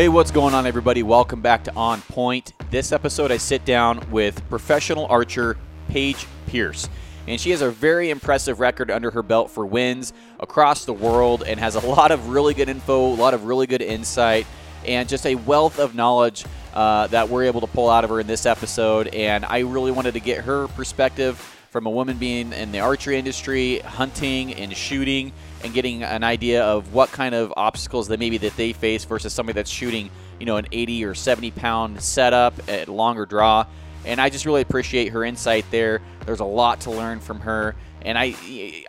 Hey, what's going on, everybody? Welcome back to On Point. This episode, I sit down with professional archer Paige Pearce. And she has a very impressive record under her belt for wins across the world and has a lot of really good info, a lot of really good insight, and just a wealth of knowledge uh, that we're able to pull out of her in this episode. And I really wanted to get her perspective from a woman being in the archery industry, hunting and shooting, and getting an idea of what kind of obstacles that maybe that they face versus somebody that's shooting, you know, an 80 or 70 pound setup at longer draw. And I just really appreciate her insight there. There's a lot to learn from her. And I,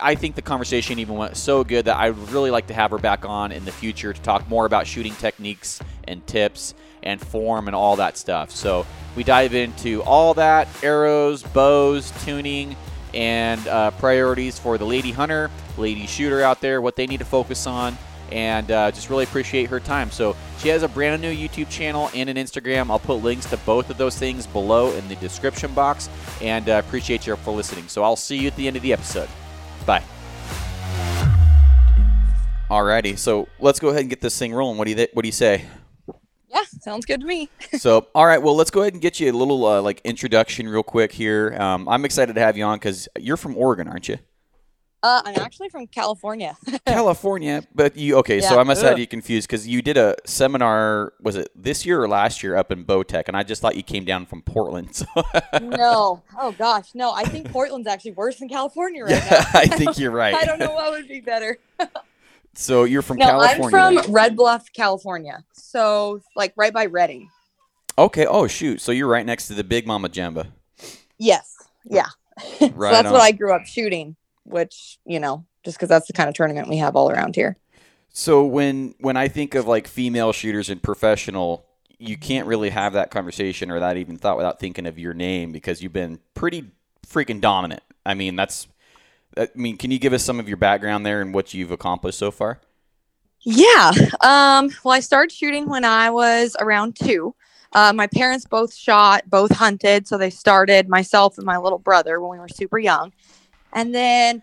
I think the conversation even went so good that I would really like to have her back on in the future to talk more about shooting techniques and tips and form and all that stuff. So we dive into all that arrows, bows, tuning, and uh, priorities for the lady hunter, lady shooter out there, what they need to focus on, and uh, just really appreciate her time. So she has a brand new YouTube channel and an Instagram. I'll put links to both of those things below in the description box, and uh, appreciate you for listening. So I'll see you at the end of the episode. Bye. Alrighty, so let's go ahead and get this thing rolling. What do you th- What do you say? Yeah, sounds good to me. so, all right, well, let's go ahead and get you a little uh, like introduction real quick here. Um, I'm excited to have you on because you're from Oregon, aren't you? Uh, I'm actually from California. California, but you okay? So I must have you confused because you did a seminar. Was it this year or last year up in Bowtech? And I just thought you came down from Portland. So no, oh gosh, no. I think Portland's actually worse than California right yeah, I think you're right. I don't know what would be better. So you're from no, California. I'm from Red Bluff, California. So like right by Redding. Okay. Oh shoot. So you're right next to the Big Mama Jamba. Yes. Yeah. so Right that's on. what I grew up shooting, which you know, just because that's the kind of tournament we have all around here. So when when I think of like female shooters and professional, you can't really have that conversation or that even thought without thinking of your name because you've been pretty freaking dominant. I mean, that's I mean, can you give us some of your background there and what you've accomplished so far? Yeah. Um, well, I started shooting when I was around two. Uh, my parents both shot, both hunted. So they started myself and my little brother when we were super young. And then,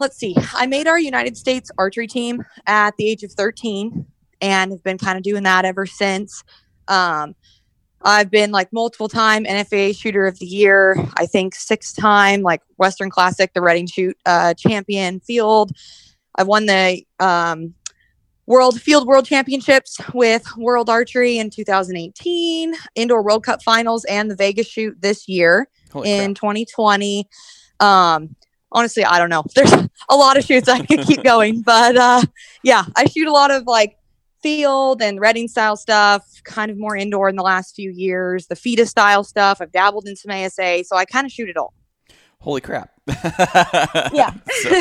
let's see, I made our United States archery team at the age of 13 and have been kind of doing that ever since. Um, I've been like multiple time NFA shooter of the year. I think six time like Western Classic, the Redding Shoot uh, champion field. I won the um, World Field World Championships with World Archery in 2018, Indoor World Cup Finals, and the Vegas Shoot this year Holy in crap. 2020. Um, honestly, I don't know. There's a lot of shoots I could keep going, but uh, yeah, I shoot a lot of like field and Redding style stuff, kind of more indoor in the last few years. The FITA style stuff. I've dabbled in some ASA, so I kind of shoot it all. Holy crap. Yeah. so,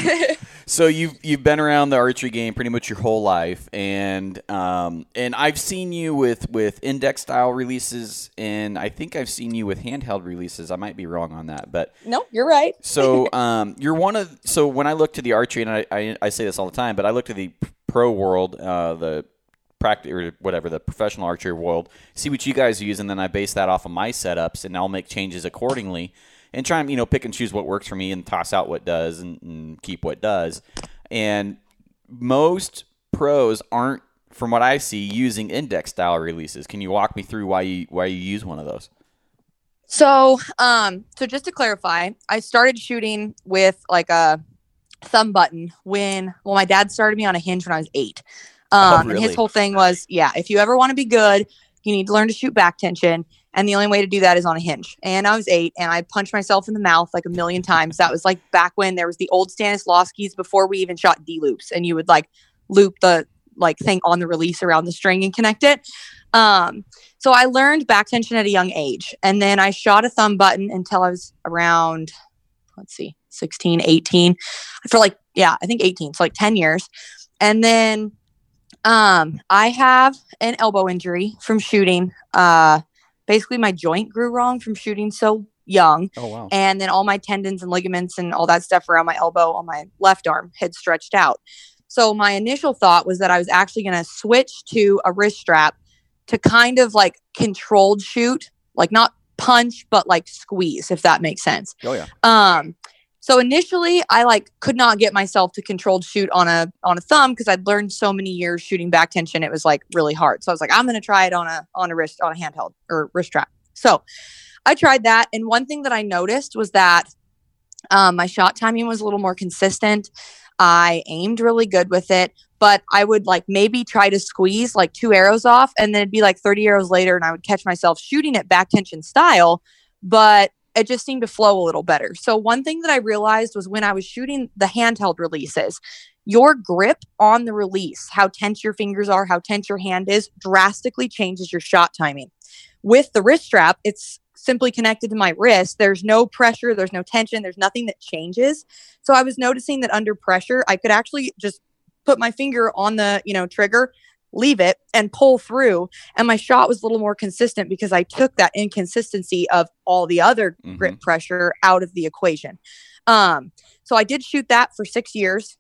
so you've you've been around the archery game pretty much your whole life and um and I've seen you with with index style releases and I think I've seen you with handheld releases. I might be wrong on that, but no, you're right. So um, you're one of so when I look to the archery, and I, I, I say this all the time, but I look to the pro world, uh, the practice or whatever the professional archery world, see what you guys use, and then I base that off of my setups, and I'll make changes accordingly, and try and you know pick and choose what works for me, and toss out what does, and, and keep what does. And most pros aren't, from what I see, using index style releases. Can you walk me through why you why you use one of those? So, um, so just to clarify, I started shooting with like a thumb button when, well, my dad started me on a hinge when I was eight. Um, Oh, and his whole thing was, yeah, if you ever want to be good, you need to learn to shoot back tension. And the only way to do that is on a hinge. And I was eight and I punched myself in the mouth like a million times. That was like back when there was the old Stanislawskis before we even shot D loops and you would like loop the like thing on the release around the string and connect it. Um, so I learned back tension at a young age. And then I shot a thumb button until I was around, let's see, 16, 18 for like, yeah, I think 18. So like 10 years. And then um, I have an elbow injury from shooting. Uh, basically, my joint grew wrong from shooting so young. Oh wow. And then all my tendons and ligaments and all that stuff around my elbow on my left arm had stretched out. So my initial thought was that I was actually going to switch to a wrist strap to kind of like controlled shoot, like not punch, but like squeeze, if that makes sense. Oh yeah. Um, So initially, I like could not get myself to controlled shoot on a on a thumb because I'd learned so many years shooting back tension. It was like really hard. So I was like, I'm to try it on a on a wrist on a handheld or wrist strap. So I tried that, and one thing that I noticed was that um, my shot timing was a little more consistent. I aimed really good with it, but I would like maybe try to squeeze like two arrows off, and then it'd be like 30 arrows later, and I would catch myself shooting it back tension style, but it just seemed to flow a little better. So, one thing that I realized was when I was shooting the handheld releases, your grip on the release, how tense your fingers are, how tense your hand is, drastically changes your shot timing. With the wrist strap, it's simply connected to my wrist. There's no pressure, there's no tension, there's nothing that changes. So I was noticing that under pressure, I could actually just put my finger on the, you know, trigger, leave it and pull through and my shot was a little more consistent because I took that inconsistency of all the other mm-hmm. grip pressure out of the equation. Um so I did shoot that for 6 years.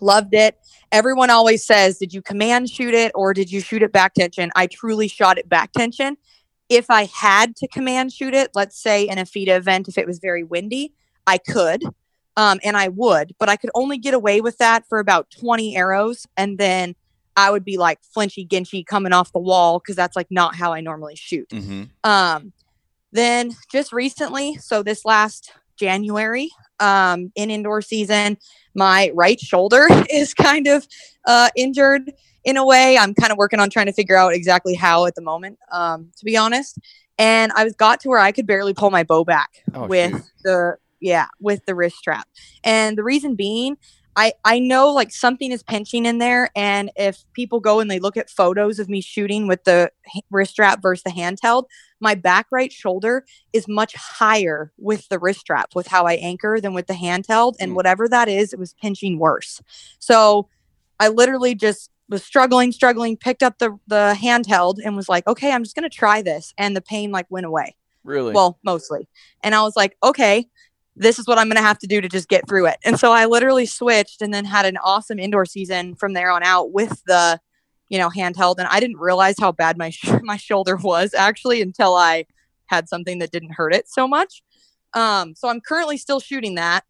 Loved it. Everyone always says, "Did you command shoot it or did you shoot it back tension?" I truly shot it back tension if I had to command shoot it, let's say in a FITA event, if it was very windy, I could um, and I would, but I could only get away with that for about 20 arrows. And then I would be like flinchy ginchy coming off the wall because that's like not how I normally shoot. Mm-hmm. Um, then just recently, so this last January um, in indoor season, my right shoulder is kind of uh, injured in a way. I'm kind of working on trying to figure out exactly how at the moment, um, to be honest. And I was got to where I could barely pull my bow back oh, with shoot. the yeah with the wrist strap. And the reason being, I I know like something is pinching in there, and if people go and they look at photos of me shooting with the wrist strap versus the handheld, my back right shoulder is much higher with the wrist strap with how I anchor than with the handheld, and mm. whatever that is, it was pinching worse. So I literally just was struggling, struggling, picked up the the handheld and was like, okay, I'm just gonna try this. And the pain like went away. Really? Well, mostly. And I was like, okay, this is what I'm gonna have to do to just get through it. And so I literally switched and then had an awesome indoor season from there on out with the, you know, handheld. And I didn't realize how bad my sh- my shoulder was actually until I had something that didn't hurt it so much. Um, so I'm currently still shooting that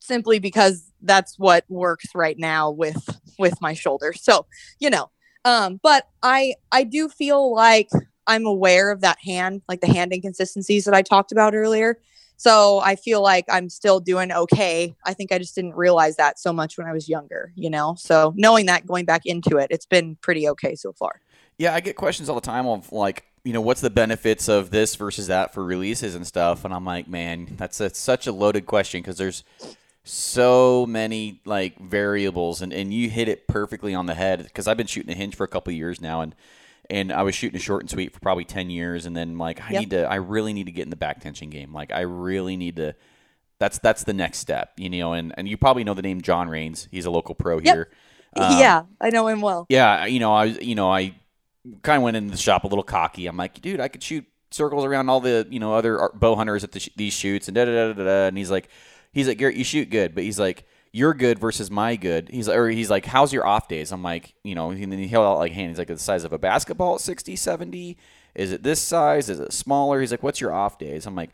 simply because that's what works right now with with my shoulder. So, you know, um, but I I do feel like I'm aware of that hand, like the hand inconsistencies that I talked about earlier. So I feel like I'm still doing okay. I think I just didn't realize that so much when I was younger, you know. So knowing that going back into it, it's been pretty okay so far. Yeah, I get questions all the time of like, you know, what's the benefits of this versus that for releases and stuff, and I'm like, man, that's such a loaded question because there's so many like variables and, and you hit it perfectly on the head because I've been shooting a hinge for a couple years now and and I was shooting a short and sweet for probably 10 years and then like I yep. need to I really need to get in the back tension game. Like I really need to that's that's the next step you know and and you probably know the name John Rains he's a local pro yep. here. Um, yeah I know him well. Yeah you know I you know I kind of went into the shop a little cocky. I'm like dude I could shoot circles around all the you know other bow hunters at the sh- these shoots and da da da da da and he's like he's like, Garrett, you shoot good, but he's like, you're good versus my good. He's like, or he's like, how's your off days? I'm like, you know, and then he held out like hand. He's like, the size of a basketball at 60, 70. Is it this size? Is it smaller? He's like, what's your off days? I'm like,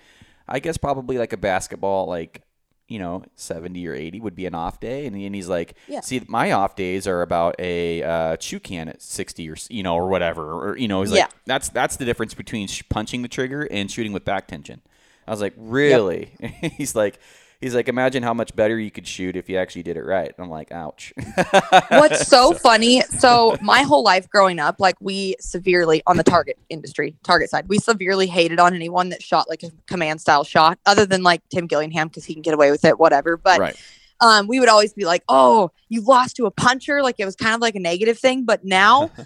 I guess probably like a basketball, like, you know, 70 or 80 would be an off day. And, and he's like, yeah. see, my off days are about a uh, chew can at 60 or, you know, or whatever. Or, you know, he's yeah. like, that's, that's the difference between sh- punching the trigger and shooting with back tension. I was like, really? Yep. he's like, he's like, imagine how much better you could shoot if you actually did it right. I'm like, ouch. What's so, funny? So my whole life growing up, like we severely on the target industry, target side, we severely hated on anyone that shot like a command style shot, other than like Tim Gillingham because he can get away with it, whatever. But right. um, we would always be like, oh, you lost to a puncher, like it was kind of like a negative thing. But now.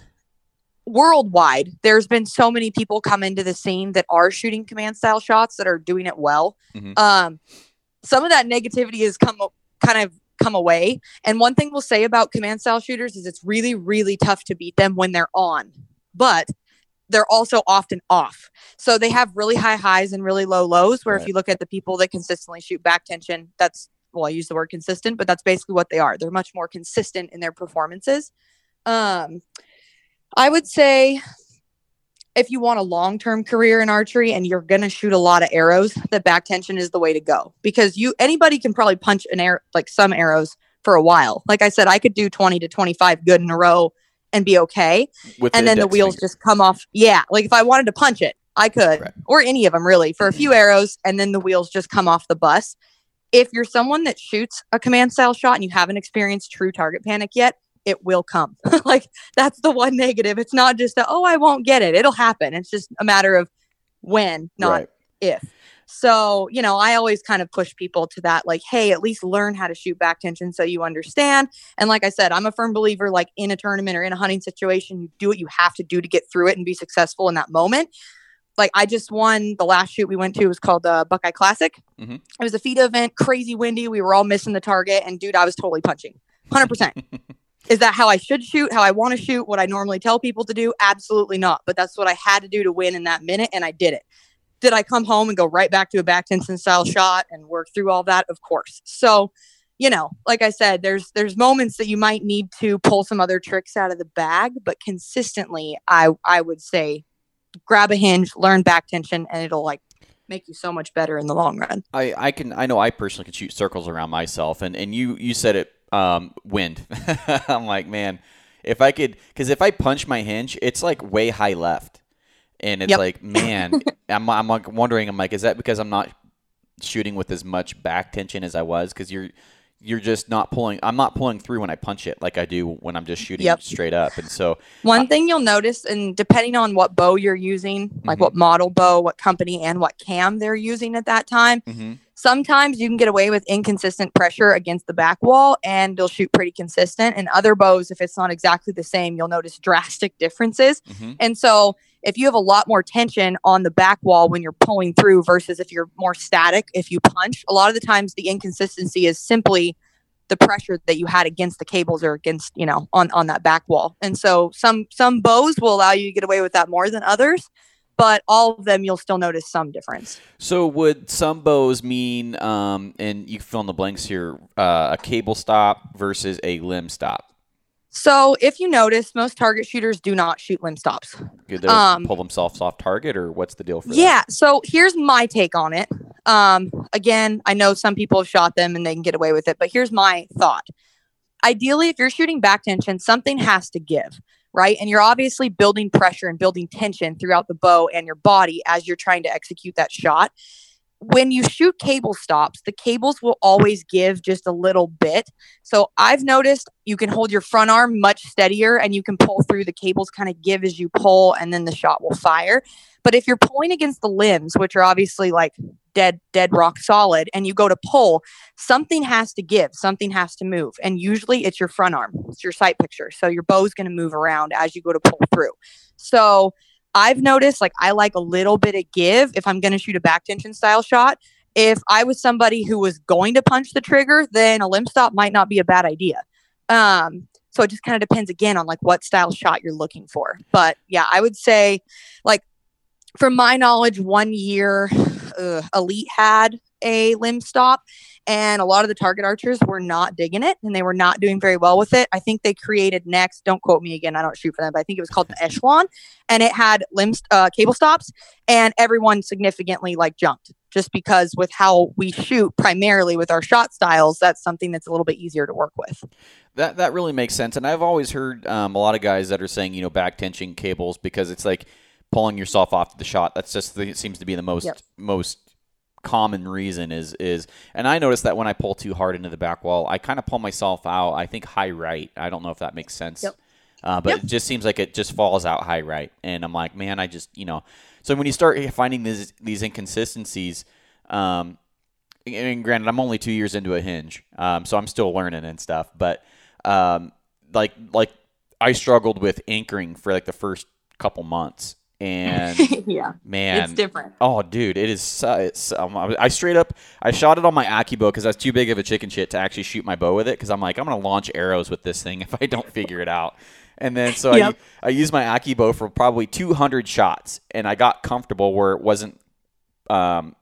worldwide there's been so many people come into the scene that are shooting command style shots that are doing it well mm-hmm. um some of that negativity has come kind of come away. And one thing we'll say about command style shooters is it's really, really tough to beat them when they're on, but they're also often off. So they have really high highs and really low lows. Where right. if you look at the people that consistently shoot back tension, that's well, I use the word consistent, but that's basically what they are. They're much more consistent in their performances. Um, I would say if you want a long term career in archery and you're going to shoot a lot of arrows, the back tension is the way to go because you anybody can probably punch an arrow like some arrows for a while. Like I said, I could do 20 to 25 good in a row and be okay. With and then the wheels finger. just come off. Yeah. Like if I wanted to punch it, I could, Right. or any of them really, for a few arrows, and then the wheels just come off the bus. If you're someone that shoots a command style shot and you haven't experienced true target panic yet, it will come. like that's the one negative. It's not just a, oh, I won't get it. It'll happen. It's just a matter of when, not Right. if. So, you know, I always kind of push people to that, like, hey, at least learn how to shoot back tension so you understand. And like I said, I'm a firm believer, like in a tournament or in a hunting situation, you do what you have to do to get through it and be successful in that moment. Like I just won the last shoot we went to was called the Buckeye Classic. Mhm. It was a FITA event, crazy windy. We were all missing the target, and dude, I was totally punching, hundred percent. Is that how I should shoot? How I want to shoot? What I normally tell people to do? Absolutely not. But that's what I had to do to win in that minute, and I did it. Did I come home and go right back to a back tension style shot and work through all that? Of course. So, you know, like I said, there's there's moments that you might need to pull some other tricks out of the bag, but consistently, I I would say, grab a hinge, learn back tension, and it'll like make you so much better in the long run. I, I can I know I personally can shoot circles around myself and, and you you said it um wind. I'm like man if I could because if I punch my hinge it's like way high left. And it's Yep. like man I'm I'm like wondering I'm like is that because I'm not shooting with as much back tension as I was? Because you're you're just not pulling I'm not pulling through when I punch it like I do when I'm just shooting Yep. straight up and so One thing you'll notice, and depending on what bow you're using, like Mhm. what model bow, what company, and what cam they're using at that time, mhm. sometimes you can get away with inconsistent pressure against the back wall and they'll shoot pretty consistent. And other bows, if it's not exactly the same, you'll notice drastic differences. Mhm. And so if you have a lot more tension on the back wall when you're pulling through versus if you're more static, if you punch, a lot of the times the inconsistency is simply the pressure that you had against the cables or against, you know, on, on that back wall. And so some some bows will allow you to get away with that more than others, but all of them you'll still notice some difference. So would some bows mean, um, and you fill in the blanks here, uh, a cable stop versus a limb stop? So if you notice, most target shooters do not shoot limb stops. Could they Um, pull themselves off target, or what's the deal for that? Yeah. So here's my take on it. Um, again, I know some people have shot them and they can get away with it, but here's my thought. Ideally, if you're shooting back tension, something has to give, right? And you're obviously building pressure and building tension throughout the bow and your body as you're trying to execute that shot. When you shoot cable stops, the cables will always give just a little bit. So I've noticed you can hold your front arm much steadier and you can pull through the cables kind of give as you pull and then the shot will fire. But if you're pulling against the limbs, which are obviously like dead, dead rock solid, and you go to pull, something has to give, something has to move. And usually it's your front arm, it's your sight picture. So your bow's going to move around as you go to pull through. So I've noticed like I like a little bit of give if I'm going to shoot a back tension style shot. If I was somebody who was going to punch the trigger, then a limb stop might not be a bad idea. Um, so it just kind of depends again on like what style shot you're looking for. But yeah, I would say like from my knowledge, one year uh, Elite had a limb stop, and a lot of the target archers were not digging it and they were not doing very well with it. I think they created next, don't quote me again, I don't shoot for them, but I think it was called the Echelon, and it had limb uh, cable stops, and everyone significantly like jumped just because with how we shoot primarily with our shot styles, that's something that's a little bit easier to work with. That that really makes sense, and I've always heard um, a lot of guys that are saying you know back tension cables because it's like pulling yourself off the shot. That's just the, seems to be the most Yep. most common reason is is and I notice that when I pull too hard into the back wall, I kind of pull myself out. I think high right. I don't know if that makes sense. Yep. Uh, but Yep. it just seems like it just falls out high right, and I'm like, man, I just you know. So when you start finding these these inconsistencies, um, and granted, I'm only two years into a hinge, um, so I'm still learning and stuff. But um, like like I struggled with anchoring for like the first couple months, and yeah, man, it's different. Oh, dude, it is. So, it's, um, I I straight up, I shot it on my AccuBow because I was too big of a chicken shit to actually shoot my bow with it. Because I'm like, I'm gonna launch arrows with this thing if I don't figure it out. And then so Yep. I I used my AccuBow for probably 200 shots, and I got comfortable where it wasn't, um,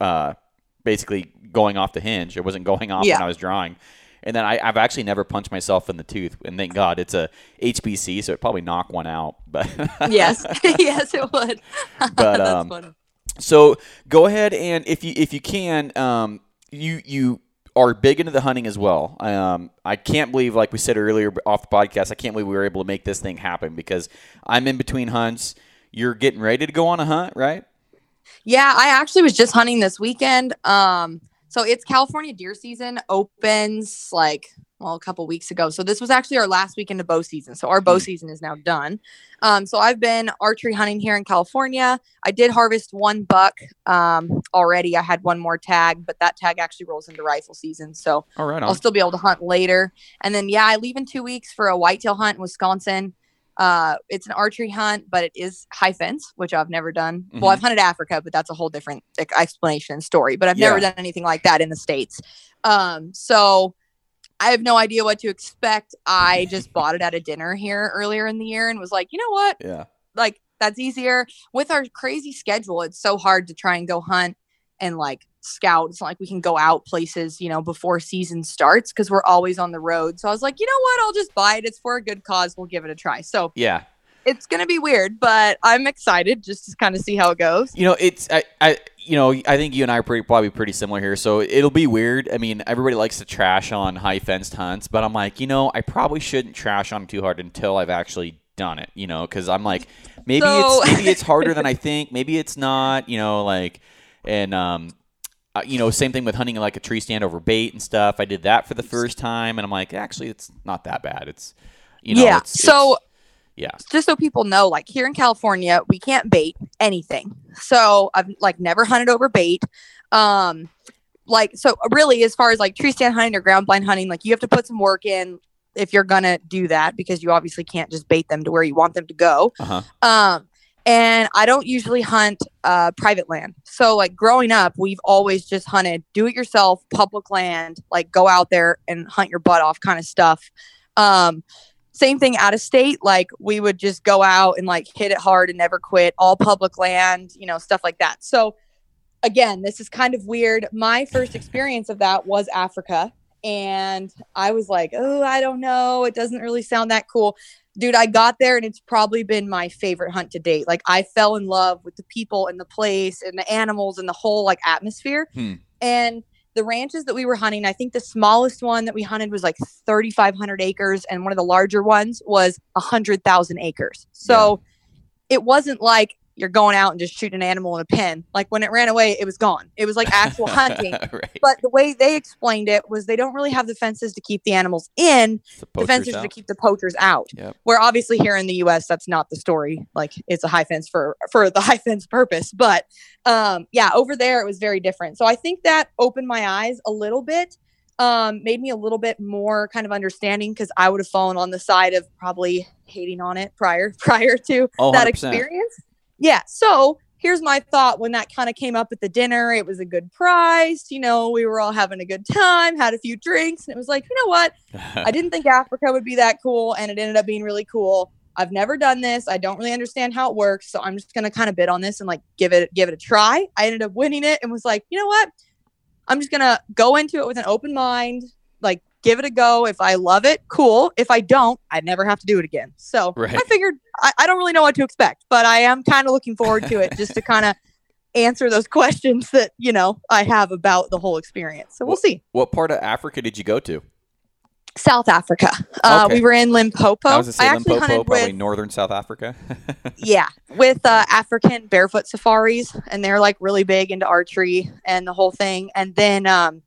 uh, basically going off the hinge. It wasn't going off Yeah. when I was drawing. And then I, I've actually never punched myself in the tooth, and thank God it's a HBC, so it probably knock one out. But yes, yes, it would. But, um. So go ahead and if you if you can, um, you you are big into the hunting as well. Um, I can't believe, like we said earlier off the podcast, I can't believe we were able to make this thing happen because I'm in between hunts. You're getting ready to go on a hunt, right? Yeah, I actually was just hunting this weekend. Um, so it's California deer season opens like well a couple weeks ago. So this was actually our last weekend of bow season. So our bow Hmm. season is now done. Um, so I've been archery hunting here in California. I did harvest one buck um, already. I had one more tag, but that tag actually rolls into rifle season. So All right, I'll still be able to hunt later. And then yeah, I leave in two weeks for a whitetail hunt in Wisconsin. Uh, it's an archery hunt, but it is high fence, which I've never done. Mhm. Well, I've hunted Africa, but that's a whole different like, explanation and story. But I've never done anything like that in the states. Um, so I have no idea what to expect. I just bought it at a dinner here earlier in the year and was like, you know what? Yeah, like that's easier with our crazy schedule it's so hard to try and go hunt and like scout it's not like we can go out places you know before season starts because we're always on the road so i was like you know what i'll just buy it it's for a good cause we'll give it a try so yeah. it's gonna be weird but i'm excited just to kind of see how it goes You know, it's I, I you know I think you and I are pretty probably pretty similar here. So it'll be weird. I mean, everybody likes to trash on high fenced hunts, but I'm like, you know, I probably shouldn't trash on too hard until I've actually done it. You know, because I'm like, maybe So- it's maybe it's harder than I think. Maybe it's not. You know, like, and um. Uh, you know, same thing with hunting like a tree stand over bait and stuff. I did that for the first time, and I'm like, actually, it's not that bad. It's, you know, yeah it's, so it's- yeah, just so people know, like here in California, we can't bait anything. So I've like never hunted over bait. Um, like so really as far as like tree stand hunting or ground blind hunting, like you have to put some work in if you're gonna do that because you obviously can't just bait them to where you want them to go. uh-huh. Um, and I don't usually hunt uh, private land. So, like growing up, we've always just hunted do it yourself, public land, like go out there and hunt your butt off kind of stuff. Um, same thing out of state. Like we would just go out and like hit it hard and never quit, all public land, you know, stuff like that. So, again, this is kind of weird. My first experience of that was Africa. And I was like, oh, I don't know. It doesn't really sound that cool dude, I got there and it's probably been my favorite hunt to date. Like I fell in love with the people and the place and the animals and the whole like atmosphere. Hmm. And the ranches that we were hunting, I think the smallest one that we hunted was like 3,500 acres, and one of the larger ones was 100,000 acres. So it wasn't like you're going out and just shooting an animal in a pen. Like when it ran away, it was gone. It was like actual hunting. right. But the way they explained it was they don't really have the fences to keep the animals in The the fences out. to keep the poachers out. Yep. Where obviously here in the U.S. that's not the story. Like it's a high fence for for the high fence purpose. But um, yeah, over there it was very different. So I think that opened my eyes a little bit. Um, made me a little bit more kind of understanding because I would have fallen on the side of probably hating on it prior prior to Oh, that 100%. experience. Yeah. So here's my thought when that kind of came up at the dinner. It was a good price. You know, we were all having a good time, had a few drinks, and it was like, you know what? I didn't think Africa would be that cool, and it ended up being really cool. I've never done this. I don't really understand how it works, so I'm just gonna kind of bid on this and like give it give it a try. I ended up winning it and was like, you know what? I'm just gonna go into it with an open mind, give it a go. If I love it, cool. If I don't, I never have to do it again. So Right. I figured I, I don't really know what to expect, but I am kind of looking forward to it just to kind of answer those questions that you know I have about the whole experience. So we'll Well- see. what part of Africa did you go to? South Africa. Uh, Okay. We were in Limpopo. I say actually Limpopo, hunted probably with northern South Africa. yeah with uh, African barefoot safaris, and they're like really big into archery and the whole thing. And then um,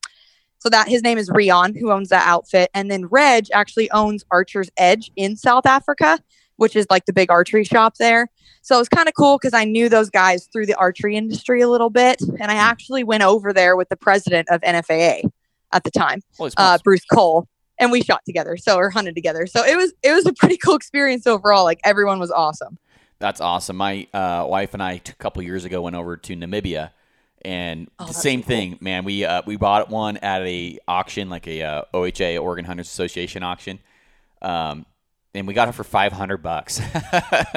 so that his name is Rion, who owns that outfit, and then Reg actually owns Archer's Edge in South Africa, which is like the big archery shop there. So it was kind of cool because I knew those guys through the archery industry a little bit, and I actually went over there with the president of NFAA at the time uh. Bruce Cull, and we shot together, so or hunted together. So it was it was a pretty cool experience overall. Like everyone was awesome. That's awesome. My uh, wife and I, a couple years ago, went over to Namibia, and Oh, the same cool. thing, man. We uh, we bought one at a auction, like a uh, OHA Oregon Hunters Association auction, um, and we got it for five hundred bucks.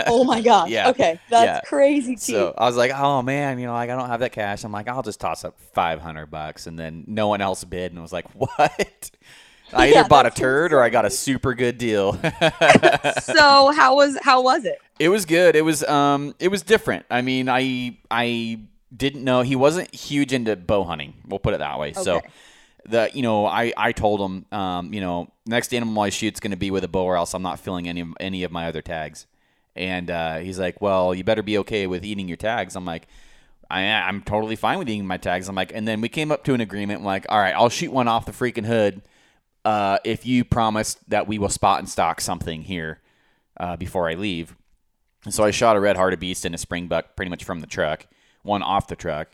Oh my gosh. Yeah. Okay, that's Yeah. crazy cheap. So I was like, oh man, you know, like I don't have that cash. I'm like, I'll just toss up five hundred bucks, and then no one else bid, and I was like, what? I either Yeah, bought a turd or I got a super good deal. so how was how was it? It was good. It was um it was different. I mean, I I didn't know he wasn't huge into bow hunting. We'll put it that way. So the you know, I I told him um, you know, next animal I shoot's going to be with a bow or else I'm not filling any of, any of my other tags. And uh, he's like, "Well, you better be okay with eating your tags." I'm like, I, I'm totally fine with eating my tags. I'm like, and then we came up to an agreement. like, all right, I'll shoot one off the freaking hood uh, if you promise that we will spot and stock something here uh, before I leave. And so I shot a red hartebeest and a springbok pretty much from the truck, one off the truck.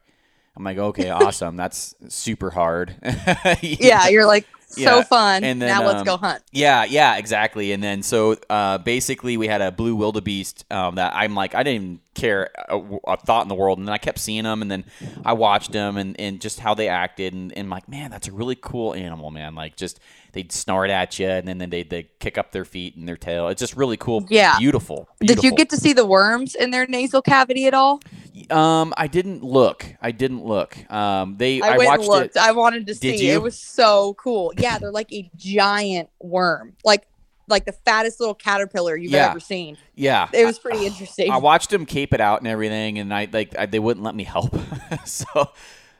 I'm like, okay, awesome. That's super hard. Yeah, you're like so Yeah, fun. and then, now let's um, go hunt. Yeah, yeah, exactly. And then so uh, basically we had a blue wildebeest um, that I'm like I didn't even care a, a thought in the world, and then I kept seeing them, and then I watched them and, and just how they acted, and, and like man, that's a really cool animal, man. Like just they'd snort at you, and then then they they kick up their feet and their tail. It's just really cool. Yeah. beautiful. Did you get to see the worms in their nasal cavity at all? Um, I didn't look. I didn't look. Um, they I, I, went watched looked. it. I wanted to Did see. you? It was so cool. Yeah, they're like a giant worm, like like the fattest little caterpillar you've Yeah. ever seen. Yeah, It was pretty interesting. I watched them cape it out and everything, and I like I, they wouldn't let me help. so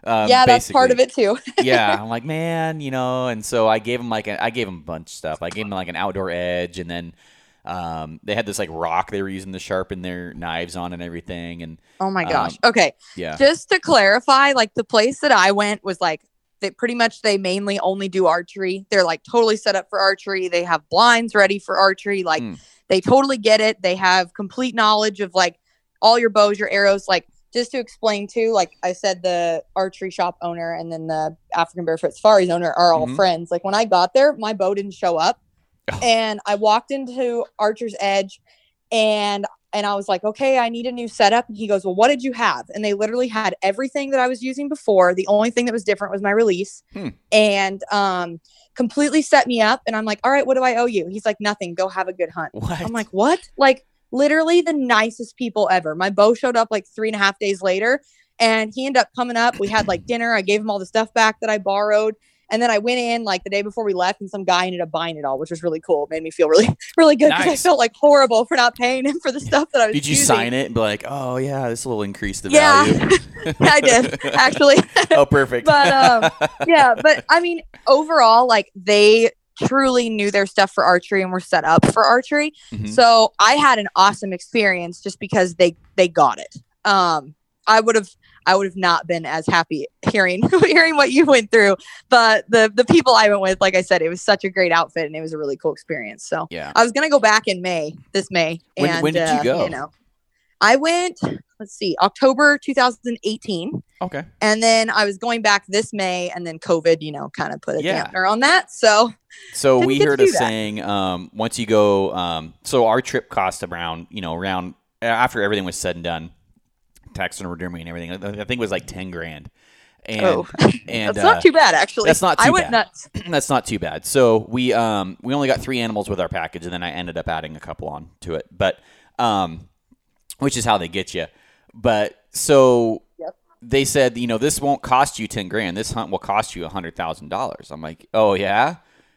um, yeah, that's part of it too. yeah, I'm like, man, you know, and so I gave him like a, I gave him a bunch of stuff. I gave him like an outdoor edge, and then um, they had this like rock they were using to sharpen their knives on and everything, and Oh my Um, gosh. okay. yeah, Just to clarify, like the place that I went was like they pretty much they mainly only do archery. They're like totally set up for archery. They have blinds ready for archery. Like Hmm. they totally get it. They have complete knowledge of like all your bows, your arrows. Like just to explain too, like I said, the archery shop owner and then the African Barefoot Safaris owner are all Mhm. friends. Like when I got there, my bow didn't show up, Oh. and I walked into Archer's Edge, and and I was like, okay, I need a new setup. And he goes, well, what did you have? And they literally had everything that I was using before. The only thing that was different was my release, Hmm. and um, completely set me up. And I'm like, all right, what do I owe you? He's like, nothing. Go have a good hunt. what? I'm like, what? Like literally the nicest people ever. My bow showed up like three and a half days later and he ended up coming up. We had like dinner. I gave him all the stuff back that I borrowed. And then I went in like the day before we left and some guy ended up buying it all, which was really cool. It made me feel really, really good because Nice. I felt like horrible for not paying him for the stuff that I was Did you using. sign it and be like, oh yeah, this will increase the value? Yeah. value? I did actually. oh, perfect. But, um, yeah, but I mean, overall, like they truly knew their stuff for archery and were set up for archery. Mhm. So I had an awesome experience just because they they got it. Um, I would have I would have not been as happy hearing hearing what you went through, but the the people I went with, like I said, it was such a great outfit and it was a really cool experience. So yeah. I was gonna go back in May, this May. When- and, when did you uh, go? You know, I went. Let's see, October 2018. Okay. And then I was going back this May, and then COVID, you know, kind of put a Yeah. dampener on that. So So we heard a saying um, once you go. Um, so our trip cost around you know around after everything was said and done, taxidermy and redeeming and everything. I think it was like ten grand. And, Oh. and that's uh, not too bad, actually. that's not I too went bad. nuts. that's not too bad. So we um we only got three animals with our package, and then I ended up adding a couple on to it. But um, which is how they get you. But so Yep. they said, you know, this won't cost you ten grand. This hunt will cost you a hundred thousand dollars. I'm like, oh yeah.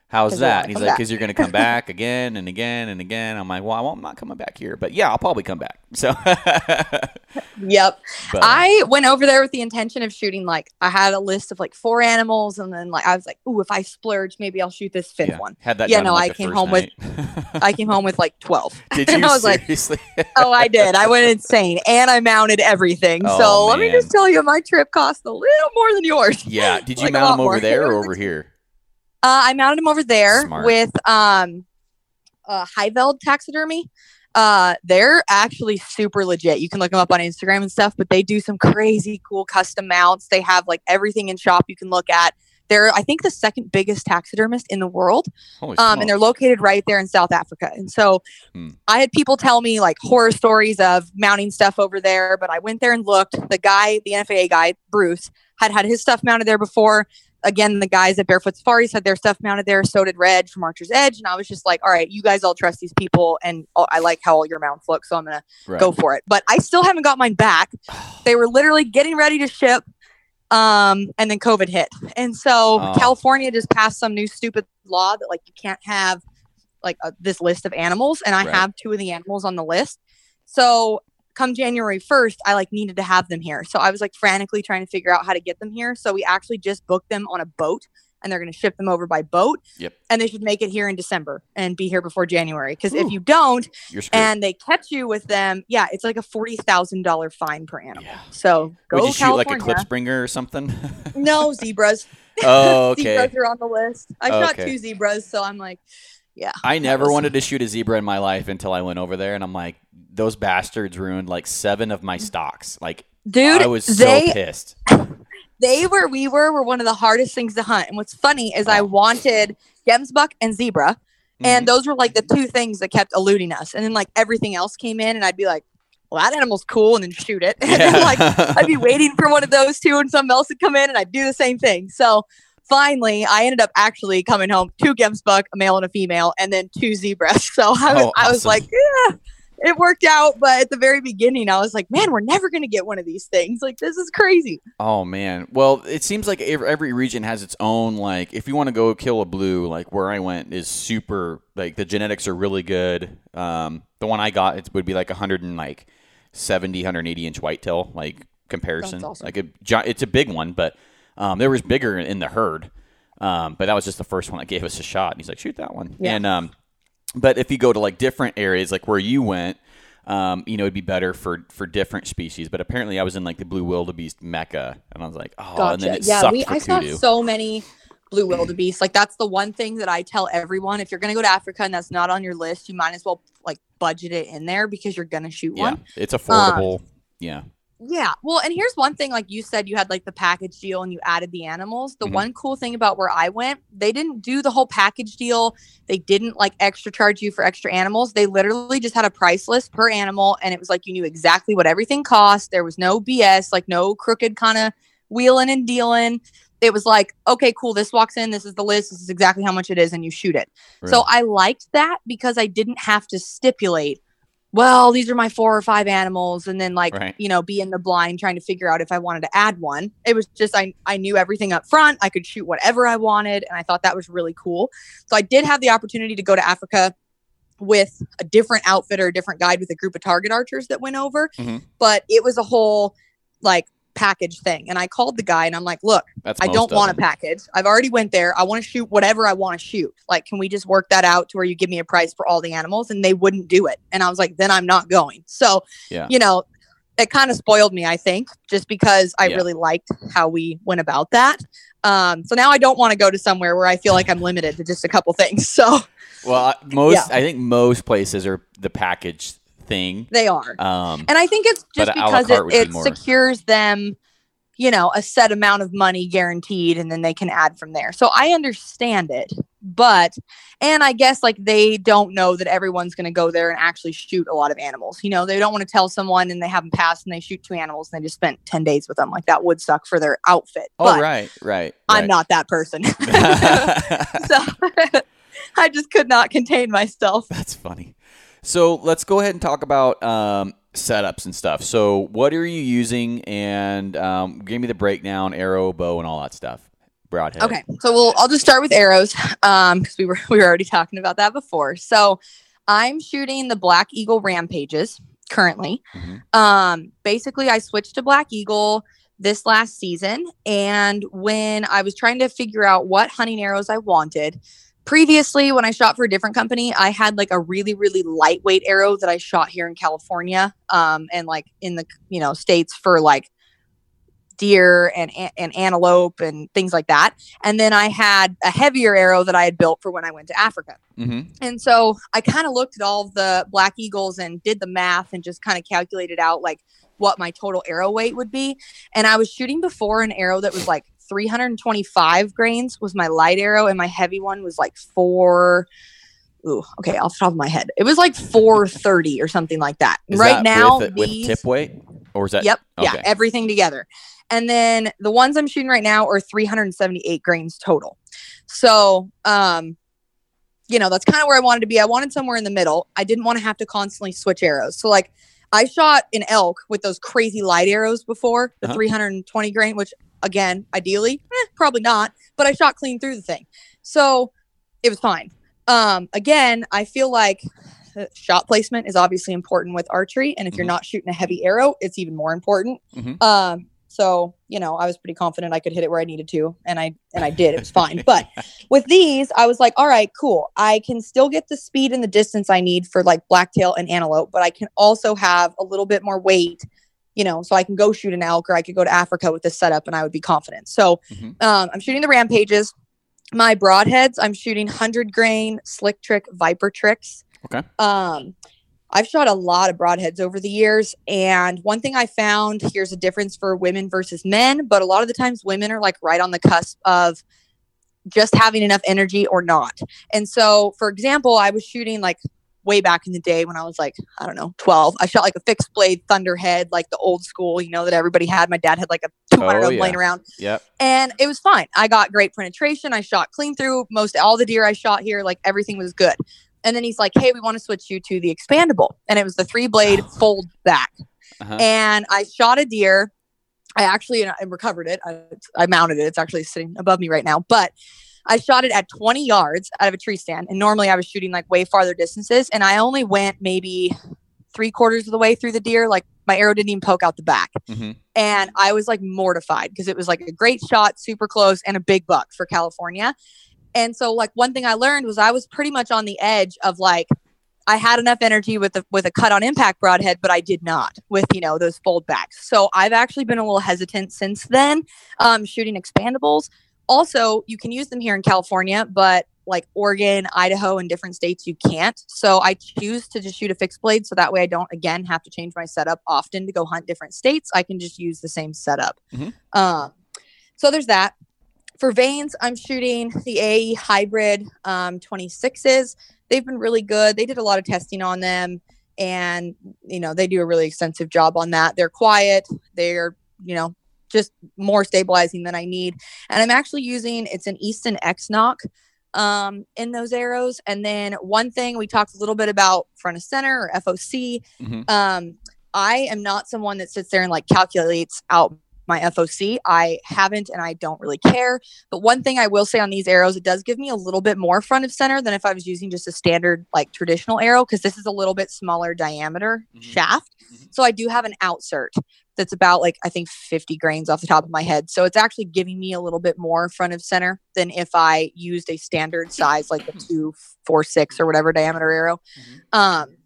How's that? And he's like, because you're going to come back again and again and again. I'm like, well, I won't, I'm not coming back here, but yeah, I'll probably come back. So, Yep. but, I went over there with the intention of shooting like I had a list of like four animals, and then like I was like, "Ooh, if I splurge, maybe I'll shoot this fifth yeah, one." had that. Yeah, done no, like I came home with- I came home with like twelve. Did you and I was like, "Oh, I did. I went insane, and I mounted everything." Oh, so let me just tell you, my trip cost a little more than yours. yeah. Did you like mount them over more. there or over here? Uh, I mounted them over there Smart. with um, uh, Highveld taxidermy. Uh, they're actually super legit. You can look them up on Instagram and stuff, but they do some crazy cool custom mounts. They have like everything in shop you can look at. They're, I think, the second biggest taxidermist in the world, um, and they're located right there in South Africa. And so, Hmm. I had people tell me like horror stories of mounting stuff over there, but I went there and looked. The guy, the NFA guy, Bruce, had had his stuff mounted there before again, the guys at Barefoot Safaris had their stuff mounted there. So did Red from Archer's Edge. And I was just like, all right, you guys all trust these people. And oh, I like how all your mounts look. So I'm going to go for it. But I still haven't got mine back. They were literally getting ready to ship. Um, and then COVID hit. And so Oh. California just passed some new stupid law that like you can't have like a, this list of animals. And I Right. have two of the animals on the list. So come January 1st, I like needed to have them here. So I was like frantically trying to figure out how to get them here. So we actually just booked them on a boat and they're going to ship them over by boat. Yep. And they should make it here in December and be here before January. Because if you don't, and they catch you with them, yeah, it's like a forty thousand dollar fine per animal. Yeah. So go Would you shoot like a California. klipspringer or something? No zebras. oh, okay. Zebras are on the list. I shot Okay. two zebras, so I'm like, yeah. I never was- wanted to shoot a zebra in my life until I went over there, and I'm like, those bastards ruined like seven of my stocks. Like, Dude, I was so they pissed. they were we were were one of the hardest things to hunt. And what's funny is I Oh. wanted gemsbuck and zebra, Mhm. and those were like the two things that kept eluding us. And then like everything else came in, and I'd be like, well, that animal's cool, and then shoot it. And then like I'd be waiting for one of those two, and something else would come in, and I'd do the same thing. So finally, I ended up actually coming home two gemsbuck, a male and a female, and then two zebras. So I was, Oh, I was like, yeah, it worked out. But at the very beginning, I was like, man, we're never gonna get one of these things. Like this is crazy. Oh man. Well, it seems like every region has its own like if you want to go kill a blue, like where I went is super like the genetics are really good. Um the one I got it would be like 100 and like 70 180 inch whitetail like comparison. Awesome. Like a it's a big one, but um there was bigger in the herd. Um but that was just the first one that gave us a shot and he's like shoot that one. Yeah. And um but if you go to like different areas like where you went um, you know, it'd be better for for different species. But apparently, I was in like the blue wildebeest mecca, and I was like, oh, and then Gotcha. it Yeah, sucked we I saw so many blue wildebeest. Like that's the one thing that I tell everyone: if you're gonna go to Africa and that's not on your list, you might as well like budget it in there because you're gonna shoot yeah, one. it's affordable. yeah, Yeah. Well, and here's one thing like you said you had like the package deal and you added the animals. The Mhm. one cool thing about where I went, they didn't do the whole package deal. They didn't like extra charge you for extra animals. They literally just had a price list per animal and it was like you knew exactly what everything cost. There was no BS, like no crooked kind of wheeling and dealing. It was like, okay, cool. This walks in. This is the list. This is exactly how much it is, and you shoot it. So I liked that because I didn't have to stipulate, well, these are my four or five animals, and then like, Right. you know, be in the blind trying to figure out if I wanted to add one. It was just I I knew everything up front. I could shoot whatever I wanted, and I thought that was really cool. So I did have the opportunity to go to Africa with a different outfitter, a different guide with a group of target archers that went over, Mhm. but it was a whole like package thing. And I called the guy and I'm like, look, That's I don't want a package. I've already went there. I want to shoot whatever I want to shoot. Like, can we just work that out to where you give me a price for all the animals? And they wouldn't do it. And I was like, then I'm not going. So, Yeah. you know, it kind of spoiled me, I think, just because I Yeah. really liked how we went about that. Um, so now I don't want to go to somewhere where I feel like I'm limited to just a couple things. So Well, most Yeah. I think most places are the package thing. they are. Um, And I think it's just because carte it, be secures them, you know, a set amount of money guaranteed, and then they can add from there. So I understand it, but and I guess like they don't know that everyone's going to go there and actually shoot a lot of animals. You know, they don't want to tell someone and they haven't passed and they shoot two animals and they just spent ten days with them. Like that would suck for their outfit. oh, but right, right. I'm right. not that person, so I just could not contain myself. That's funny. So let's go ahead and talk about um, setups and stuff. So what are you using? And um, give me the breakdown, arrow, bow, and all that stuff. Broadhead. Okay, so we'll I'll just start with arrows um because we were we were already talking about that before. So I'm shooting the Black Eagle Rampages currently. Mhm. Um basically I switched to Black Eagle this last season and when I was trying to figure out what hunting arrows I wanted, previously when I shot for a different company, I had like a really really lightweight arrow that I shot here in California um and like in the you know states for like deer and and antelope and things like that. And then I had a heavier arrow that I had built for when I went to Africa. Mm-hmm. And so I kind of looked at all the black eagles and did the math and just kind of calculated out like what my total arrow weight would be. And I was shooting before an arrow that was like 325 grains was my light arrow, and my heavy one was like four. Ooh, okay, off the top of my head, it was like 430 or something like that. Is right that now, with, with tip weight, or is that? Yep. Yeah. Everything together. And then the ones I'm shooting right now are 378 grains total. So, um, you know, that's kind of where I wanted to be. I wanted somewhere in the middle. I didn't want to have to constantly switch arrows. So, like, I shot an elk with those crazy light arrows before the Uh-huh. 320 grain, which again, ideally, eh, probably not, but I shot clean through the thing. So it was fine. Um, again, I feel like uh, shot placement is obviously important with archery. And if you're Mhm. not shooting a heavy arrow, it's even more important. Mhm. Um, so you know, I was pretty confident I could hit it where I needed to, and I and I did. It was fine. But with these, I was like, all right, cool. I can still get the speed and the distance I need for like blacktail and antelope, but I can also have a little bit more weight, you know, so I can go shoot an elk or I could go to Africa with this setup and I would be confident. So Mhm. um, I'm shooting the rampages. My broadheads, I'm shooting 100 grain slick trick viper tricks. Okay. Um, I've shot a lot of broadheads over the years. And one thing I found here's a difference for women versus men, but a lot of the times women are like right on the cusp of just having enough energy or not. And so, for example, I was shooting like way back in the day when I was like, I don't know, 12. I shot like a fixed blade thunderhead, like the old school, you know, that everybody had. My dad had like a 200 Oh, yeah. laying around Yep. and it was fine. I got great penetration. I shot clean through most all the deer I shot here. Like everything was good. And then he's like, "Hey, we want to switch you to the expandable," and it was the three blade fold back. Uh-huh. And I shot a deer. I actually I recovered it. I, I mounted it. It's actually sitting above me right now. But I shot it at 20 yards out of a tree stand. And normally I was shooting like way farther distances. And I only went maybe three quarters of the way through the deer. Like my arrow didn't even poke out the back Mhm. and I was like mortified because it was like a great shot, super close, and a big buck for California. And so, like one thing I learned was I was pretty much on the edge of like I had enough energy with the with a cut on impact broadhead, but I did not with you know those fold backs. So I've actually been a little hesitant since then, um, shooting expandables. Also, you can use them here in California, but like Oregon, Idaho, and different states, you can't. So I choose to just shoot a fixed blade, so that way I don't again have to change my setup often to go hunt different states. I can just use the same setup. Mhm. Um, so there's that. For vanes, I'm shooting the AE hybrid um, 26s. They've been really good. They did a lot of testing on them, and you know they do a really extensive job on that. They're quiet. They're you know just more stabilizing than I need. And I'm actually using it's an Easton X nock um, in those arrows. And then one thing we talked a little bit about front of center or FOC. Mhm. Um, I am not someone that sits there and like calculates out my FOC. I haven't and I don't really care. But one thing I will say on these arrows, it does give me a little bit more front of center than if I was using just a standard like traditional arrow because this is a little bit smaller diameter Mhm. shaft. Mhm. So I do have an outsert that's about like I think 50 grains off the top of my head. So it's actually giving me a little bit more front of center than if I used a standard size like a two four six or whatever diameter arrow. Mhm. Um,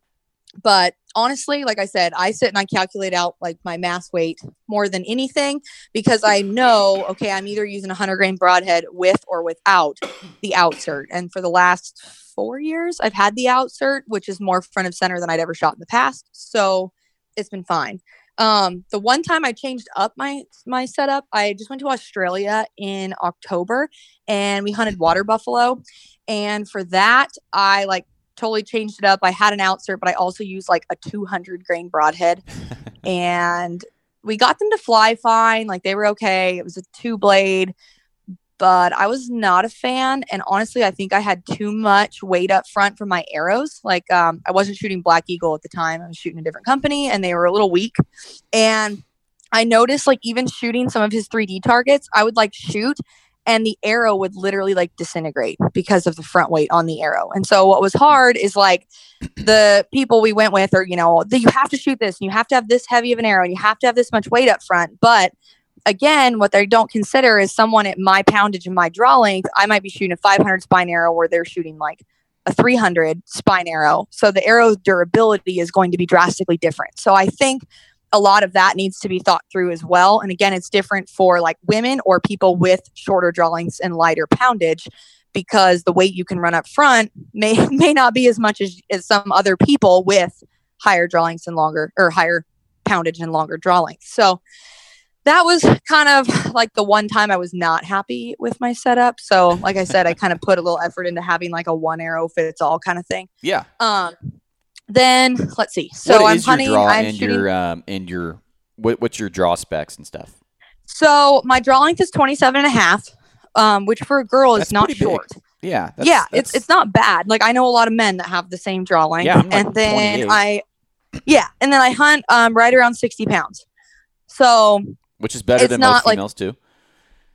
but honestly, like I said, I sit and I calculate out like my mass weight more than anything because I know, okay, I'm either using a 100 grain broadhead with or without the outsert. And for the last four years, I've had the outsert, which is more front of center than I'd ever shot in the past. So it's been fine. Um, the one time I changed up my my setup, I just went to Australia in October and we hunted water buffalo. And for that, I like totally changed it up. I had an outsert, but I also used like a 200 grain broadhead, and we got them to fly fine. Like they were okay. It was a two blade, but I was not a fan. And honestly, I think I had too much weight up front for my arrows. Like um, I wasn't shooting Black Eagle at the time. I was shooting a different company, and they were a little weak. And I noticed like even shooting some of his 3D targets, I would like shoot and the arrow would literally like disintegrate because of the front weight on the arrow. And so what was hard is like the people we went with are, you know, that you have to shoot this and you have to have this heavy of an arrow and you have to have this much weight up front. But again, what they don't consider is someone at my poundage and my draw length, I might be shooting a 500 spine arrow where they're shooting like a 300 spine arrow. So the arrow's durability is going to be drastically different. So I think a lot of that needs to be thought through as well. And again, it's different for like women or people with shorter draw lengths and lighter poundage because the weight you can run up front may may not be as much as, as some other people with higher draw lengths and longer or higher poundage and longer draw lengths. So that was kind of like the one time I was not happy with my setup. So like I said, I kind of put a little effort into having like a one arrow fits all kind of thing. Yeah. Um then let's see. So I'm is hunting. I'm and shooting. your um and your what, what's your draw specs and stuff? So my draw length is 27 and a half, um, which for a girl is That's not pretty big. short. Yeah. that's- yeah, that's- it's it's not bad. Like I know a lot of men that have the same draw length. Yeah, like and then I yeah, and then I hunt um right around 60 pounds. So which is better than not most like- females too.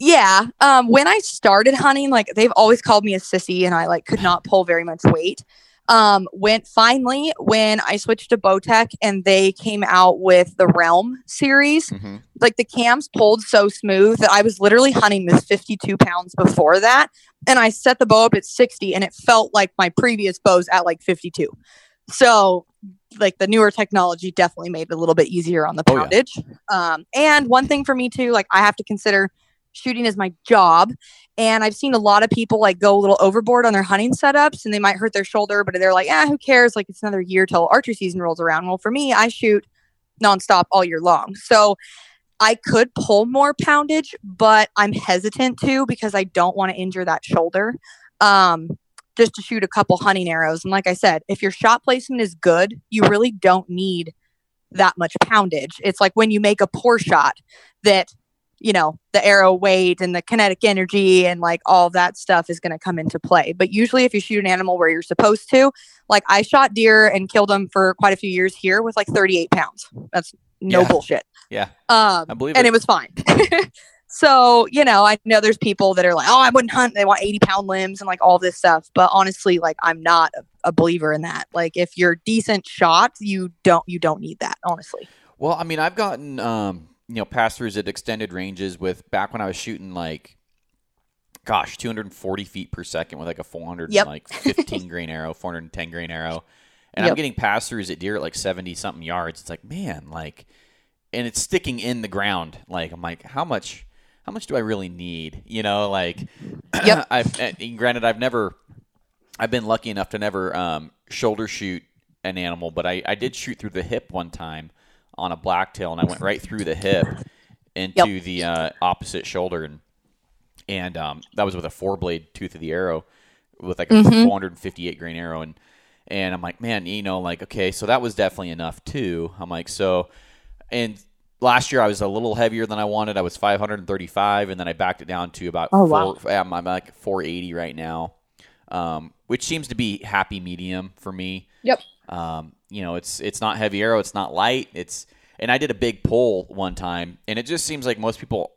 Yeah. Um, when I started hunting, like they've always called me a sissy and I like could not pull very much weight. Um, went finally when I switched to Bowtech and they came out with the Realm series. Mm-hmm. Like the cams pulled so smooth that I was literally hunting with 52 pounds before that. And I set the bow up at 60 and it felt like my previous bows at like 52. So like the newer technology definitely made it a little bit easier on the Oh, yeah. poundage. Um, and one thing for me too, like I have to consider shooting as my job. And I've seen a lot of people like go a little overboard on their hunting setups and they might hurt their shoulder, but they're like, ah, who cares? Like it's another year till archery season rolls around. Well, for me, I shoot nonstop all year long. So I could pull more poundage, but I'm hesitant to because I don't want to injure that shoulder. Um, just to shoot a couple hunting arrows. And like I said, if your shot placement is good, you really don't need that much poundage. It's like when you make a poor shot that, you know, the arrow weight and the kinetic energy and like all that stuff is going to come into play. But usually, if you shoot an animal where you're supposed to, like I shot deer and killed them for quite a few years here with like 38 pounds. That's no Yeah. bullshit. Yeah, Um, I believe and it. it was fine. so, you know, I know there's people that are like, oh, I wouldn't hunt. They want 80 pound limbs and like all this stuff. But honestly, like I'm not a, a believer in that. Like if you're decent shot, you don't you don't need that, honestly. Well, I mean, I've gotten um, you know pass throughs at extended ranges with back when I was shooting like, gosh, 240 feet per second with like a 400 Yep. like 15 grain arrow, 410 grain arrow, and I'm getting pass throughs at deer at like 70 something yards. It's like, man, like, and it's sticking in the ground. Like, I'm like, how much, how much do I really need? You know, like, Yep. I've and granted, I've never, I've been lucky enough to never um, shoulder shoot an animal, but I, I did shoot through the hip one time on a blacktail, and I went right through the hip into the uh, opposite shoulder, and and um, that was with a four blade tooth of the arrow, with like a Mhm. 458 grain arrow, and and I'm like, man, you know, like okay, so that was definitely enough too. I'm like, so, and last year I was a little heavier than I wanted. I was 535, and then I backed it down to about Oh, four, wow. I'm, I'm like 480 right now, um, which seems to be happy medium for me. Yep. Um, you know, it's it's not heavy arrow, it's not light. It's and I did a big pull one time, and it just seems like most people,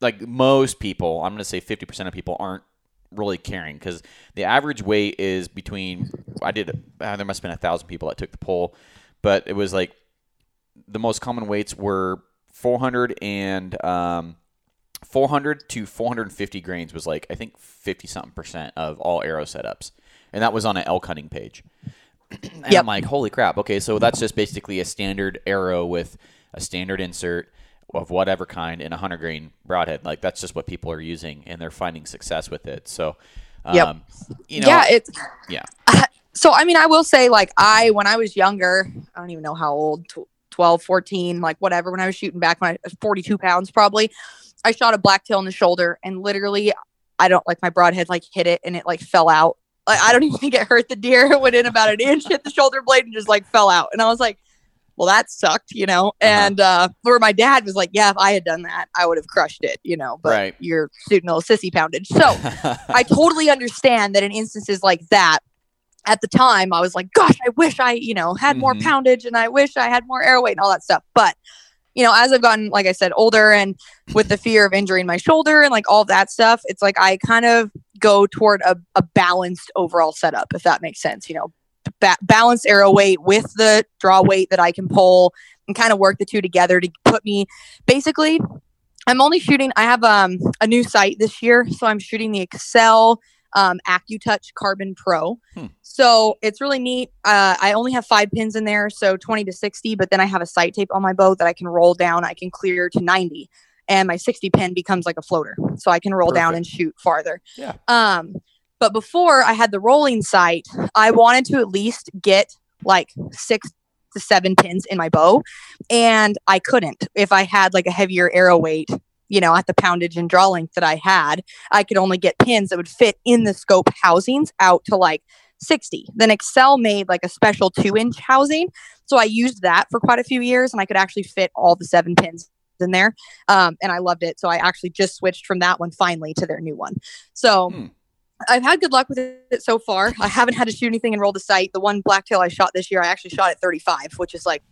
like most people, I'm going to say 50% of people aren't really caring because the average weight is between. I did. Uh, there must have been a thousand people that took the poll, but it was like the most common weights were 400 and um, 400 to 450 grains was like I think 50 something percent of all arrow setups, and that was on an elk hunting page. and Yep. I'm like, holy crap! Okay, so that's just basically a standard arrow with a standard insert of whatever kind in a hundred grain broadhead. Like that's just what people are using, and they're finding success with it. So, um, Yep. you know, yeah, it's yeah. so I mean, I will say like I when I was younger, I don't even know how old, tw- 12, 14, like whatever, when I was shooting back when I was 42 pounds probably, I shot a blacktail in the shoulder and literally I don't like my broadhead like hit it and it like fell out. Like I don't even think it hurt the deer. It went in about an inch, hit the shoulder blade and just like fell out. And I was like, well, that sucked, you know. And uh where my dad was like, Yeah, if I had done that, I would have crushed it, you know. But Right. you're shooting a little sissy poundage. So I totally understand that in instances like that, at the time, I was like, gosh, I wish I, you know, had more Mhm. poundage and I wish I had more air weight and all that stuff. But, you know, as I've gotten, like I said, older and with the fear of injuring my shoulder and like all that stuff, it's like I kind of go toward a, a balanced overall setup, if that makes sense. You know, ba- balanced arrow weight with the draw weight that I can pull and kind of work the two together to put me basically. I'm only shooting. I have um, a new sight this year, so I'm shooting the Axcel um, AccuTouch Carbon Pro. Hmm. So it's really neat. Uh, I only have five pins in there, so 20 to 60, but then I have a sight tape on my bow that I can roll down. I can clear to 90, and my 60 pin becomes like a floater, so I can roll down and shoot farther. Yeah. Um, but before I had the rolling sight, I wanted to at least get like six to seven pins in my bow, and I couldn't if I had like a heavier arrow weight. You know, at the poundage and draw length that I had, I could only get pins that would fit in the scope housings out to like 60. Then Axcel made like a special two inch housing. So I used that for quite a few years and I could actually fit all the seven pins in there. Um, and I loved it. So I actually just switched from that one finally to their new one. So Hmm. I've had good luck with it so far. I haven't had to shoot anything and roll the sight. The one blacktail I shot this year, I actually shot at 35, which is like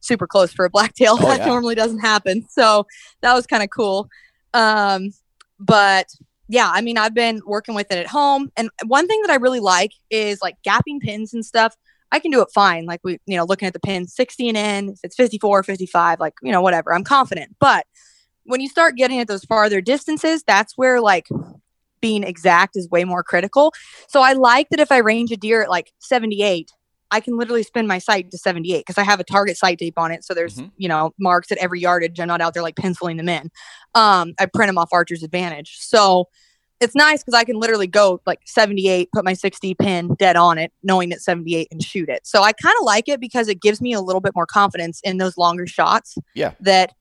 super close for a blacktail. Oh, that yeah. normally doesn't happen. So that was kind of cool. Um, but yeah, I mean, I've been working with it at home. And one thing that I really like is like gapping pins and stuff. I can do it fine. Like we, you know, looking at the pin 60 and in, if it's 54, 55, like, you know, whatever. I'm confident. But when you start getting at those farther distances, that's where like being exact is way more critical. So I like that if I range a deer at like 78, I can literally spin my sight to 78 because I have a target sight tape on it. So there's, Mhm. you know, marks at every yardage. I'm not out there like penciling them in. Um, I print them off Archer's Advantage. So it's nice because I can literally go like 78, put my 60 pin dead on it, knowing it's 78 and shoot it. So I kind of like it because it gives me a little bit more confidence in those longer shots. Yeah. That,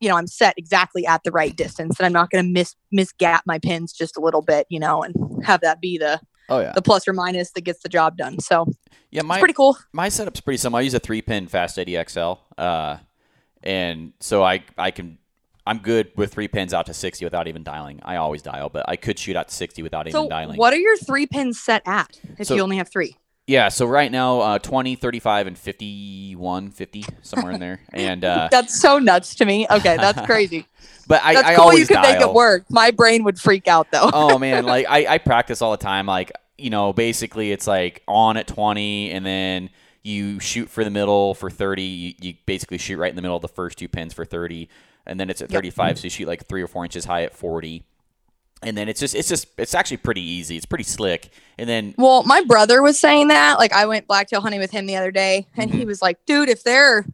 you know, I'm set exactly at the right distance and I'm not going to miss, miss gap my pins just a little bit, you know, and have that be the, Oh yeah. the plus or minus that gets the job done. So Yeah, it's my pretty cool. my setup's pretty simple. I use a three pin Fast Eddie XL, uh, and so I I can I'm good with three pins out to sixty without even dialing. I always dial, but I could shoot out to sixty without So even dialing. what are your three pins set at if So- you only have three? Yeah, so right now uh, 20, 35, and 51, 50, somewhere in there. And uh, That's so nuts to me. Okay, that's crazy. but I, That's I cool. always You could dial. make it work. My brain would freak out though. oh man, like I, I practice all the time. Like you know, basically it's like on at twenty, and then you shoot for the middle for thirty. You, you basically shoot right in the middle of the first two pins for thirty, and then it's at Yep. thirty-five, so you shoot like three or four inches high at forty. And then it's just it's just it's actually pretty easy. It's pretty slick. And then Well, my brother was saying that. Like, I went blacktail hunting with him the other day, and Mm-hmm. he was like, "Dude, if they're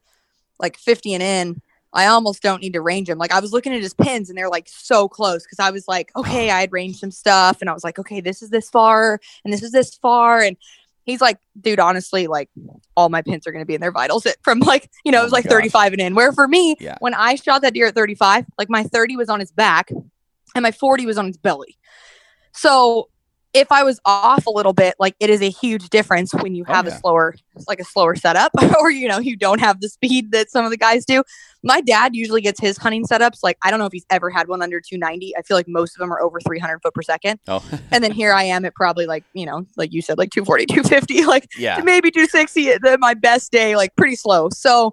like 50 and in, I almost don't need to range them." Like, I was looking at his pins, and they're like so close because I was like, "Okay, I had ranged some stuff," and I was like, "Okay, this is this far, and this is this far," and he's like, "Dude, honestly, like, all my pins are going to be in their vitals at- from like, you know, Oh it was like gosh. 35 and in." Where for me, Yeah. when I shot that deer at 35, like my 30 was on his back, and my 40 was on his belly. So if I was off a little bit, like it is a huge difference when you Oh, have yeah. a slower, like a slower setup, or you know, you don't have the speed that some of the guys do. My dad usually gets his hunting setups. Like I don't know if he's ever had one under 290. I feel like most of them are over 300 foot per second. oh And then here I am at probably like you know, like you said, like 240, 250, like yeah, maybe 260 at my best day, like pretty slow. So,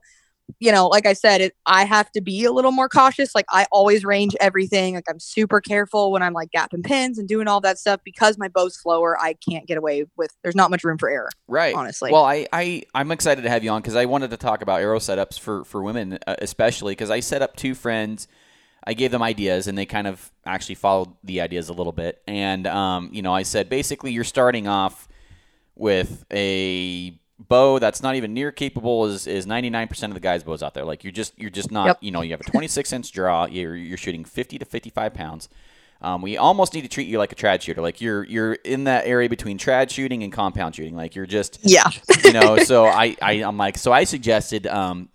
you know, like I said, it, I have to be a little more cautious. Like I always range everything. Like I'm super careful when I'm like gapping pins and doing all that stuff because my bow's slower. I can't get away with. There's not much room for error, right. honestly. Well, I, I I'm excited to have you on because I wanted to talk about arrow setups for for women, uh, especially because I set up two friends. I gave them ideas, and they kind of actually followed the ideas a little bit. And um, you know, I said basically you're starting off with a bow that's not even near capable as is 99% of the guys' bows out there. Like you're just you're just not Yep. you know you have a 26 inch draw. You're you're shooting 50 to 55 pounds. Um, we almost need to treat you like a trad shooter. Like you're you're in that area between trad shooting and compound shooting. Like you're just yeah, you know. so I, I I'm like so I suggested um,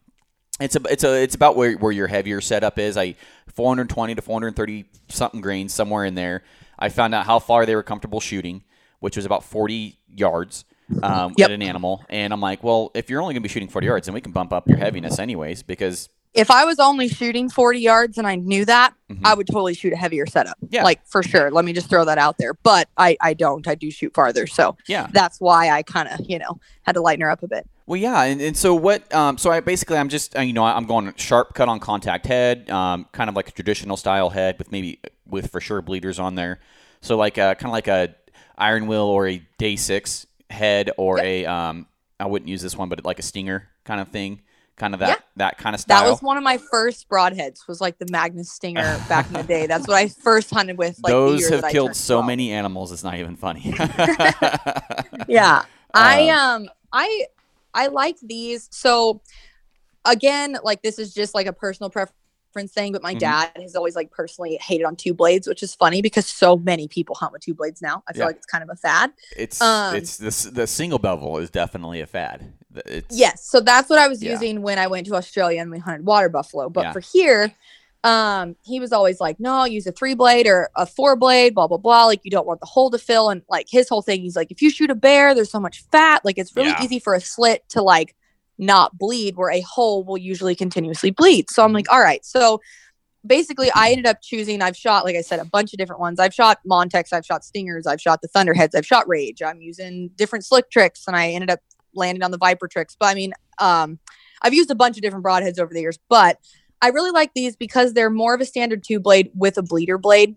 it's a it's a it's about where where your heavier setup is. I 420 to 430 something grains somewhere in there. I found out how far they were comfortable shooting, which was about 40 yards um, Yep. at an animal. And I'm like, well, if you're only going to be shooting 40 yards, then we can bump up your heaviness anyways because if I was only shooting 40 yards and I knew that, Mhm. I would totally shoot a heavier setup. Yeah. like for sure. Let me just throw that out there. But I I don't. I do shoot farther, so yeah. that's why I kind of you know had to lighten her up a bit. Well, yeah, and, and so what? Um, so I basically I'm just uh, you know I'm going sharp cut on contact head, um, kind of like a traditional style head with maybe with for sure bleeders on there. So like a, kind of like a iron will or a day six head or a um, I wouldn't use this one, but like a stinger kind of thing, kind of that Yeah. that kind of style. That was one of my first broadheads. Was like the Magnus Stinger back in the day. That's what I first hunted with. Like the Those have killed so 12. many animals. It's not even funny. Yeah, I um I I like these. So again, like this is just like a personal preference thing. But my Mhm. dad has always like personally hated on two blades, which is funny because so many people hunt with two blades now. I feel Yeah. like it's kind of a fad. it's Um, it's the the single bevel is definitely a fad. It's, Yes. So that's what I was Yeah. using when I went to Australia and we hunted water buffalo. But Yeah. for here, um, he was always like, no, use a three blade or a four blade, blah, blah, blah. Like you don't want the hole to fill. And like his whole thing, he's like, if you shoot a bear, there's so much fat. Like it's really easy for a slit to like not bleed where a hole will usually continuously bleed. So I'm Mm-hmm. like, all right. So basically I ended up choosing, I've shot, like I said, a bunch of different ones. I've shot Montecs, I've shot Stingers, I've shot the Thunderheads, I've shot Rage. I'm using different slick tricks and I ended up landing on the Viper tricks. But I mean, um, I've used a bunch of different broadheads over the years, but I really like these because they're more of a standard two blade with a bleeder blade.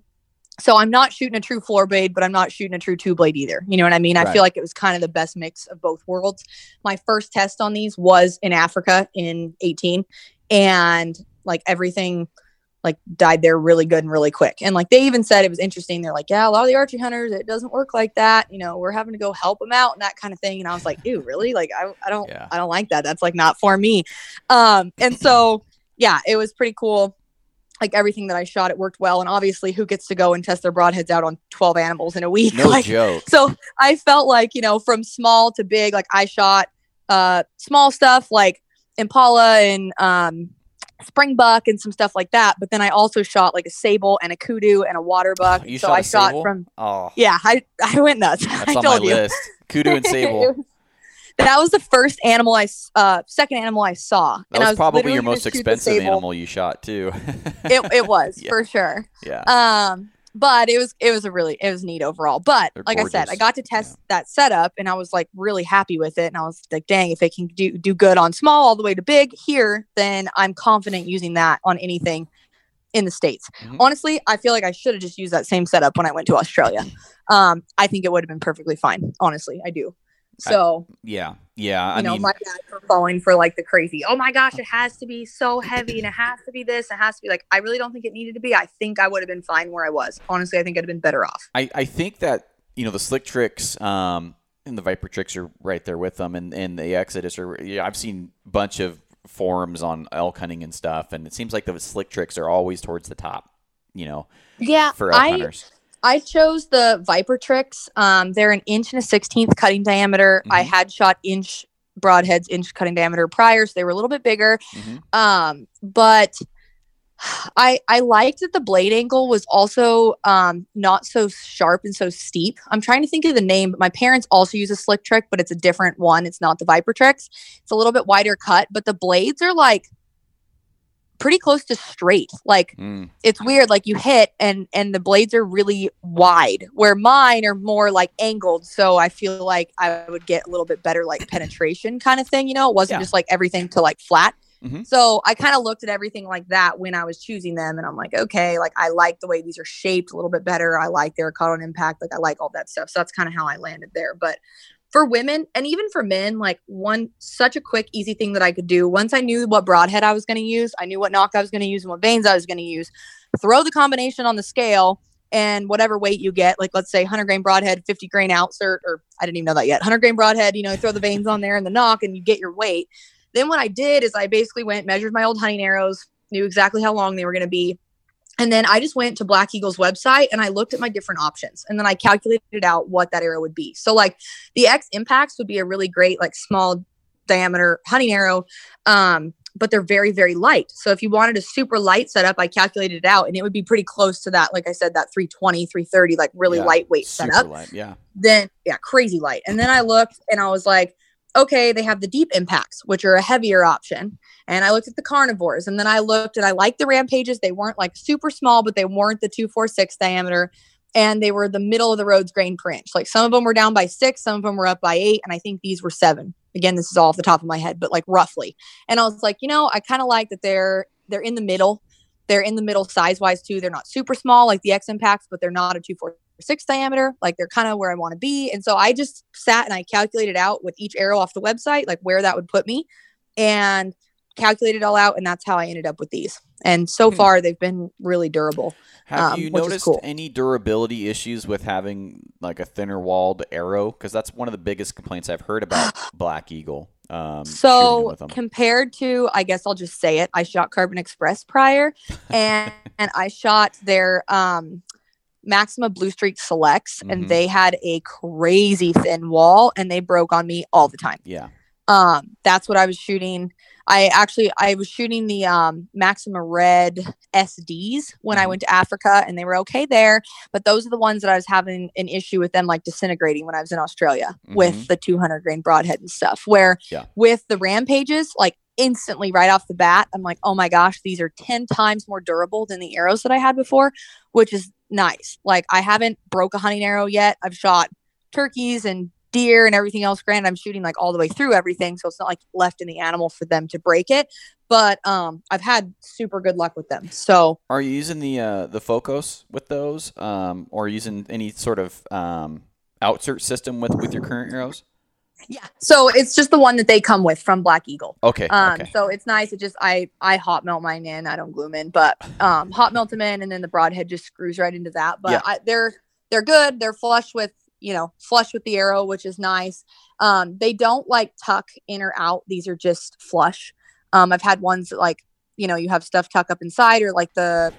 So I'm not shooting a true floor blade, but I'm not shooting a true two blade either. You know what I mean? I feel like it was kind of the best mix of both worlds. My first test on these was in Africa in 18, and like everything like died there really good and really quick. And like they even said it was interesting. They're like, yeah, a lot of the archery hunters, it doesn't work like that. You know, we're having to go help them out and that kind of thing. And I was like, ew, really? Like I, I don't, Yeah. I don't like that. That's like not for me. Um, and so yeah, it was pretty cool. Like everything that I shot, it worked well. And obviously, who gets to go and test their broadheads out on 12 animals in a week? No like, joke. so I felt like, you know, from small to big, like I shot uh small stuff like Impala and um springbuck and some stuff like that. But then I also shot like a sable and a kudu and a water buck. You so shot I shot sable? from Oh, yeah, I I went nuts. that's I on my you. list. Kudu and sable. Was- that was the first animal I, uh second animal I saw. That I was probably your most expensive animal you shot too. It it was Yeah. for sure. yeah. um but it was it was a really it was neat overall but They're like i said i got to test that setup and i was like really happy with it and i was like dang if it can do do good on small all the way to big here then i'm confident using that on anything in the states Mhm. honestly i feel like i should have just used that same setup when i went to australia um i think it would have been perfectly fine honestly i do I- so Yeah. Yeah. I you know mean, my dad for falling for like the crazy oh my gosh it has to be so heavy and it has to be this it has to be like i really don't think it needed to be i think i would have been fine where i was honestly i think i'd have been better off I, I think that you know the slick tricks um, and the viper tricks are right there with them, and, and the Exodus are. Yeah, I've seen a bunch of forums on elk hunting and stuff, and it seems like the slick tricks are always towards the top. You know, yeah for elk i hunters. I chose the viper tricks. Um they're an inch and a 16th cutting diameter. I Mhm. had shot inch broadheads inch cutting diameter prior so they were a little bit bigger. Mhm. um but i i liked that the blade angle was also um not so sharp and so steep. I'm trying to think of the name. But my parents also use a slick trick but it's a different one. It's not the viper tricks. It's a little bit wider cut but the blades are like pretty close to straight. Like Mm, it's weird like you hit and and the blades are really wide where mine are more like angled. So i feel like i would get a little bit better like penetration kind of thing you know? It wasn't Yeah. just like everything to like flat. Mhm. so i kind of looked at everything like that when i was choosing them and i'm like okay like i like the way these are shaped a little bit better. I like their caught on impact. Like i like all that stuff. So that's kind of how i landed there. But for women and even for men, like one such a quick, easy thing that I could do. Once I knew what broadhead I was going to use, I knew what nock I was going to use and what vanes I was going to use. Throw the combination on the scale, and whatever weight you get, like let's say 100 grain broadhead, 50 grain outsert, or I didn't even know that yet. 100 grain broadhead, you know, throw the vanes on there and the nock, and you get your weight. Then what I did is I basically went measured my old hunting arrows, knew exactly how long they were going to be. And then I just went to Black Eagle's website and I looked at my different options and then I calculated out what that arrow would be. So like the X impacts would be a really great like small diameter hunting arrow. Um, but they're very, very light. So if you wanted a super light setup, I calculated it out and it would be pretty close to that. Like I said, that 320, 330, like really Yeah, lightweight setup light. Yeah. then yeah, crazy light. And then I looked and I was like, okay, they have the deep impacts, which are a heavier option. And I looked at the carnivores and then I looked and I liked the rampages. They weren't like super small, but they weren't the 246 diameter. And they were the middle of the roads grain per inch. Like some of them were down by six, some of them were up by eight. And I think these were seven. Again, this is all off the top of my head, but like roughly. And I was like, you know, I kind of like that they're they're in the middle. They're in the middle size wise too. They're not super small like the X impacts, but they're not a 246 diameter. Like they're kind of where I want to be. And so I just sat and I calculated out with each arrow off the website, like where that would put me and calculated all out. And that's how I ended up with these. And so Hmm. far, they've been really durable. Have um, you noticed cool. any durability issues with having like a thinner walled arrow? Because that's one of the biggest complaints I've heard about Black Eagle. Um, So compared to, I guess I'll just say it. I shot Carbon Express prior, and and I shot their um, Maxima Blue Streak Selects, Mhm. and they had a crazy thin wall, and they broke on me all the time. yeah, Um, that's what I was shooting. I actually I was shooting the um, Maxima Red SDs when I Mhm. went to Africa, and they were okay there. But those are the ones that I was having an issue with them like disintegrating when I was in Australia Mhm. with the 200 grain broadhead and stuff. Where Yeah. with the rampages, like instantly right off the bat, I'm like, oh my gosh, these are 10 times more durable than the arrows that I had before, which is nice. Like I haven't broke a hunting arrow yet. I've shot turkeys and deer and everything else. Granted, I'm shooting like all the way through everything, so it's not like left in the animal for them to break it. but um, I've had super good luck with them. So Are you using the uh, the Focus with those, um, or using any sort of um, outsert system with with your current arrows? yeah, so it's just the one that they come with from Black Eagle. Okay. Um, okay. so it's nice. It just I I hot melt mine in. I don't glue them in, but um, hot melt them in, and then the broadhead just screws right into that. But Yeah. I, they're they're good. They're flush with you know flush with the arrow, which is nice. Um, they don't like tuck in or out. These are just flush. Um, I've had ones that like you know you have stuff tuck up inside, or like the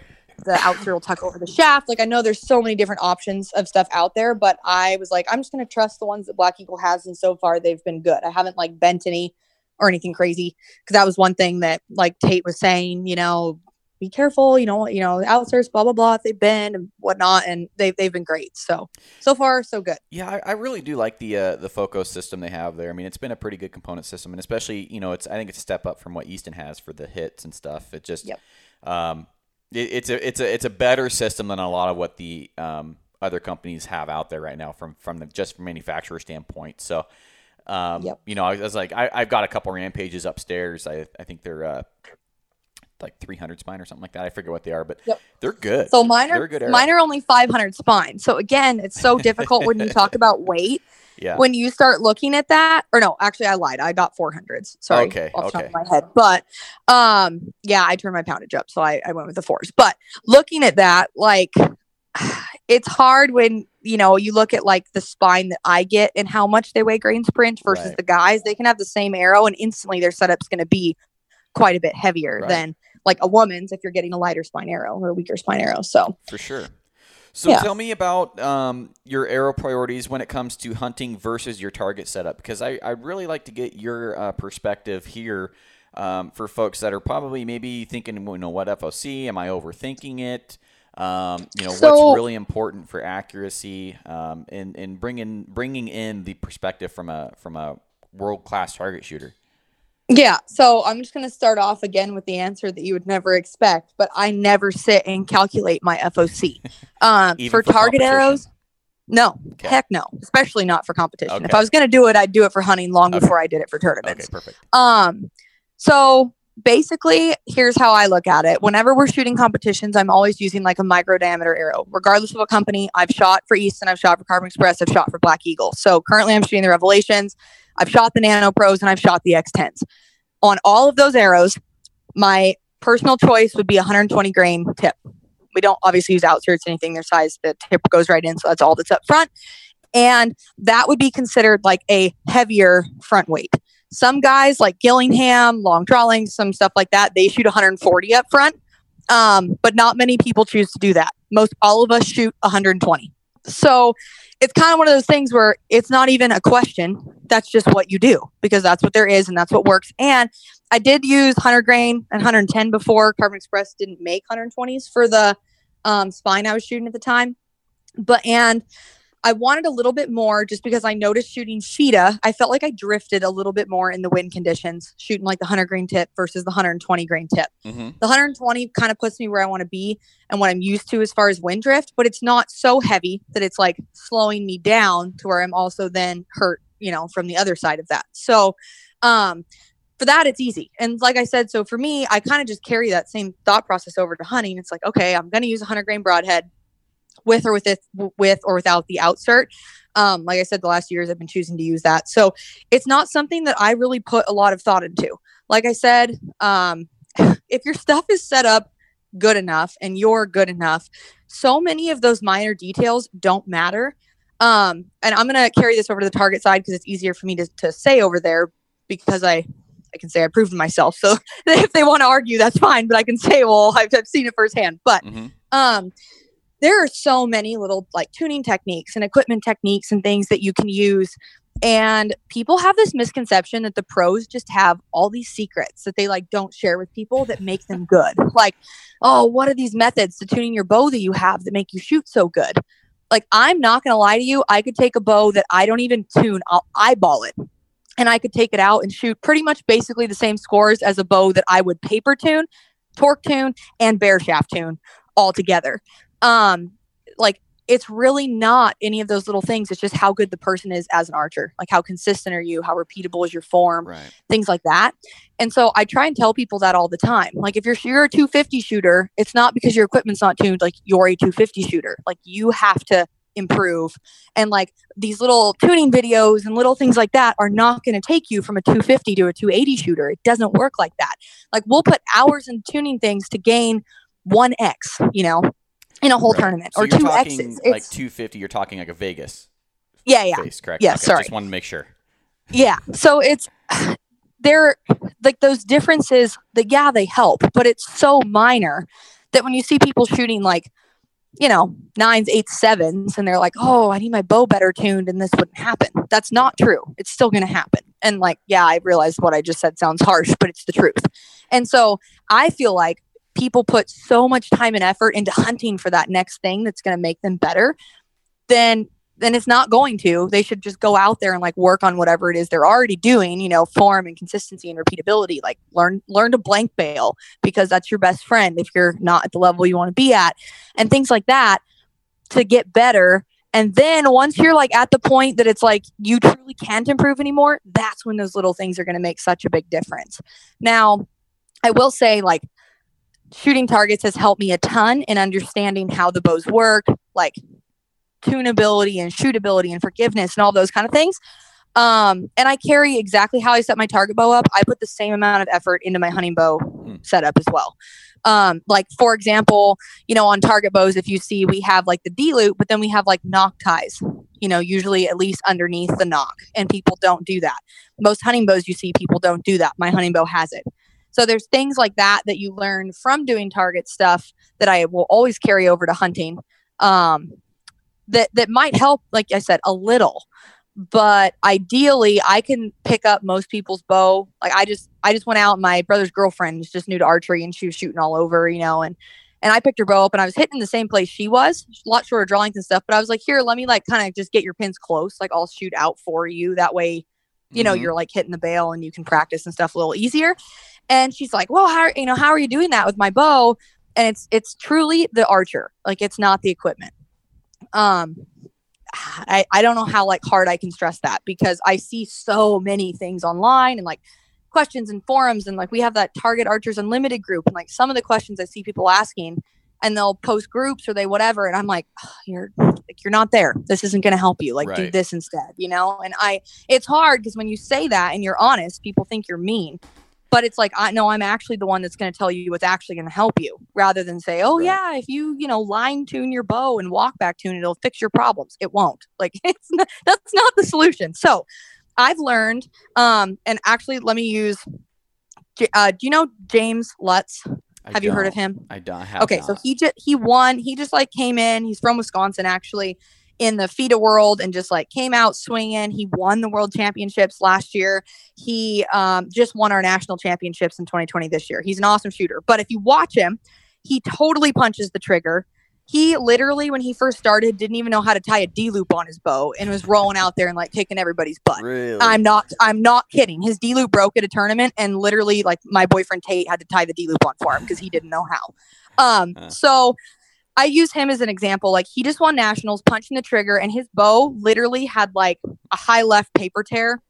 the outside will tuck over the shaft. Like I know there's so many different options of stuff out there, but I was like, I'm just gonna trust the ones that Black Eagle has, and so far they've been good. I haven't like bent any or anything crazy because that was one thing that like Tate was saying, you know, be careful, you know, you know, outsource, blah blah blah, if they've been and whatnot, and they've they've been great. So so far so good. Yeah, I, I really do like the uh, the Focus system they have there. I mean, it's been a pretty good component system, and especially you know, it's I think it's a step up from what Easton has for the hits and stuff. It just, Yep. um, it, it's a it's a it's a better system than a lot of what the um, other companies have out there right now from from the just from manufacturer standpoint. So, um, Yep. you know, I was like, I, I've got a couple rampages upstairs. I I think they're uh, like 300 spine or something like that. I forget what they are, but Yep. they're good. So mine They're good arrow. mine are only 500 spine. So again, it's so difficult when you talk about weight. yeah. When you start looking at that, or no, actually I lied. I got 400s. Sorry, Okay, off the top okay. of my head. But um, yeah, I turned my poundage up, so I, I went with the fours. But looking at that, like, it's hard when you know you look at like the spine that I get and how much they weigh grain sprint versus Right. the guys. They can have the same arrow, and instantly their setup's going to be quite a bit heavier Right. than like a woman's if you're getting a lighter spine arrow or a weaker spine arrow. So For sure. So Yeah. tell me about um, your arrow priorities when it comes to hunting versus your target setup, because I I really like to get your uh, perspective here um, for folks that are probably maybe thinking, you know, what FOC? Am I overthinking it? Um, you know, So- what's really important for accuracy, um, and and bringing bringing in the perspective from a from a world class target shooter. Yeah, so I'm just going to start off again with the answer that you would never expect, but I never sit and calculate my FOC. Um, for for target arrows, no, Okay. heck no, especially not for competition. If I was going to do it, I'd do it for hunting long Okay. before I did it for tournaments. Okay, perfect. Um, so basically, here's how I look at it. Whenever we're shooting competitions, I'm always using like a micro diameter arrow, regardless of what company. I've shot for Easton, I've shot for Carbon Express, I've shot for Black Eagle. So currently, I'm shooting the Revelations. I've shot the Nano Pros, and I've shot the X10s. On all of those arrows, my personal choice would be 120 grain tip. We don't obviously use outserts, anything their size. The tip goes right in, so that's all that's up front. And that would be considered like a heavier front weight. Some guys like Gillingham, long drawling, some stuff like that, they shoot 140 up front. Um, but not many people choose to do that. Most all of us shoot 120. So it's kind of one of those things where it's not even a question. That's just what you do because that's what there is and that's what works. And I did use 100 grain and 110 before. Carbon Express didn't make 120s for the um, spine I was shooting at the time. But and I wanted a little bit more just because I noticed shooting FITA, I felt like I drifted a little bit more in the wind conditions, shooting like the 100 grain tip versus the 120 grain tip. Mm-hmm. The 120 kind of puts me where I want to be and what I'm used to as far as wind drift, but it's not so heavy that it's like slowing me down to where I'm also then hurt, you know, from the other side of that. So, um, for that, it's easy. And like I said, so for me, I kind of just carry that same thought process over to hunting. It's like, okay, I'm going to use a 100 grain broadhead with or with it, with or without the outsert. Um, like I said, the last years I've been choosing to use that. So it's not something that I really put a lot of thought into. Like I said, um, if your stuff is set up good enough and you're good enough, so many of those minor details don't matter. Um, and I'm gonna carry this over to the target side because it's easier for me to, to say over there because I I can say I proved myself. So if they want to argue, that's fine. But I can say, well, I've, I've seen it firsthand. But Mm-hmm. um, there are so many little like tuning techniques and equipment techniques and things that you can use. And people have this misconception that the pros just have all these secrets that they like don't share with people that make them good. Like, oh, what are these methods to tuning your bow that you have that make you shoot so good? Like, I'm not going to lie to you. I could take a bow that I don't even tune, I'll eyeball it. And I could take it out and shoot pretty much basically the same scores as a bow that I would paper tune, torque tune, and bear shaft tune all together um like it's really not any of those little things. It's just how good the person is as an archer. Like how consistent are you? How repeatable is your form? Right. Things like that. And so I try and tell people that all the time. Like if you're you're a 250 shooter, it's not because your equipment's not tuned. Like you're a 250 shooter. Like you have to improve. And like these little tuning videos and little things like that are not going to take you from a 250 to a 280 shooter. It doesn't work like that. Like we'll put hours in tuning things to gain 1x, you know, in a whole Right. tournament So or you're two talking X's. like It's, 250. You're talking like a Vegas yeah, yeah. face, correct? Yeah, Okay, sorry. Just wanted to make sure. Yeah. So it's they're like those differences that yeah, they help, but it's so minor that when you see people shooting like, you know, nines, eights, sevens, and they're like, oh, I need my bow better tuned and this wouldn't happen. That's not true. It's still gonna happen. And like, yeah, I realize what I just said sounds harsh, but it's the truth. And so I feel like people put so much time and effort into hunting for that next thing that's gonna make them better, then then it's not going to. They should just go out there and like work on whatever it is they're already doing, you know, form and consistency and repeatability. Like learn learn to blank bale because that's your best friend if you're not at the level you want to be at and things like that to get better. And then once you're like at the point that it's like you truly can't improve anymore, that's when those little things are going to make such a big difference. Now, I will say like shooting targets has helped me a ton in understanding how the bows work, like tunability and shootability and forgiveness and all those kind of things. Um, and I carry exactly how I set my target bow up. I put the same amount of effort into my hunting bow setup as well. Um, like for example, you know, on target bows, if you see we have like the D loop, but then we have like nock ties, you know, usually at least underneath the nock, and people don't do that. Most hunting bows you see people don't do that. My hunting bow has it. So there's things like that that you learn from doing target stuff that I will always carry over to hunting. Um, that that might help, like I said, a little. But ideally, I can pick up most people's bow. Like I just, I just went out. My brother's girlfriend is just new to archery, and she was shooting all over, you know. And and I picked her bow up, and I was hitting the same place she was, a lot shorter draw length and stuff. But I was like, here, let me like kind of just get your pins close. Like I'll shoot out for you. That way, you know, Mhm. you're like hitting the bale, and you can practice and stuff a little easier. And she's like, well, how you know, how are you doing that with my bow? And it's it's truly the archer. Like it's not the equipment. Um I, I don't know how like hard I can stress that because I see so many things online and like questions and forums and like we have that Target Archers Unlimited group and like some of the questions I see people asking and they'll post groups or they whatever and I'm like "Ugh, you're like you're not there. This isn't going to help you. Like do this instead you know? And I it's hard because when you say that and you're honest people think you're mean but it's like I know I'm actually the one that's going to tell you what's actually going to help you rather than say, "Oh Right. yeah, if you, you know, line tune your bow and walk back tune it, it'll fix your problems." It won't. Like it's not, that's not the solution. So, I've learned um and actually let me use uh do you know James Lutz? I Have you heard of him? I don't. Have okay so he just he won he just like came in he's from wisconsin actually in the FITA world and just like came out swinging he won the world championships last year he um, just won our national championships in 2020 this year he's an awesome shooter but if you watch him he totally punches the trigger he literally when he first started didn't even know how to tie a d loop on his bow and was rolling out there and like kicking everybody's butt really. I'm not I'm not kidding. His D loop broke at a tournament and literally like my boyfriend Tate had to tie the D loop on for him because he didn't know how. Um Huh. so I use him as an example. Like he just won nationals punching the trigger and his bow literally had like a high left paper tear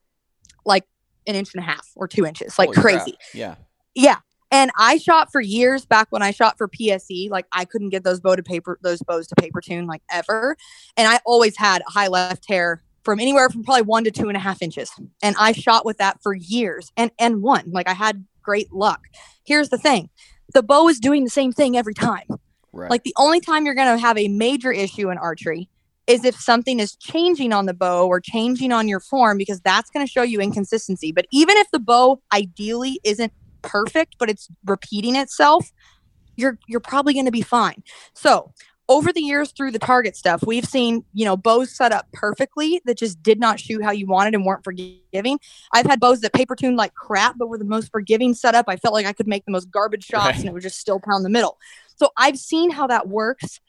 like an inch and a half or two inches. Like Holy crap. crazy. Yeah. Yeah. And I shot for years back when I shot for PSE. Like I couldn't get those bow to paper, those bows to paper tune like ever. And I always had a high left hair from anywhere from probably one to two and a half inches. And I shot with that for years and and won. Like I had great luck. Here's the thing: the bow is doing the same thing every time. Right. Like the only time you're going to have a major issue in archery is if something is changing on the bow or changing on your form because that's going to show you inconsistency. But even if the bow ideally isn't perfect but it's repeating itself, you're you're probably going to be fine. So, over the years through the target stuff, we've seen, you know, bows set up perfectly that just did not shoot how you wanted and weren't forgiving. I've had bows that paper tuned like crap, but were the most forgiving setup. I felt like I could make the most garbage shots Right. and it would just still pound the middle. So I've seen how that works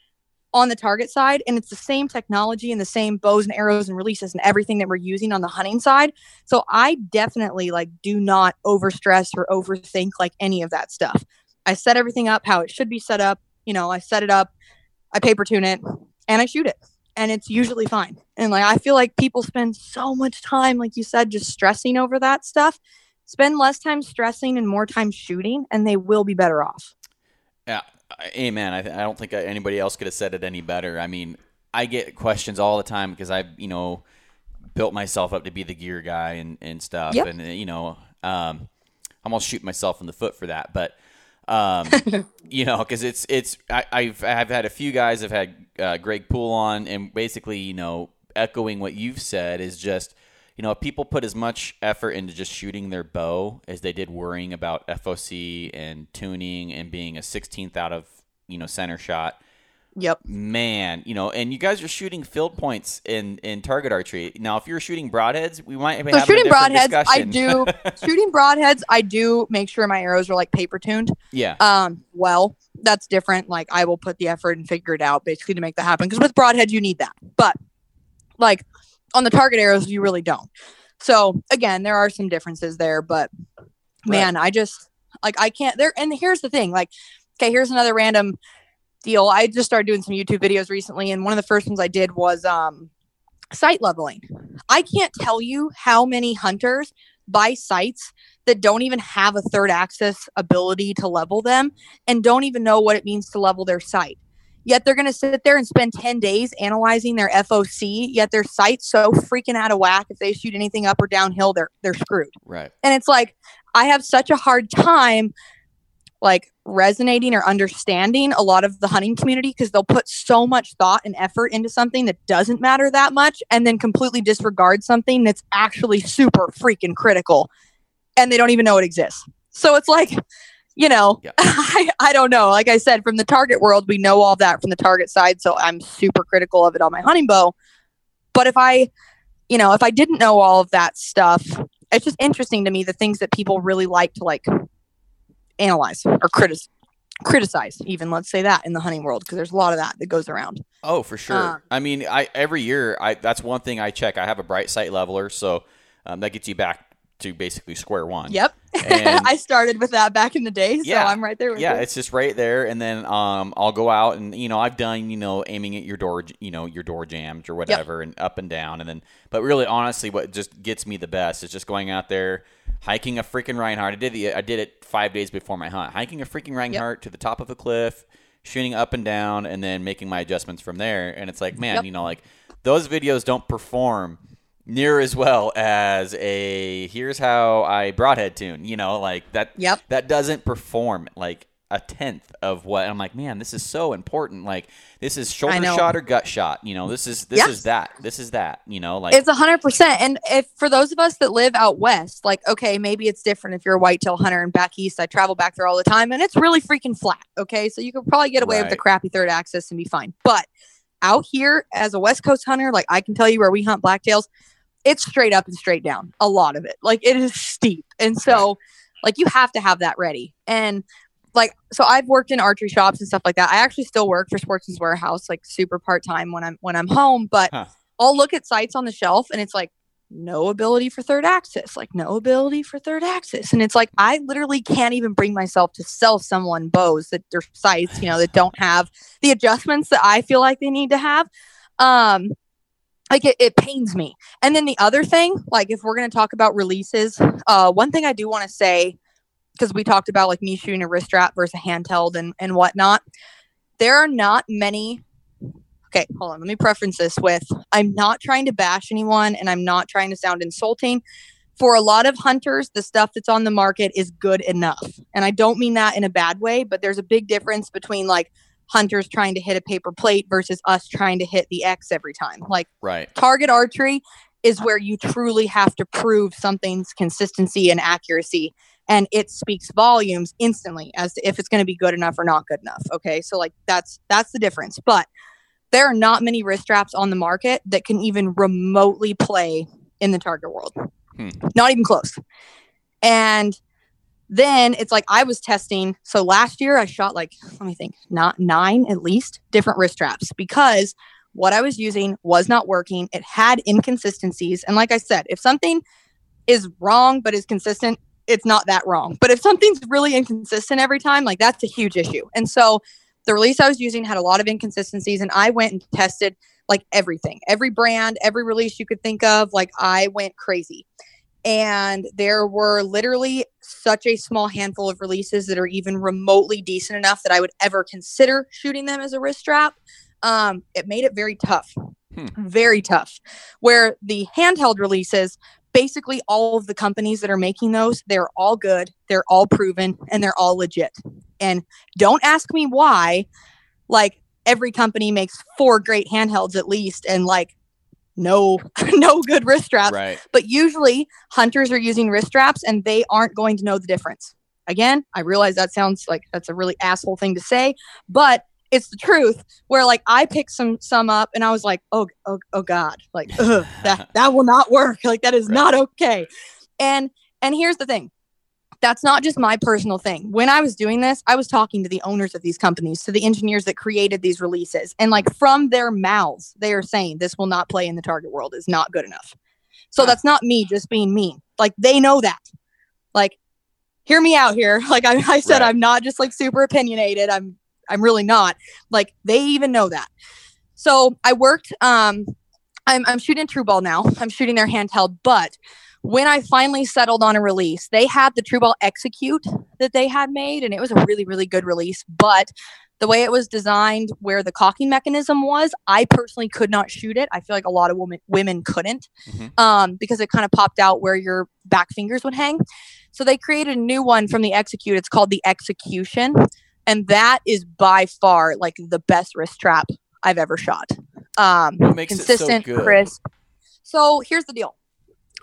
on the target side, and it's the same technology and the same bows and arrows and releases and everything that we're using on the hunting side. So I definitely like do not overstress or overthink like any of that stuff. I set everything up how it should be set up. You know, I set it up, I paper tune it, and I shoot it and it's usually fine. And like I feel like people spend so much time, like you said, just stressing over that stuff. Spend less time stressing and more time shooting, and they will be better off. Yeah, amen. I, th- I don't think anybody else could have said it any better. I mean, I get questions all the time because I've you know built myself up to be the gear guy and and stuff, Yep. and you know, um, almost shoot myself in the foot for that, but. Um, you know, because it's it's I, I've I've had a few guys. I've had uh, Greg Poole on, and basically, you know, echoing what you've said is just, you know, if people put as much effort into just shooting their bow as they did worrying about FOC and tuning and being a 16th out of you know center shot, Yep. man, you know, and you guys are shooting field points in in target archery. Now, if you're shooting broadheads, we might have So shooting broadheads, I do shooting broadheads. I do make sure my arrows are like paper tuned. yeah, Um, well, that's different. Like I will put the effort and figure it out basically to make that happen. Because with broadheads, you need that. But like on the target arrows, you really don't. So again, there are some differences there, but man, I just like I can't there. And here's the thing, like, okay, here's another random deal. I just started doing some YouTube videos recently, and one of the first ones I did was um sight leveling. I can't tell you how many hunters buy sights that don't even have a third axis ability to level them and don't even know what it means to level their sight. Yet they're going to sit there and spend 10 days analyzing their FOC, yet their sight's so freaking out of whack. If they shoot anything up or downhill, they're they're screwed. right. And it's like I have such a hard time like resonating or understanding a lot of the hunting community because they'll put so much thought and effort into something that doesn't matter that much and then completely disregard something that's actually super freaking critical and they don't even know it exists. So it's like, you know, Yeah. I, I don't know. Like I said, from the target world, we know all that from the target side. So I'm super critical of it on my hunting bow. But if I, you know, if I didn't know all of that stuff, it's just interesting to me the things that people really like to like analyze or criticize criticize even let's say that in the hunting world because there's a lot of that that goes around Oh, for sure. Um, I mean, I every year I that's one thing I check. I have a bright sight leveler, so um, that gets you back to basically square one. yep i started with that back in the day so Yeah. i'm right there with yeah, you. it's just right there, and then um, I'll go out and you know I've done you know aiming at your door, you know your door jams or whatever, and up and down, and then but really honestly, what just gets me the best is just going out there hiking a freaking Reinhardt. I did the I did it five days before my hunt, hiking a freaking Reinhardt to the top of a cliff, shooting up and down, and then making my adjustments from there. And it's like, man, Yep. you know, like those videos don't perform near as well as a here's how I broadhead tune. You know, like that Yep. that doesn't perform like a tenth of what I'm like, man, this is so important. Like this is shoulder shot or gut shot. You know, this is this Yes. is that. This is that. You know, like it's a hundred percent. And if for those of us that live out west, like okay, maybe it's different if you're a whitetail hunter and back east. I travel back there all the time, and it's really freaking flat. Okay, so you could probably get away with the crappy third axis and be fine. But out here, as a west coast hunter, like I can tell you where we hunt blacktails, it's straight up and straight down. A lot of it, like it is steep, and so like you have to have that ready. And like so I've worked in archery shops and stuff like that. I actually still work for Sportsman's Warehouse like super part-time when I'm when I'm home, but Huh. I'll look at sights on the shelf and it's like no ability for third axis, like no ability for third axis. And it's like I literally can't even bring myself to sell someone bows that their sights, you know, that don't have the adjustments that I feel like they need to have. Um like it, it pains me. And then the other thing, like if we're gonna talk about releases, uh one thing I do want to say because we talked about like me shooting a wrist strap versus a handheld and, and whatnot. There are not many. Okay, hold on. Let me preference this with I'm not trying to bash anyone and I'm not trying to sound insulting. For a lot of hunters, the stuff that's on the market is good enough. And I don't mean that in a bad way, but there's a big difference between like hunters trying to hit a paper plate versus us trying to hit the X every time. Like right. target archery is where you truly have to prove something's consistency and accuracy and it speaks volumes instantly as to if it's going to be good enough or not good enough okay so like that's that's the difference but there are not many wrist straps on the market that can even remotely play in the target world Hmm. not even close and then it's like I was testing. So last year I shot like, let me think, not nine at least different wrist straps because what I was using was not working. It had inconsistencies. And like I said, if something is wrong but is consistent, it's not that wrong. But if something's really inconsistent every time, like that's a huge issue. And so the release I was using had a lot of inconsistencies, and I went and tested like everything, every brand, every release you could think of. Like I went crazy. And there were literally such a small handful of releases that are even remotely decent enough that I would ever consider shooting them as a wrist strap. Um, it made it very tough, hmm. very tough. Where the handheld releases, basically all of the companies that are making those, they're all good, they're all proven, and they're all legit. And don't ask me why. Like every company makes four great handhelds at least, and like no no good wrist straps. Right. But usually hunters are using wrist straps and they aren't going to know the difference. Again, I realize that sounds like that's a really asshole thing to say, but it's the truth where like I picked some some up and I was like, oh oh, oh god, like ugh, that that will not work. Like that is right. not okay. And and here's the thing that's not just my personal thing. When I was doing this, I was talking to the owners of these companies, to the engineers that created these releases. And like from their mouths, they are saying this will not play in the target world is not good enough. So that's not me just being mean. Like they know that. Like, hear me out here. Like I, I said, right. I'm not just like super opinionated. I'm I'm really not. Like they even know that. So I worked um I'm I'm shooting TruBall now. I'm shooting their handheld, but when I finally settled on a release, they had the TruBall Execute that they had made, and it was a really, really good release. But the way it was designed, where the cocking mechanism was, I personally could not shoot it. I feel like a lot of women women couldn't mm-hmm. um, because it kind of popped out where your back fingers would hang. So they created a new one from the Execute. It's called the Execution, and that is by far like the best wrist trap I've ever shot. Um, consistent, so crisp. So here's the deal